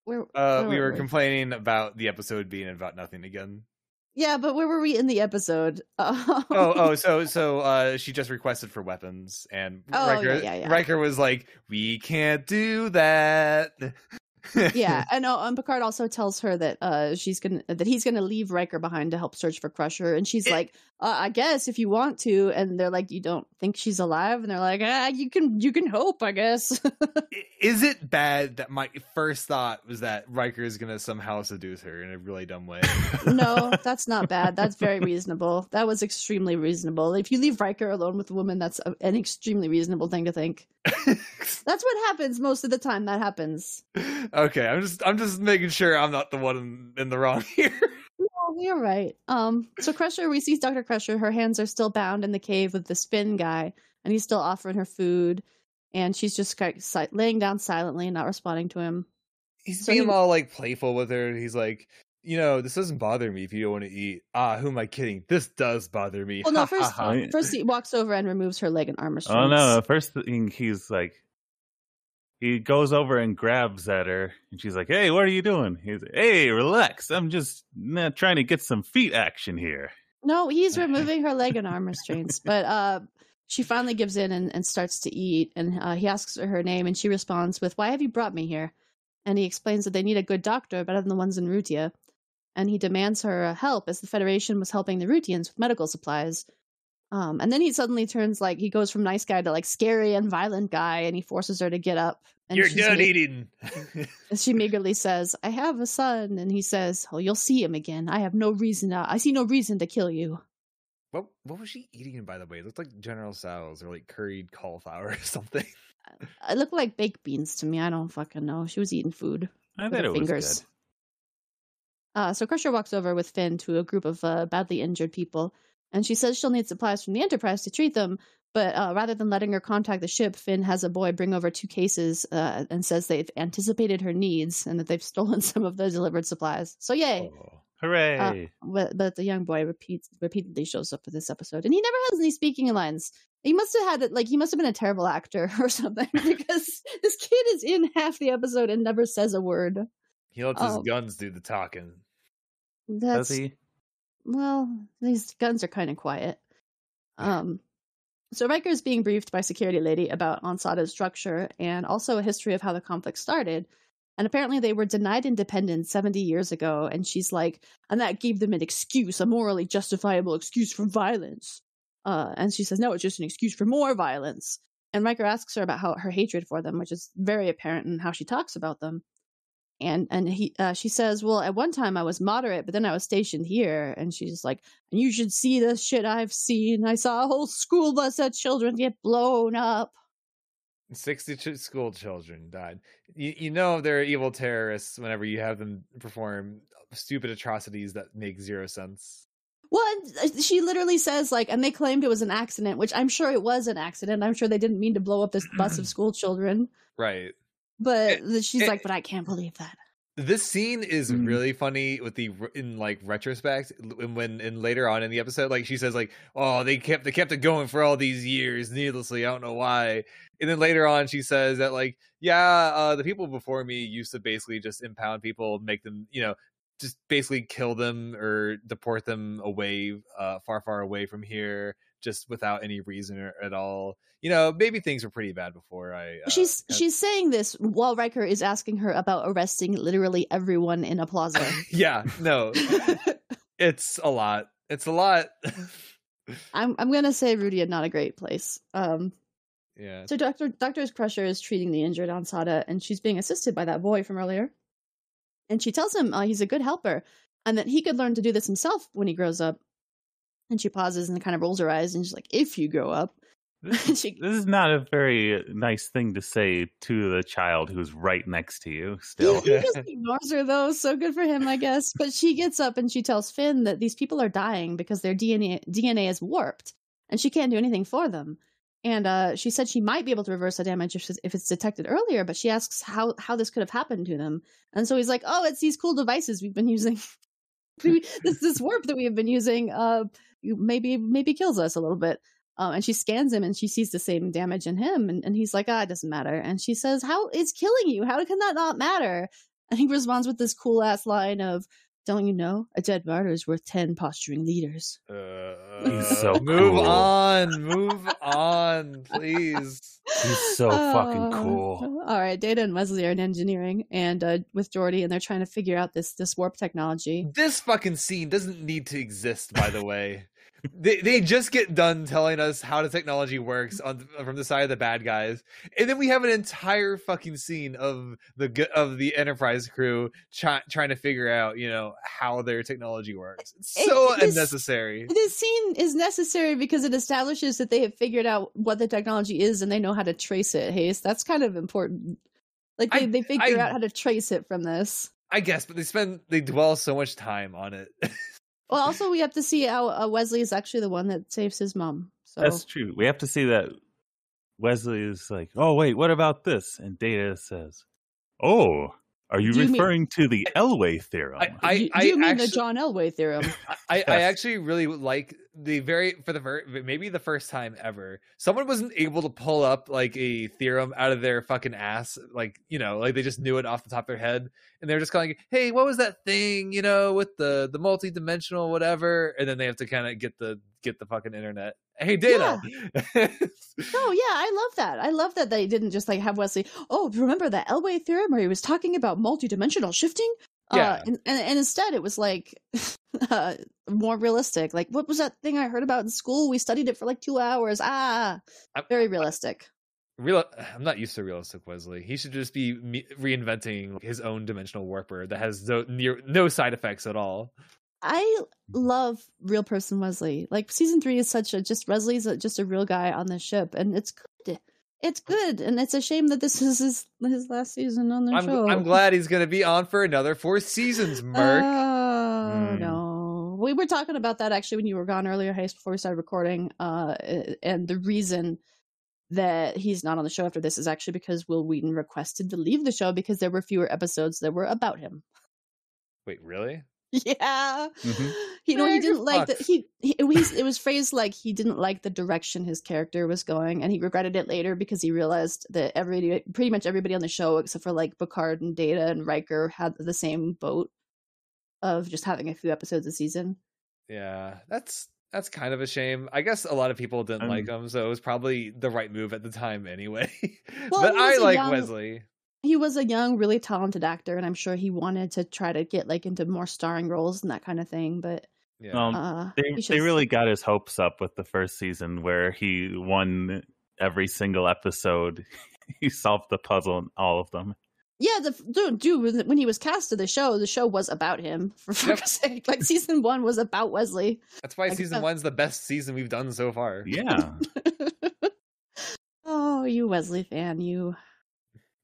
Where, uh, we were, were complaining about the episode being about nothing again. Yeah, but where were we in the episode? [laughs] oh, oh, so so uh, she just requested for weapons, and oh, Riker, yeah, yeah, yeah. Riker was like, "We can't do that." Yeah, [laughs] and uh, and Picard also tells her that uh she's gonna that he's gonna leave Riker behind to help search for Crusher, and she's it, like, uh, "I guess if you want to," and they're like, "You don't think she's alive?" And they're like, "Ah, you can you can hope, I guess." [laughs] Is it bad that my first thought was that Riker is gonna somehow seduce her in a really dumb way? no, [laughs] that's not bad. That's very reasonable. That was extremely reasonable. If you leave Riker alone with a woman, that's a, an extremely reasonable thing to think. that's what happens most of the time. That happens okay, I'm just I'm just making sure I'm not the one in, in the wrong [laughs] here. No, you're right. Um, so Crusher, we see Doctor Crusher. Her hands are still bound in the cave with the spin guy, and he's still offering her food, and she's just like laying down silently and not responding to him. He's so being he, all like playful with her. He's like, you know, this doesn't bother me if you don't want to eat. Ah, who am I kidding? This does bother me. Well, no, [laughs] first, [laughs] first he walks over and removes her leg and arm restraints. Oh no! First thing he's like, he goes over and grabs at her, and she's like, "Hey, what are you doing?" He's "Hey, relax. I'm just nah, trying to get some feet action here." No, he's removing her leg and arm restraints, but uh, she finally gives in and, and starts to eat. And uh, he asks her her name, and she responds with, "Why have you brought me here?" And he explains that they need a good doctor, better than the ones in Rutia. And he demands her uh, help as the Federation was helping the Rutians with medical supplies. Um, and then he suddenly turns like he goes from nice guy to like scary and violent guy, and he forces her to get up. And You're done me- eating. [laughs] and she meagerly says, "I have a son," and he says, "Oh, you'll see him again. I have no reason. To, I see no reason to kill you." what what was she eating by the way? It looked like General Tso's or like curried cauliflower or [laughs] something. It looked like baked beans to me. I don't fucking know. She was eating food. I with thought her it was fingers. good. Uh, so Crusher walks over with Finn to a group of uh, badly injured people, and she says she'll need supplies from the Enterprise to treat them. But uh, rather than letting her contact the ship, Finn has a boy bring over two cases uh, and says they've anticipated her needs and that they've [laughs] stolen some of the delivered supplies. So yay! Oh. Hooray! But, but the young boy repeats repeatedly shows up for this episode, and he never has any speaking lines. He must have had like he must have been a terrible actor [laughs] or something [laughs] because this kid is in half the episode and never says a word. He lets his Oh. guns do the talking. That's Does he? Well, these guns are kind of quiet. Um, so Riker is being briefed by security lady about Ansata's structure and also a history of how the conflict started. And apparently they were denied independence 70 years ago. And she's like, and that gave them an excuse, a morally justifiable excuse for violence. Uh, and she says, no, it's just an excuse for more violence. And Riker asks her about how her hatred for them, which is very apparent in how she talks about them. And and he uh, she says, well, at one time I was moderate, but then I was stationed here. And she's like, and you should see the shit I've seen. I saw a whole school bus of children get blown up. 60 school children died. You, you know they're evil terrorists whenever you have them perform stupid atrocities that make zero sense. Well, uh, she literally says like, and they claimed it was an accident, which I'm sure it was an accident. I'm sure they didn't mean to blow up this bus of [clears throat] school children. Right. But th- she's it- like, but I can't believe that. This scene is Mm. really funny with the in like retrospect l- when and later on in the episode like she says like oh they kept they kept it going for all these years needlessly I don't know why and then later on she says that like yeah uh the people before me used to basically just impound people make them you know just basically kill them or deport them away uh far far away from here just without any reason or, at all you know maybe things were pretty bad before I uh, she's kinda- she's saying this while Riker is asking her about arresting literally everyone in a plaza. [laughs] yeah no [laughs] it's a lot it's a lot [laughs] I'm I'm gonna say Rutia not a great place. Um, yeah so Doctor Doctor Crusher is treating the injured Ansata, and she's being assisted by that boy from earlier. And she tells him uh, he's a good helper, and that he could learn to do this himself when he grows up. And she pauses and kind of rolls her eyes, and she's like, "If you grow up." This, [laughs] she, this is not a very nice thing to say to the child who's right next to you. Still, he just ignores her though, so good for him, I guess. But she gets up and she tells Finn that these people are dying because their DNA DNA is warped, and she can't do anything for them. And uh, she said she might be able to reverse the damage if, if it's detected earlier, but she asks how how this could have happened to them. And so he's like, "Oh, it's these cool devices we've been using. [laughs] this this warp that we have been using. Uh, maybe maybe kills us a little bit." Um, and she scans him and she sees the same damage in him. And, and he's like, ah, it doesn't matter. And she says, how is killing you? How can that not matter? And he responds with this cool ass line of, don't you know, a dead martyr is worth 10 posturing leaders. uh, He's so move cool. on move on please he's so fucking Uh, cool. All right, Data and Wesley are in engineering and uh, with Geordi, and they're trying to figure out this this warp technology. this fucking scene doesn't need to exist by the way they they just get done telling us how the technology works on from the side of the bad guys and then we have an entire fucking scene of the of the enterprise crew try, trying to figure out you know how their technology works it's It- so unnecessary This scene is necessary because it establishes that they have figured out what the technology is and they know how to trace it. Hayes, that's kind of important. Like they, I- they figure I- out how to trace it from this. i guess but they spend they dwell so much time on it [laughs] Well, also we have to see how uh, Wesley is actually the one that saves his mom. So That's true. We have to see that Wesley is like, oh wait, what about this? And Data says, oh, Are you Do you mean- referring to the Elway theorem? I, I, do, I you mean actually, the John Elway theorem? [laughs] I, I Yes. actually really like the very for the ver- maybe the first time ever someone wasn't able to pull up like a theorem out of their fucking ass like you know like they just knew it off the top of their head and they're just going hey what was that thing you know with the the multi-dimensional whatever and then they have to kind of get the get the fucking internet hey data No, yeah, I love that. I love that they didn't just like have Wesley. Oh, remember that Elway theorem where he was talking about multidimensional shifting? Yeah. Uh, and, and and instead it was like [laughs] uh, more realistic. Like, what was that thing I heard about in school? We studied it for like two hours. Ah, I'm- very realistic. Real, I'm not used to realistic Wesley. He should just be reinventing his own dimensional warper that has no near no side effects at all. I love real person Wesley. Like season three is such a just Wesley's a, just a real guy on the ship, and it's good. It's good, and it's a shame that this is his his last season on the I'm, show. I'm glad he's gonna be on for another four seasons, [laughs] Merc. Oh Mm. no, we were talking about that actually when you were gone earlier, Hayes, before we started recording. Uh, and the reason that he's not on the show after this is actually because Wil Wheaton requested to leave the show because there were fewer episodes that were about him. Wait, really? Yeah, Mhm. you know he didn't like that. He, he it was it was phrased like he didn't like the direction his character was going, and he regretted it later because he realized that every pretty much everybody on the show except for like Picard and Data and Riker had the same boat of just having a few episodes a season. Yeah, that's that's kind of a shame. I guess a lot of people didn't like him, so it was probably the right move at the time anyway. [laughs] Well, but I like young- Wesley. He was a young, really talented actor, and I'm sure he wanted to try to get like into more starring roles and that kind of thing. But Yeah. Well, uh, they he they really got his hopes up with the first season where he won every single episode. [laughs] he solved the puzzle in all of them. Yeah, the dude, dude, when he was cast to the show, the show was about him. [laughs] For Yep. fuck's sake, like season one was about Wesley. that's why like, season uh, one's the best season we've done so far. Yeah. [laughs] oh, you Wesley fan, you.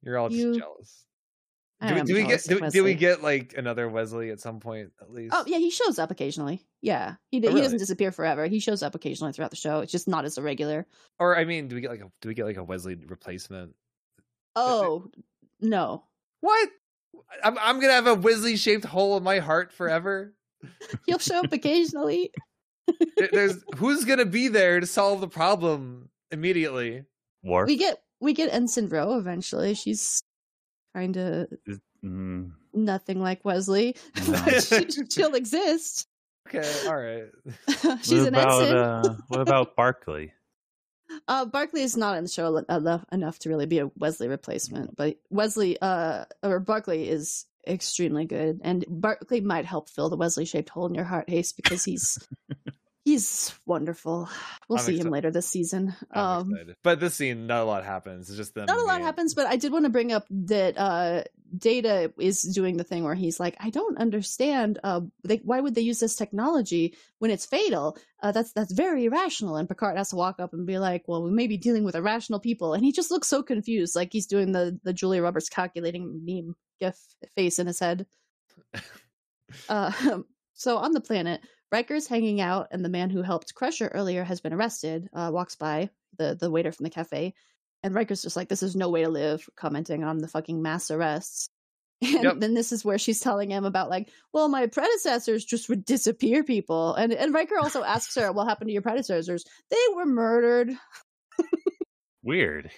You're all just jealous. I Do we, do we get do, do we get like another Wesley at some point at oh, least? Oh yeah, he shows up occasionally. Yeah, he d Oh, he doesn't disappear forever. He shows up occasionally throughout the show. It's just not as a regular. Or I mean, do we get like a do we get like a Wesley replacement? Oh no, What? I'm I'm gonna have a Wesley shaped hole in my heart forever. [laughs] he'll show up occasionally. There's [laughs] who's gonna be there to solve the problem immediately? Worf. we get we get Ensign Ro eventually. She's kind of Mm, nothing like Wesley. No. [laughs] she, she'll exist. Okay, all right. [laughs] She's what an about ensign. uh, what about Barclay? [laughs] Uh, Barclay is not in the show enough, enough to really be a Wesley replacement, but Wesley, uh, or Barclay is extremely good, and Barclay might help fill the Wesley-shaped hole in your heart, Hayes, because he's he's wonderful. We'll I'm see him later this season. Um. But this scene, not a lot happens. It's just them. not a lot being- happens, but I did want to bring up that uh, Data is doing the thing where he's like, I don't understand. Uh, they, why would they use this technology when it's fatal? Uh, that's that's very irrational. And Picard has to walk up and be like, Well, we may be dealing with irrational people, and he just looks so confused, like he's doing the the Julia Roberts calculating meme gif face in his head. [laughs] Uh, [laughs] so on the planet, Riker's hanging out, and the man who helped Crusher earlier has been arrested. Uh, walks by the the waiter from the cafe, and Riker's just like, "This is no way to live," commenting on the fucking mass arrests. [laughs] And Yep. then this is where she's telling him about like, well, my predecessors just would disappear people, and and Riker also asks her, "What happened to your predecessors? They were murdered." Weird.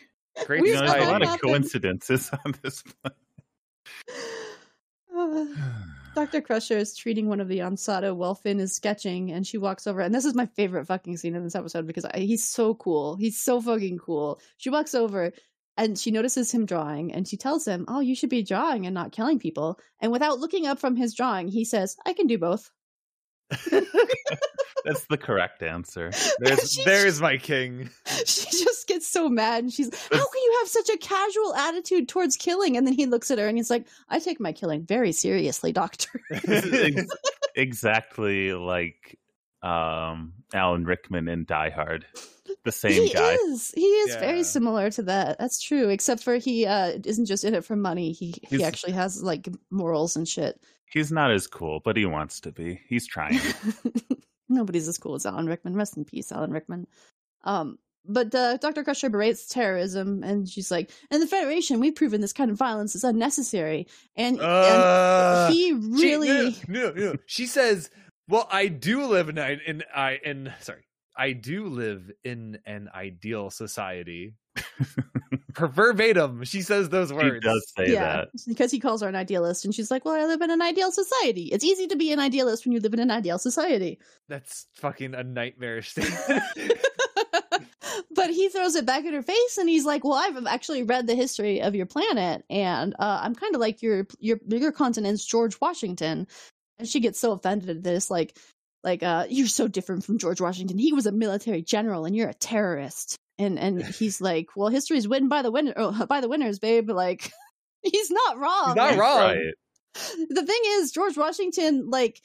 Great Weird You know, there's a lot of coincidences [laughs] on this. Uh, [sighs] [sighs] [sighs] Dr. Crusher is treating one of the Ansata while Finn is sketching, and she walks over. And this is my favorite fucking scene in this episode because I, he's so cool. He's so fucking cool. She walks over and she notices him drawing, and she tells him, Oh, you should be drawing and not killing people. And without looking up from his drawing, he says, I can do both. [laughs] That's the correct answer. There's She- there's my king. she just gets so mad and she's how can you have such a casual attitude towards killing and then he looks at her and he's like i take my killing very seriously doctor This [laughs] is ex- exactly like um, Alan Rickman in Die Hard. The same guy. he guy. is he is Yeah. very similar to that that's true except for he uh isn't just in it for money he he actually has like morals and shit He's not as cool, but he wants to be. He's trying. [laughs] nobody's as cool as alan rickman rest in peace alan rickman um but uh, Dr. Crusher berates terrorism, and she's like, "In the Federation, we've proven this kind of violence is unnecessary." And, Uh, and he she- really, no, no, no. She says, "Well, I do live in I in I in sorry, I do live in an ideal society." Her verbatim, she says those He words. does say yeah, that. because he calls her an idealist, and she's like, "Well, I live in an ideal society. It's easy to be an idealist when you live in an ideal society." That's fucking a nightmarish [laughs] [laughs] statement. but he throws it back in her face and he's like well i've actually read the history of your planet and uh, i'm kind of like your your bigger continent's george washington and she gets so offended at this like like uh you're so different from george washington he was a military general and you're a terrorist and and [laughs] he's like well history's written by the winner oh, [laughs] by the winners babe like [laughs] he's not wrong He's not wrong. right. the thing is george washington like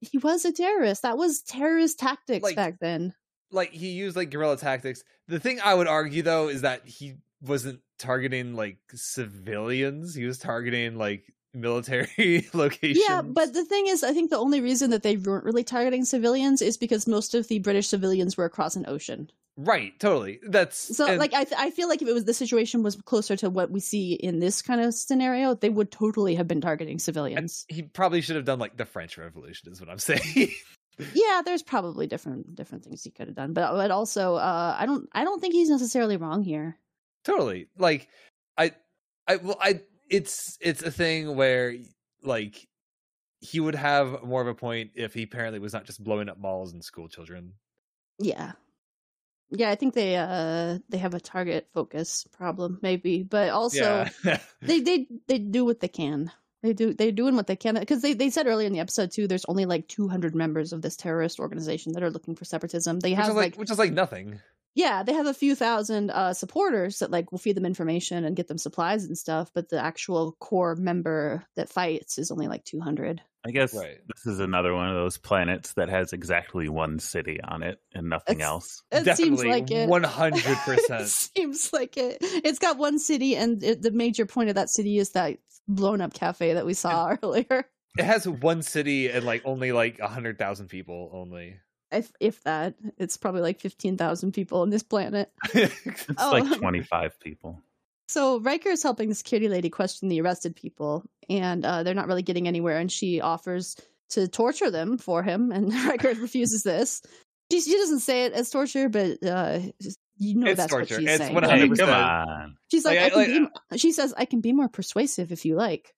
he was a terrorist that was terrorist tactics Like, back then like he used like guerrilla tactics. The thing I would argue though is that he wasn't targeting like civilians. He was targeting like military locations. Yeah, but the thing is, I think the only reason that they weren't really targeting civilians is because most of the British civilians were across an ocean. Right, totally. That's So, and- like, I, th- I feel like if it was the situation was closer to what we see in this kind of scenario, they would totally have been targeting civilians. he probably should have done like the French Revolution, is what I'm [laughs] saying. yeah, there's probably different different things he could have done, but but also, uh, I don't I don't think he's necessarily wrong here. totally. Like I, I well, I. It's it's a thing where like he would have more of a point if he apparently was not just blowing up malls and school children. Yeah. Yeah, I think they uh they have a target focus problem maybe, but also yeah. [laughs] they they they do what they can. They do they're doing what they can because they, they said earlier in the episode too. There's only like 200 members of this terrorist organization that are looking for separatism. They which have is like, like, which is like nothing. yeah, they have a few thousand uh supporters that like will feed them information and get them supplies and stuff. But the actual core member that fights is only like 200. I guess Right. this is another one of those planets that has exactly one city on it and nothing It's- else. It Definitely seems like [laughs] it. one hundred percent. seems like it. It's got one city, and it, the major point of that city is that blown up cafe that we saw [laughs] earlier. It has one city and like only like a hundred thousand people only. If if that, it's probably like fifteen thousand people on this planet. [laughs] It's Oh. like 25 people. So Riker is helping the security lady question the arrested people, and uh, they're not really getting anywhere. And she offers to torture them for him, and [laughs] Riker refuses this. She, she doesn't say it as torture, but uh, you know It's that's torture. what she's It's saying. 100%. Right? come on. She's like, Like, I I- can be. She says, I can be more persuasive if you like.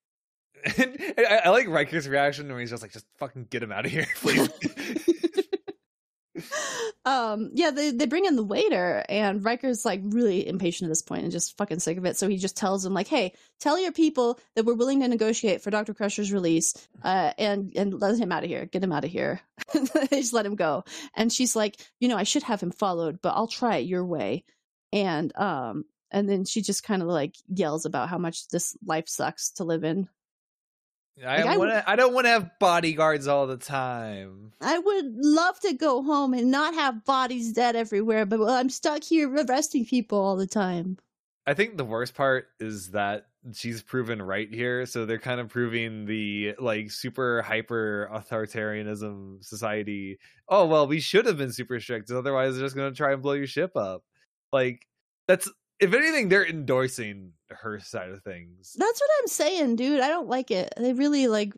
And [laughs] I, I like Riker's reaction when he's just like, just fucking get him out of here, please. [laughs] um yeah they, they bring in the waiter and Riker's like really impatient at this point and just fucking sick of it. So he just tells him like hey tell your people that we're willing to negotiate for Dr. Crusher's release uh and and let him out of here. Get him out of here [laughs] just let him go. And she's like you know I should have him followed but I'll try it your way. And um and then she just kind of like yells about how much this life sucks to live in I, Like, I wanna, I don't want to have bodyguards all the time. I would love to go home and not have bodies dead everywhere, but I'm stuck here arresting people all the time. I think the worst part is that she's proven right here. So they're kind of proving the like super hyper authoritarianism society. Oh well, we should have been super strict. Otherwise, they're just going to try and blow your ship up. Like that's if anything, they're endorsing her side of things. That's what I'm saying, dude. I don't like it. They really like.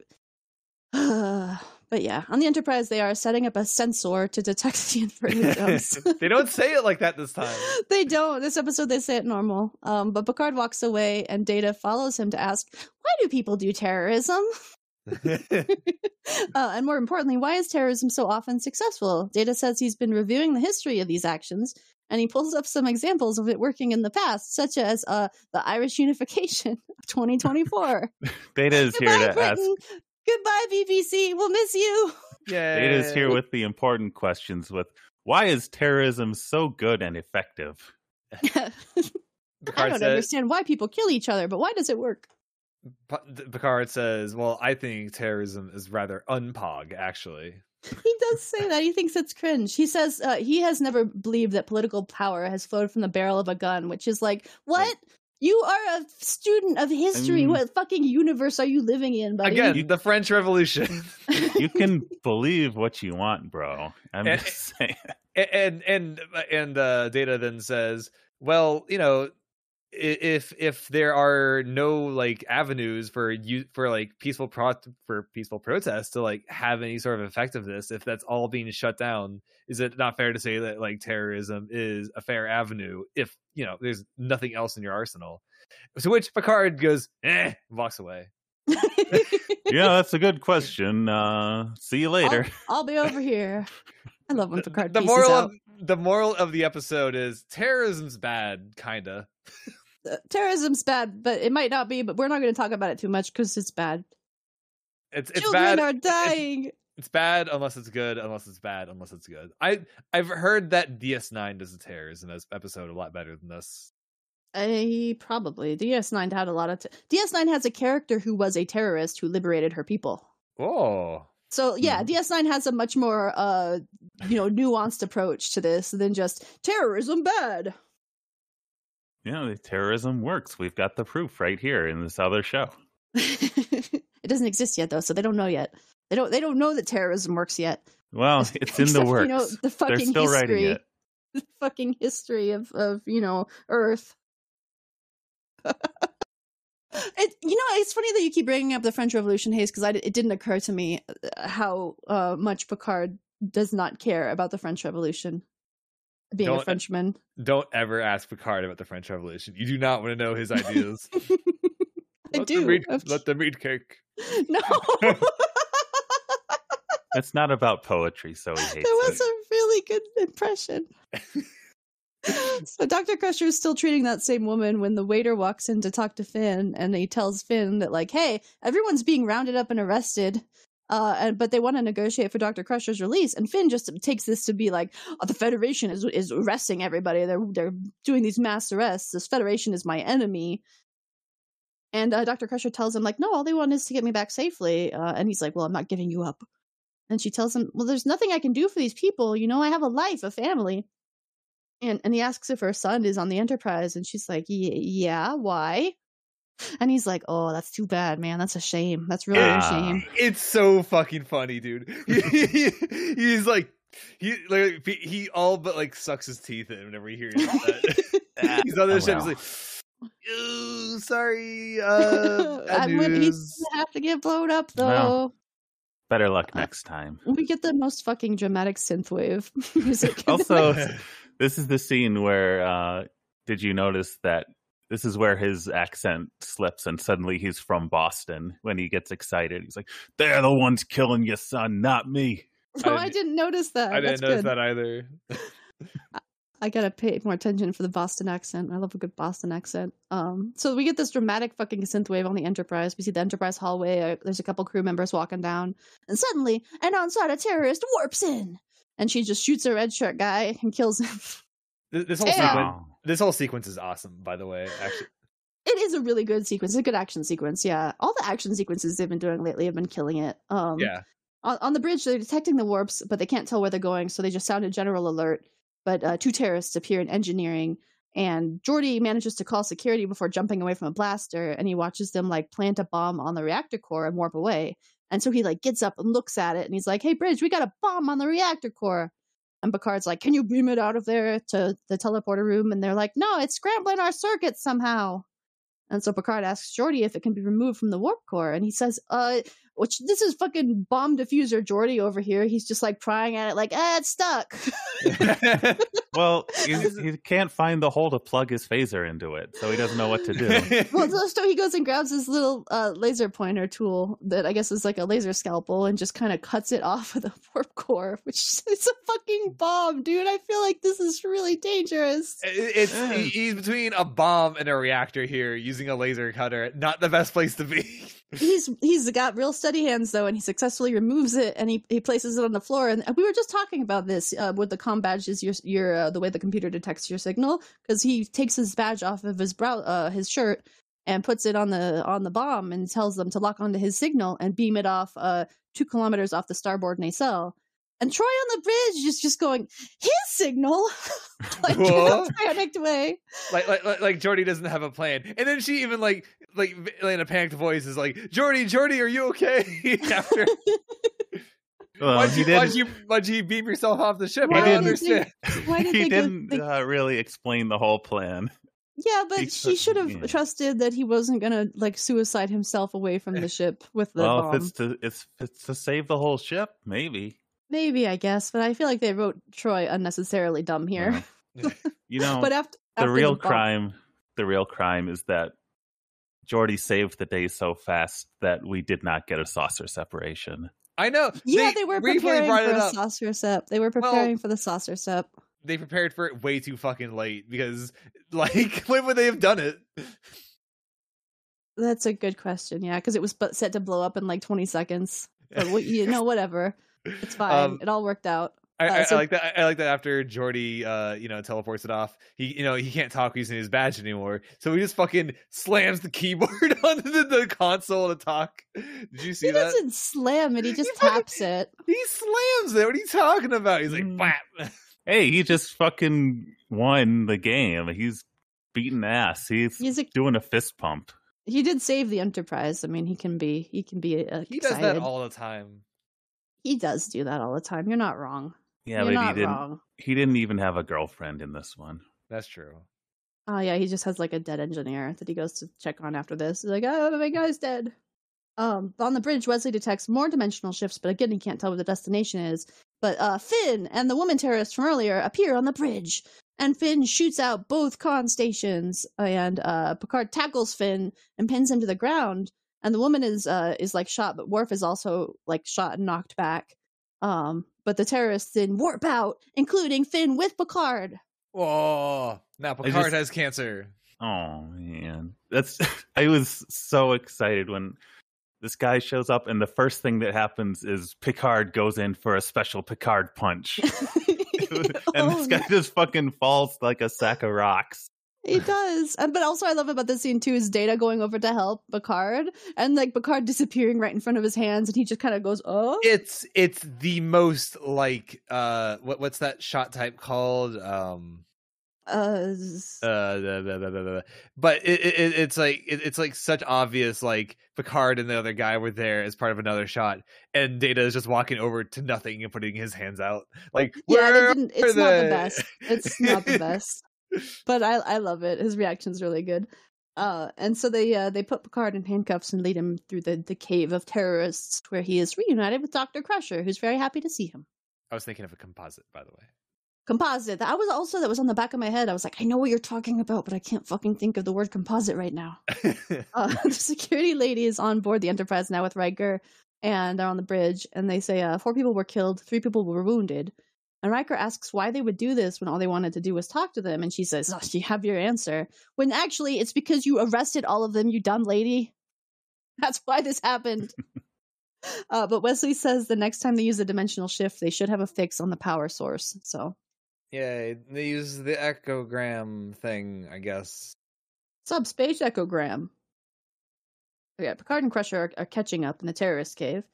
[sighs] but yeah, on the Enterprise, they are setting up a sensor to detect [laughs] the inverted [laughs] jumps. [laughs] they don't say it like that this time. they don't. This episode, they say it normal. Um, but Picard walks away, and Data follows him to ask, "Why do people do terrorism?" uh, and more importantly, why is terrorism so often successful? Data says he's been reviewing the history of these actions, and he pulls up some examples of it working in the past, such as uh, the Irish unification [laughs] of 2024. [laughs] Data is here Goodbye, to ask. Britain. Goodbye, BBC. We'll miss you. [laughs] yeah, Data is here with the important questions with why is terrorism so good and effective? I don't said- understand why people kill each other, but why does it work? Picard says, "Well, I think terrorism is rather unpog, actually." He does say that. He thinks it's cringe. He says uh, he has never believed that political power has flowed from the barrel of a gun, which is like, what? You are a student of history. mean- what fucking universe are you living in, buddy? Again, the French Revolution. [laughs] You can believe what you want, bro. I'm And- just saying. and and and uh, data then says well you know i- if if there are no like avenues for you for like peaceful pro for peaceful protests to like have any sort of effectiveness if that's all being shut down is it not fair to say that like terrorism is a fair avenue if you know there's nothing else in your arsenal to which picard goes eh walks away [laughs] yeah, that's a good question. Uh, see you later. I'll be over here. I love when Picard the pieces moral out. of the moral of the episode is terrorism's bad kinda [laughs] Uh, Terrorism's bad, but it might not be. But we're not going to talk about it too much because it's bad. it's it's Children bad are dying. It's bad unless it's good, unless it's bad unless it's good. I I've heard that DS9 does a terrorism episode a lot better than this. I probably DS9 had a lot of. T- DS9 has a character who was a terrorist who liberated her people. Oh, So yeah, Mhm. DS9 has a much more uh you know nuanced approach to this than just terrorism bad. Yeah, the terrorism works. We've got the proof right here in this other show. [laughs] it doesn't exist yet though, so they don't know yet. They don't they don't know that terrorism works yet. Well, [laughs] it's in the works. You know, the They're fucking still history, writing it. [laughs] the fucking history of of you know Earth. it you know it's funny that you keep bringing up the French Revolution, Hayes, because it didn't occur to me uh, how uh, much Picard does not care about the French Revolution. Being Don't- a Frenchman, don't ever ask Picard about the French Revolution. You do not want to know his ideas. [laughs] I let do. Them eat, Of- let them eat cake. [laughs] no, [laughs] It's not about poetry, so he hates it. that was it. a really good impression. so Dr. Crusher is still treating that same woman when the waiter walks in to talk to Finn, and he tells Finn that like, "Hey, everyone's being rounded up and arrested." Uh, and but they want to negotiate for Doctor Crusher's release, and Finn just takes this to be like, oh, "The Federation is is arresting everybody. They're they're doing these mass arrests. This Federation is my enemy." And uh, Doctor Crusher tells him like, "No, all they want is to get me back safely." Uh, and he's like, "Well, I'm not giving you up." And she tells him, "Well, there's nothing I can do for these people. You know, I have a life, a family." And and he asks if her son is on the Enterprise, and she's like, "Ye- "Yeah, why?" And he's like, "Oh, that's too bad, man. That's a shame. That's really a Ah. shame." It's so fucking funny, dude. [laughs] He's like he like he- he all but like sucks his teeth in whenever he hears that. [laughs] he's on the Oh, ship. wow. He's like, "Ew, sorry, uh, bad [laughs] I'm gonna, he's gonna have to get blown up though. Well. Better luck Uh, next time. We get the most fucking dramatic synthwave music. Also, this is the scene where uh did you notice that this is where his accent slips and suddenly he's from Boston when he gets excited. He's like, They're the ones killing your son, not me. no, [laughs] I I didn't notice that. I didn't notice good. that either. I gotta pay more attention for the Boston accent. I love a good Boston accent. Um, so we get this dramatic fucking synthwave on the Enterprise. We see the Enterprise hallway. Uh, there's a couple crew members walking down, and suddenly, an Ansata terrorist warps in, and she just shoots a red shirt guy and kills him. This, this whole Yeah. sequence, Oh. This whole sequence is awesome. By the way, actually, it is a really good sequence. It's a good action sequence. Yeah, all the action sequences they've been doing lately have been killing it. Um, yeah. on, on the bridge they're detecting the warps but they can't tell where they're going so they just sound a general alert but uh, two terrorists appear in engineering and Geordi manages to call security before jumping away from a blaster and he watches them like plant a bomb on the reactor core and warp away and so he like gets up and looks at it and he's like hey bridge we got a bomb on the reactor core and Picard's like can you beam it out of there to the teleporter room? And they're like no it's scrambling our circuits somehow. And so Picard asks Geordi if it can be removed from the warp core, and he says, "Uh, which this is fucking bomb diffuser Geordi over here. He's just like prying at it, like, ah, it's stuck." [laughs] Well, [laughs] he, he can't find the hole to plug his phaser into it, so he doesn't know what to do. [laughs] well, so- so he goes and grabs his little uh, laser pointer tool that I guess is like a laser scalpel, and just kind of cuts it off of the warp core, which is a fucking bomb, dude. I feel like this is really dangerous. It's he's between a bomb and a reactor here, using a laser cutter. Not the best place to be. he's he's got real steady hands though, and he successfully removes it and he, he places it on the floor. And we were just talking about this uh, with the com badge is your your uh, the way the computer detects your signal because he takes his badge off of his brow uh, his shirt and puts it on the on the bomb and tells them to lock onto his signal and beam it off uh two kilometers off the starboard nacelle. And Troi on the bridge is just going, his signal, [laughs] like in a panicked way. like like, like Geordi doesn't have a plan, and then she even like like in a panicked voice is like, "Geordi, Geordi, are you okay?" [laughs] After Well, why'd you why'd didn't. you why'd you beam yourself off the ship? Why I don't did they- understand. [laughs] Why did he they didn't they- uh, really explain the whole plan. Yeah, but He she could- should have yeah. trusted that he wasn't gonna like suicide himself away from the [laughs] ship with the well, bomb. if it's to it's if it's to save the whole ship, maybe. Maybe I guess, but I feel like they wrote Troi unnecessarily dumb here. You know, but after, the after real bomb- crime, the real crime is that Geordi saved the day so fast that we did not get a saucer separation. I know. Yeah, they, were preparing for a up. saucer sep. They were Well- preparing for the saucer sep. They prepared for it way too fucking late because, like, [laughs] when would they have done it? That's a good question. Yeah, because it was but set to blow up in like 20 seconds. But you know, [laughs] whatever. It's fine. Um, it all worked out. I, Uh, so- I like that. I like that after Geordi, uh, you know, teleports it off. He, you know, he can't talk using his badge anymore, so he just fucking slams the keyboard [laughs] onto the, the console to talk. Did you see He that? doesn't slam it. He just fucking- taps it. He slams it. What are you talking about? He's like, Mm. "Bap." [laughs] Hey, he just fucking won the game. He's beating ass. He's, He's a, doing a fist pump. he did save the Enterprise. I mean, he can be he can be uh, he does that all the time. He does do that all the time. You're not wrong. Yeah, You're but he didn't. wrong. He didn't even have a girlfriend in this one. That's true. Oh yeah, he just has like a dead engineer that he goes to check on after this. He's like, oh, my guy's dead. Um, on the bridge, Wesley detects more dimensional shifts, but again, he can't tell what the destination is. But uh, Finn and the woman terrorist from earlier appear on the bridge, and Finn shoots out both con stations. And uh, Picard tackles Finn and pins him to the ground. And the woman is uh, is like shot, but Worf is also like shot and knocked back. Um, but the terrorists then warp out, including Finn with Picard. Oh, Now Picard just- has cancer. Oh man, that's [laughs] I was so excited when this guy shows up, and the first thing that happens is Picard goes in for a special Picard punch, [laughs] [laughs] and Oh, this guy just fucking falls like a sack of rocks. He does. And, but also I love about this scene too is Data going over to help Picard and like Picard disappearing right in front of his hands and he just kind of goes, "Oh." It's it's the most like uh what what's that shot type called? Um Uh, uh da, da, da. but it, it it- it's like it, it's like such obvious like Picard and the other guy were there as part of another shot and Data is just walking over to nothing and putting his hands out like yeah, it it's not the best. It's not the [laughs] best. But I I love it. His reaction's really good. Uh, and so they uh, they put Picard in handcuffs and lead him through the, the cave of terrorists, where he is reunited with Doctor Crusher, who's very happy to see him. I was thinking of a composite by the way Composite. That was also that was on the back of my head. I was like, I know what you're talking about, but I can't fucking think of the word composite right now. [laughs] uh, [laughs] the security lady is on board the Enterprise now with Riker, and they're on the bridge, and they say uh, four people were killed, three people were wounded. And Riker asks why they would do this when all they wanted to do was talk to them, and she says, oh, "You have your answer." When actually, it's because you arrested all of them, you dumb lady. [laughs] That's why this happened. [laughs] uh, but Wesley says the next time they use a dimensional shift, they should have a fix on the power source. So, yeah they use the echogram thing I guess subspace echogram. Yeah, Picard and Crusher are, are catching up in the terrorist cave,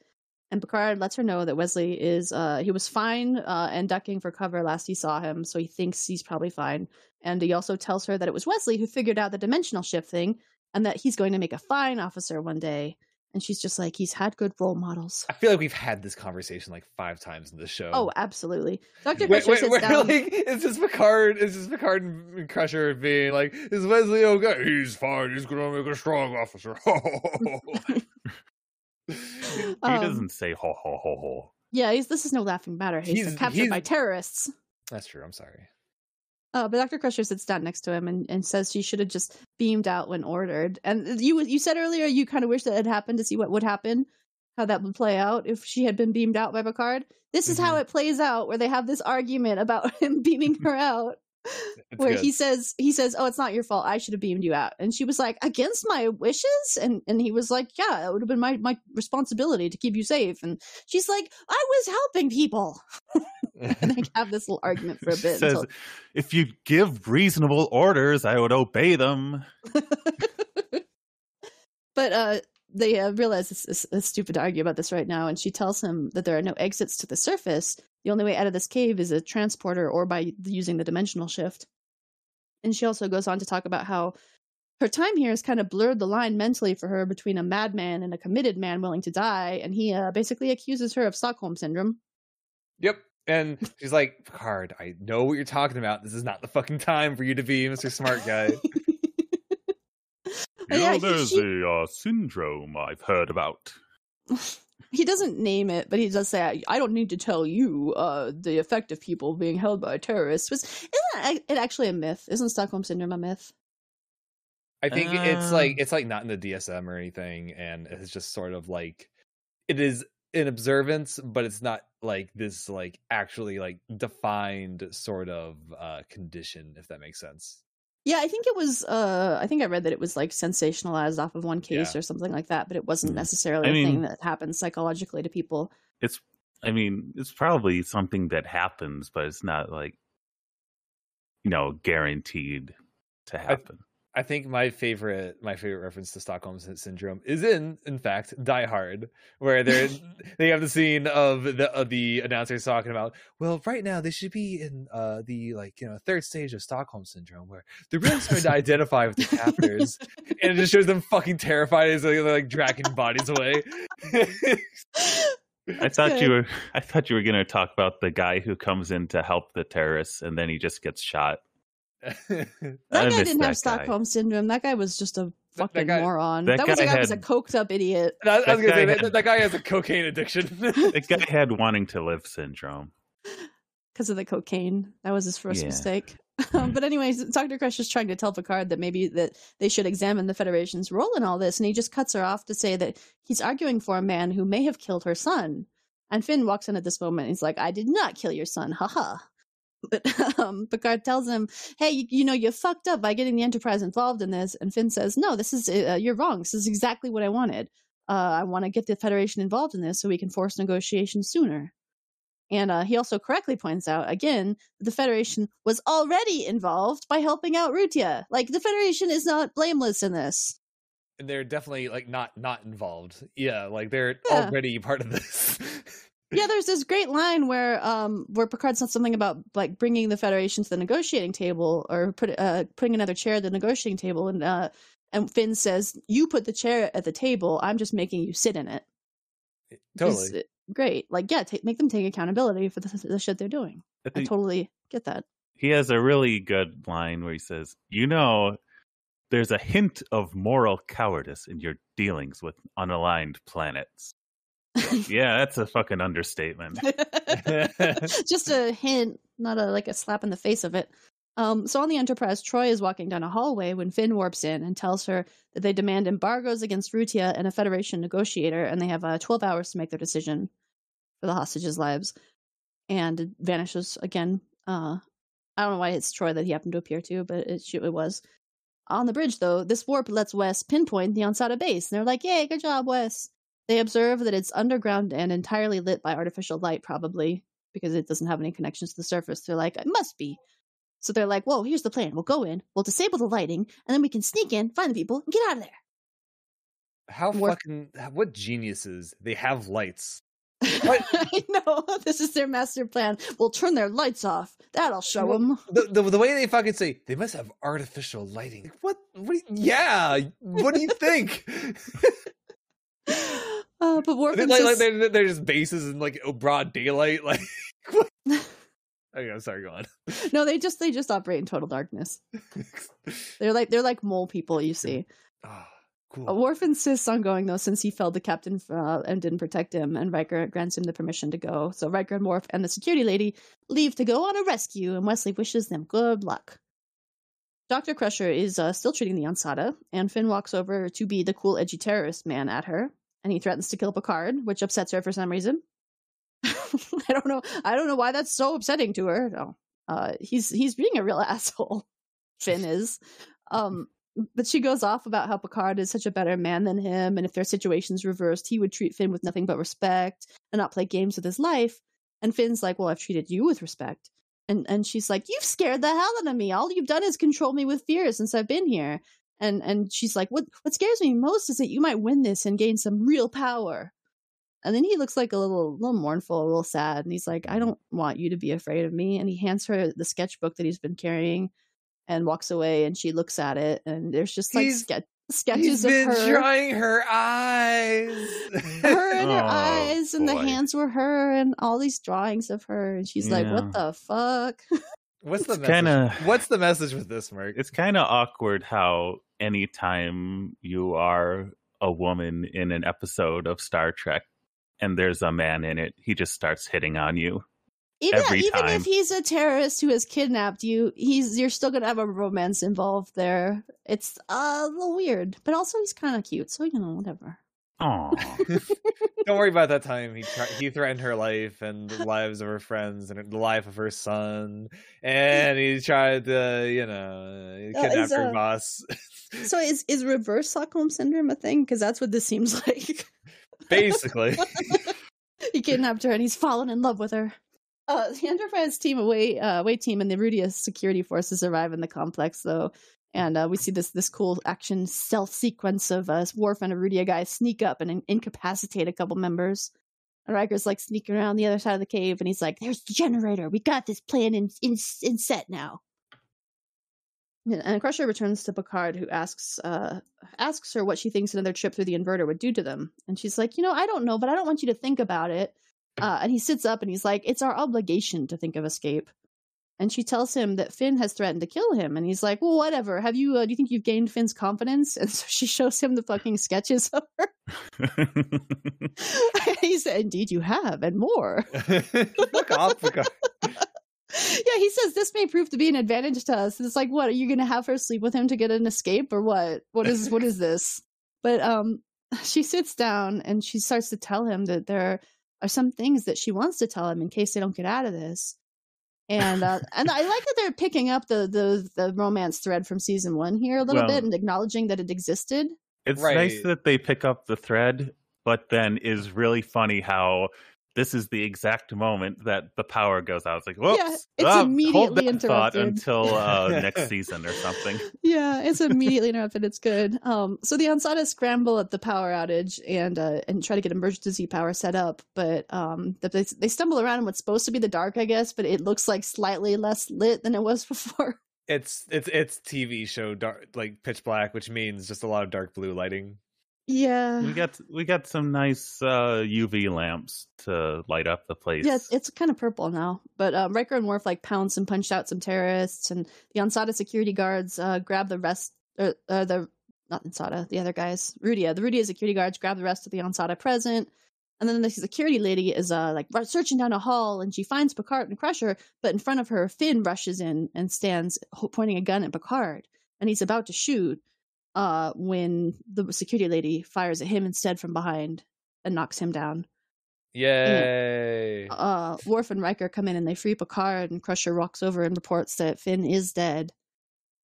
and Picard lets her know that Wesley is uh he was fine uh and ducking for cover last he saw him, so he thinks he's probably fine. And he also tells her that it was Wesley who figured out the dimensional shift thing, and that he's going to make a fine officer one day. And she's just like, he's had good role models. I feel like we've had this conversation like five times in the show Oh, absolutely. Wait, Crusher wait, sits [laughs] down. like, it's just Picard, it's just Picard and Crusher being like, is Wesley okay? He's fine, he's gonna make a strong officer. [laughs] [laughs] [laughs] He Um, doesn't say ho ho ho ho. Yeah, he's, this is no laughing matter. He's, He's- captured he's- by terrorists. That's true, I'm sorry. Uh, but Dr. Crusher sits down next to him and, and says she should have just beamed out when ordered. And you you said earlier you kind of wish that had happened to see what would happen, how that would play out if she had been beamed out by Picard. This is how Mhm. it plays out, where they have this argument about [laughs] him beaming her out. Where good. he says he says, "Oh, it's not your fault. I should have beamed you out." And she was like, "Against my wishes?" And and he was like, "Yeah, it would have been my my responsibility to keep you safe." And she's like, "I was helping people." [laughs] and they have this little argument for a bit. says, until- if you give reasonable orders, I would obey them. [laughs] but uh they uh, realize it's, it's, it's stupid to argue about this right now and she tells him that there are no exits to the surface The only way out of this cave is a transporter or by using the dimensional shift. And she also goes on to talk about how her time here has kind of blurred the line mentally for her between a madman and a committed man willing to die, and he uh, basically accuses her of Stockholm syndrome. Yep. And she's like, Picard, I know what you're talking about. This is not the fucking time for you to be Mr. Smart Guy. [laughs] You yeah, know, he- there's she- a uh, syndrome I've heard about. [laughs] he doesn't name it, but he does say, "I- "I don't need to tell you uh, the effect of people being held by terrorists." Was isn't it actually a myth? Isn't Stockholm syndrome a myth? I think it's Uh. like it's like not in the DSM or anything, and it's just sort of like it is an observance, but it's not like this like actually like defined sort of uh condition, if that makes sense. Yeah, I think it was. Uh, I think I read that it was like sensationalized off of one case Yeah. or something like that, but it wasn't Mm. necessarily I a thing that happens psychologically to people. It's, I mean, it's probably something that happens, but it's not like, you know, guaranteed to happen. I think my favorite my favorite reference to Stockholm syndrome is in in fact Die Hard, where they [laughs] they have the scene of the of the announcers talking about well right now they should be in uh the like you know third stage of Stockholm syndrome where they're really starting to [laughs] identify with the captors and it just shows them fucking terrified as they're like dragging bodies away. I [laughs] thought you were, I thought you were going to talk about the guy who comes in to help the terrorists and then he just gets shot. [laughs] That I guy didn't that have guy. Stockholm syndrome. That guy was just a that fucking guy- moron. that That, was a guy guy who was a coked up idiot I, I was That gonna say guy that, had- that guy has a cocaine addiction. [laughs] The guy had [laughs] wanting to live syndrome. because of the cocaine. That was his first Yeah. mistake. Um, but anyways, Dr. Crush is trying to tell Picard that maybe that they should examine the Federation's role in all this, and he just cuts her off to say that he's arguing for a man who may have killed her son. And Finn walks in at this moment. And he's like, "I did not kill your son, haha." But [laughs] um, Picard tells him, "Hey, you, you know you fucked up by getting the Enterprise involved in this." And Finn says, "No, this is uh, you're wrong. This is exactly what I wanted. Uh, I want to get the Federation involved in this so we can force negotiations sooner." And uh, he also correctly points out again that the Federation was already involved by helping out Rutia. Like the Federation is not blameless in this. and they're definitely like not not involved. Yeah, like they're Yeah. already part of this. [laughs] Yeah, there's this great line where um where Picard said something about like bringing the Federation to the negotiating table or put uh putting another chair at the negotiating table, and uh and Finn says, "You put the chair at the table. I'm just making you sit in it." totally. Uh, great. Like, yeah, make them take accountability for the, the shit they're doing. I I totally get that. he has a really good line where he says, "You know, there's a hint of moral cowardice in your dealings with unaligned planets." [laughs] yeah, that's a fucking understatement. [laughs] just a hint, not a like a slap in the face of it. Um, so on the Enterprise, Troi is walking down a hallway when Finn warps in and tells her that they demand embargoes against Rutia and a Federation negotiator, and they have uh, 12 hours to make their decision for the hostages' lives. And it vanishes again. Uh, I don't know why it's Troi that he happened to appear to, but it, it was. On the bridge, though, this warp lets Wes pinpoint the Ansata base, and they're like, "Yay, good job, Wes!" They observe that it's underground and entirely lit by artificial light, probably because it doesn't have any connections to the surface. They're like, it must be. So they're like, whoa, here's the plan. We'll go in, we'll disable the lighting, and then we can sneak in, find the people, and get out of there. How fucking what geniuses? They have lights. [laughs] I know. [laughs] This is their master plan. We'll turn their lights off. That'll show Well, them. The, the the way they fucking say they must have artificial lighting. Like, What? What? you- yeah. What do you think? [laughs] Uh, but They're like, like they're, they're just bases in like broad daylight. [laughs] Like. [laughs] Okay, I'm sorry. Go on. no, they just they just operate in total darkness. [laughs] They're like they're like mole people. You see. Uh, cool. Worf insists on going though, since he felled the captain uh, and didn't protect him, and Riker grants him the permission to go. So Riker and Worf and the security lady leave to go on a rescue, and Wesley wishes them good luck. Doctor Crusher is uh, still treating the Ansata, and Finn walks over to be the cool, edgy terrorist man at her, and he threatens to kill Picard, which upsets her for some reason. [laughs] I don't know. I don't know why that's so upsetting to her. No, uh, he's he's being a real [laughs] asshole. Finn is. Um, but she goes off about how Picard is such a better man than him, and if their situations reversed, he would treat Finn with nothing but respect and not play games with his life. And Finn's like, "Well, I've treated you with respect." And and she's like, "You've scared the hell out of me. All you've done is control me with fear since I've been here." And and she's like, "What what scares me most is that you might win this and gain some real power." And then he looks like a little, little mournful, a little sad, and he's like, "I don't want you to be afraid of me." And he hands her the sketchbook that he's been carrying, and walks away. And she looks at it, and there's just like He's- ske- He's sketches of been her, drawing her eyes. her [laughs] and her Oh, eyes, and the hands were her, and all these drawings of her. And she's like, "What the fuck?" [laughs] What's the message? kinda- What's the message with this, Mark? It's kind of awkward how anytime you are a woman in an episode of Star Trek and there's a man in it, he just starts hitting on you. even Every even time. if he's a terrorist who has kidnapped you, he's you're still gonna have a romance involved there. It's uh, a little weird, but also he's kind of cute, so you know whatever. Oh, [laughs] Don't worry about that time. He tri- he threatened her life and the lives of her friends and the life of her son, and he tried to, you know, Uh, kidnap is, her uh, boss. So is is reverse Stockholm syndrome a thing? Because that's what this seems [laughs] like. Basically, [laughs] he kidnapped her and he's fallen in love with her. Uh, the Enterprise team away uh, away team and the Rutia security forces arrive in the complex though, and uh, we see this this cool action stealth sequence of uh, Worf and a Rutia guy sneak up and in- incapacitate a couple members. And Riker's like sneaking around the other side of the cave, and he's like, "There's the generator. We got this plan in in, in set now." And Crusher returns to Picard, who asks uh, asks her what she thinks another trip through the inverter would do to them. And she's like, you know, I don't know, but I don't want you to think about it. Uh, and he sits up and he's like, it's our obligation to think of escape. And she tells him that Finn has threatened to kill him. And he's like, well, whatever. Have you, uh, do you think you've gained Finn's confidence? And [laughs] so she shows him the fucking sketches of her. [laughs] [laughs] he said, indeed you have, and more. fuck off, yeah, he says this may prove to be an advantage to us. It's like, what are you going to have her sleep with him to get an escape, or what? What is what is this? But um, she sits down and she starts to tell him that there are some things that she wants to tell him in case they don't get out of this. And uh, [laughs] and I like that they're picking up the the the romance thread from season one here a little Well- bit and acknowledging that it existed. it's Right. nice that they pick up the thread, but then is really funny how this is the exact moment that the power goes out. It's like, whoops, it's ah, hold immediately that thought interrupted. until uh, next [laughs] season or something. yeah, it's [laughs] immediately interrupted. It's good. Um, so the Ansata scramble at the power outage and uh, and try to get emergency power set up, but um, they they stumble around in what's supposed to be the dark, I guess, but it looks like slightly less lit than it was [laughs] before. It's it's it's TV show dark like pitch black, which means just a lot of dark blue lighting. Yeah, We got we got some nice uh, UV lamps to light up the place. yeah, it's, it's kind of purple now. But um, Riker and Worf like pounced and punched out some terrorists, and the Ansata security guards uh, grab the rest, or uh, the not Ansata, the other guys, Rutia. The Rutia security guards grab the rest of the Ansata present, and then the security lady is uh like searching down a hall, and she finds Picard and Crusher, but in front of her, Finn rushes in and stands pointing a gun at Picard, and he's about to shoot. Uh, when the security lady fires at him instead from behind and knocks him down Yay! uh, Worf and Riker come in and they free Picard, and Crusher walks over and reports that Finn is dead.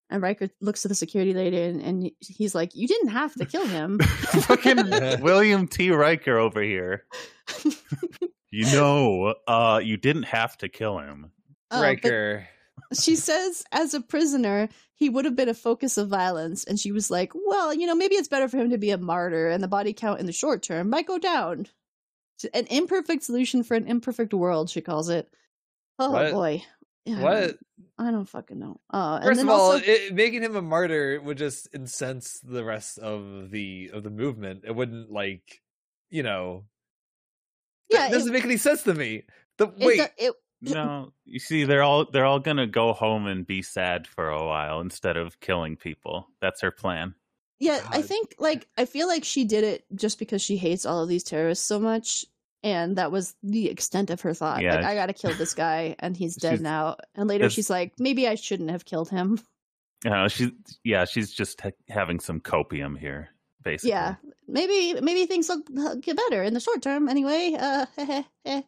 And Riker looks at the security lady and, and he's like, "You didn't have to kill him." [laughs] [laughs] Fucking William T. Riker over here. [laughs] You know, uh, you didn't have to kill him. Uh, but Riker. She says, as a prisoner, he would have been a focus of violence. And she was like, "Well, you know, maybe it's better for him to be a martyr, and the body count in the short term might go down." An imperfect solution for an imperfect world, she calls it. Oh What? boy, Yeah, What? I don't fucking know. Uh, and First then of all, also- it, making him a martyr would just incense the rest of the of the movement. It wouldn't like, you know, yeah, it doesn't make any sense to me. The it, wait, it, No, you see, they're all they're all gonna go home and be sad for a while instead of killing people. That's her plan. Yeah, I think like I feel like she did it just because she hates all of these terrorists so much, and that was the extent of her thought. Yeah, like I gotta kill this [laughs] guy, and he's dead she's- now. And later she's like, maybe I shouldn't have killed him. You know, she's yeah, she's just ha- having some copium here, basically. yeah, maybe maybe things will uh, get better in the short term. Anyway, uh, [laughs]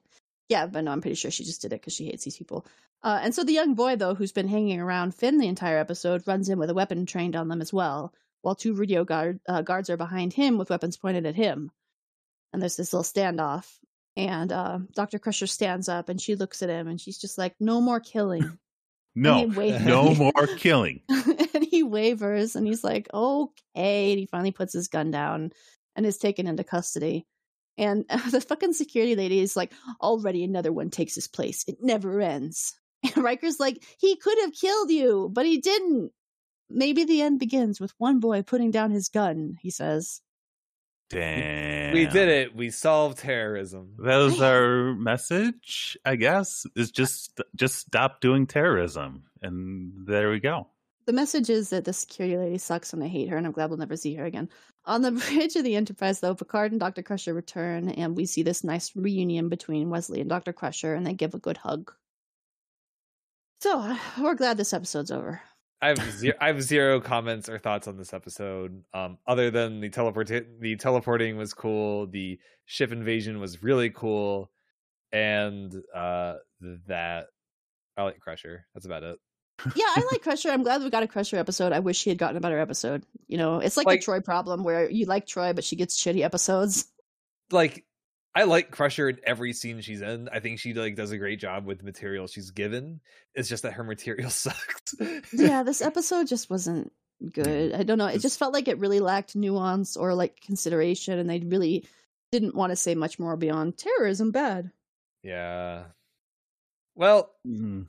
yeah, but no, I'm pretty sure she just did it because she hates these people. Uh, and so the young boy, though, who's been hanging around Finn the entire episode, runs in with a weapon trained on them as well, while two radio guard, uh, guards are behind him with weapons pointed at him. And there's this little standoff. And uh, Dr. Crusher stands up and she looks at him and she's just like, no more killing. No, [laughs] And he wa- no more killing. [laughs] and he wavers and he's like, okay. And he finally puts his gun down and is taken into custody. And uh, [laughs] the fucking security lady is like, already another one takes his place. It never ends. [laughs] And Riker's like, he could have killed you, but he didn't. Maybe the end begins with one boy putting down his gun, he says. Damn. We did it. We solved terrorism. That was our message, I guess. Is just just stop doing terrorism, and there we go. The message is that the security lady sucks and I hate her and I'm glad we'll never see her again. On the [laughs] bridge of the Enterprise, though, Picard and Dr. Crusher return and we see this nice reunion between Wesley and Dr. Crusher and they give a good hug. So [sighs] we're glad this episode's over. I have zero, I have zero comments or thoughts on this episode. Um, other than the teleport the teleporting was cool, the ship invasion was really cool, and uh, that I like Crusher. That's about it. Yeah, I like [laughs] Crusher. I'm glad we got a Crusher episode. I wish she had gotten a better episode. You know, it's like, Like- the Troi problem where you like Troi, but she gets shitty episodes. [laughs] Like I like Crusher in every scene she's in. I think she like does a great job with the material she's given. It's just that her material [laughs] sucks. yeah, this episode just wasn't good. I don't know. It just felt like it really lacked nuance or like consideration, and they really didn't want to say much more beyond terrorism bad. yeah. Well, Mm.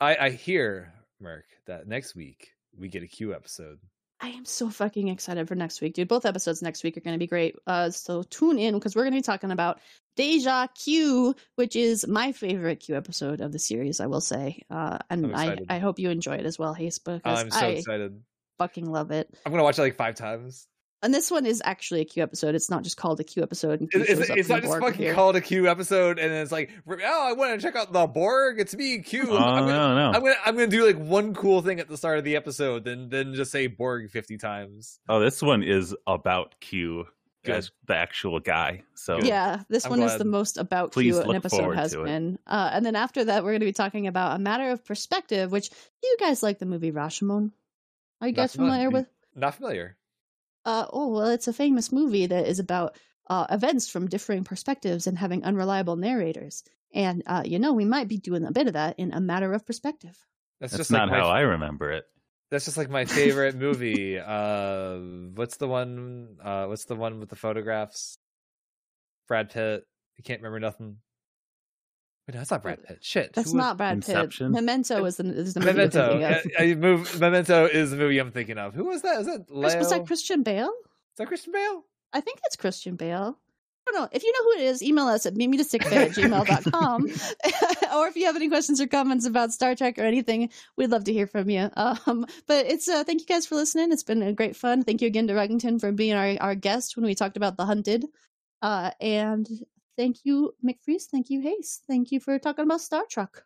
I I hear Merc that next week we get a Q episode. I am so fucking excited for next week, dude. Both episodes next week are going to be great. Uh, so tune in because we're going to be talking about Deja Q, which is my favorite Q episode of the series. I will say, uh, and I. I hope you enjoy it as well, Hayes, because I'm so I excited. fucking love it. I'm gonna watch it like five times. And this one is actually a Q episode. It's not just called a Q episode. And Q It- It's, it's not just Borg fucking here. called a Q episode, and it's like, oh, I want to check out the Borg. It's me, Q. Oh I'm, gonna, no, no. I'm gonna I'm gonna do like one cool thing at the start of the episode, then then just say Borg fifty times. Oh, this one is about Q Good. as the actual guy. So Yeah, this I'm one is the most about Please Q an episode has been. Uh, and then after that, we're going to be talking about a matter of perspective. Which do you guys like the movie Rashomon? Are you Not guys familiar familiar. with? Not familiar. Uh, oh well, it's a famous movie that is about uh, events from differing perspectives and having unreliable narrators. And uh, you know, we might be doing a bit of that in a matter of perspective. That's, that's just not like my, how I remember it. That's just like my favorite movie. Uh, what's the one? Uh, what's the one with the photographs? Brad Pitt. You can't remember nothing. Wait, that's not Brad Pitt. Shit. That's not Brad Inception? Pitt. Memento is the, is the movie I'm Memento. thinking of. I, I move, Memento is the movie I'm thinking of. Who was that? Is that Was- Leo? Was that Christian Bale? Is that Christian Bale? I think it's Christian Bale. I don't know. If you know who it is, email us at meetmetostickfair at gmail.com. [laughs] or if you have any questions or comments about Star Trek or anything, we'd love to hear from you. Um, but it's uh, thank you guys for listening. It's been a great fun. Thank you again to Ruggington for being our, our guest when we talked about The Hunted. Uh, and thank you, McFreeze. Thank you, Hayes. Thank you for talking about Star Trek.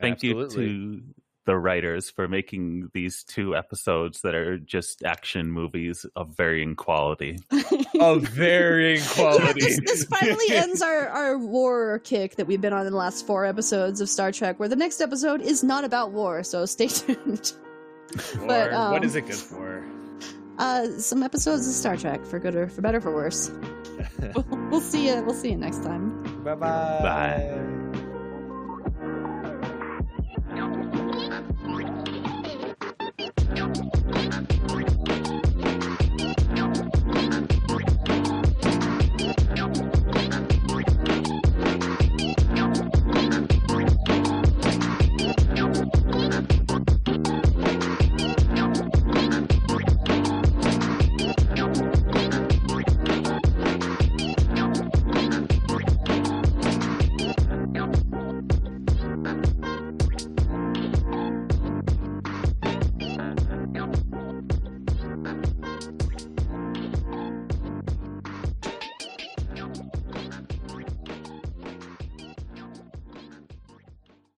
Thank Absolutely. you to the writers for making these two episodes that are just action movies of varying quality. [laughs] Of varying quality. this, this finally ends our, our war kick that we've been on in the last four episodes of Star Trek, where the next episode is not about war, so stay [laughs] tuned. but, um, what is it good for? Uh, some episodes of Star Trek, for good or for better for worse. [laughs] we'll see you. We'll see you next time. Bye-bye. Bye.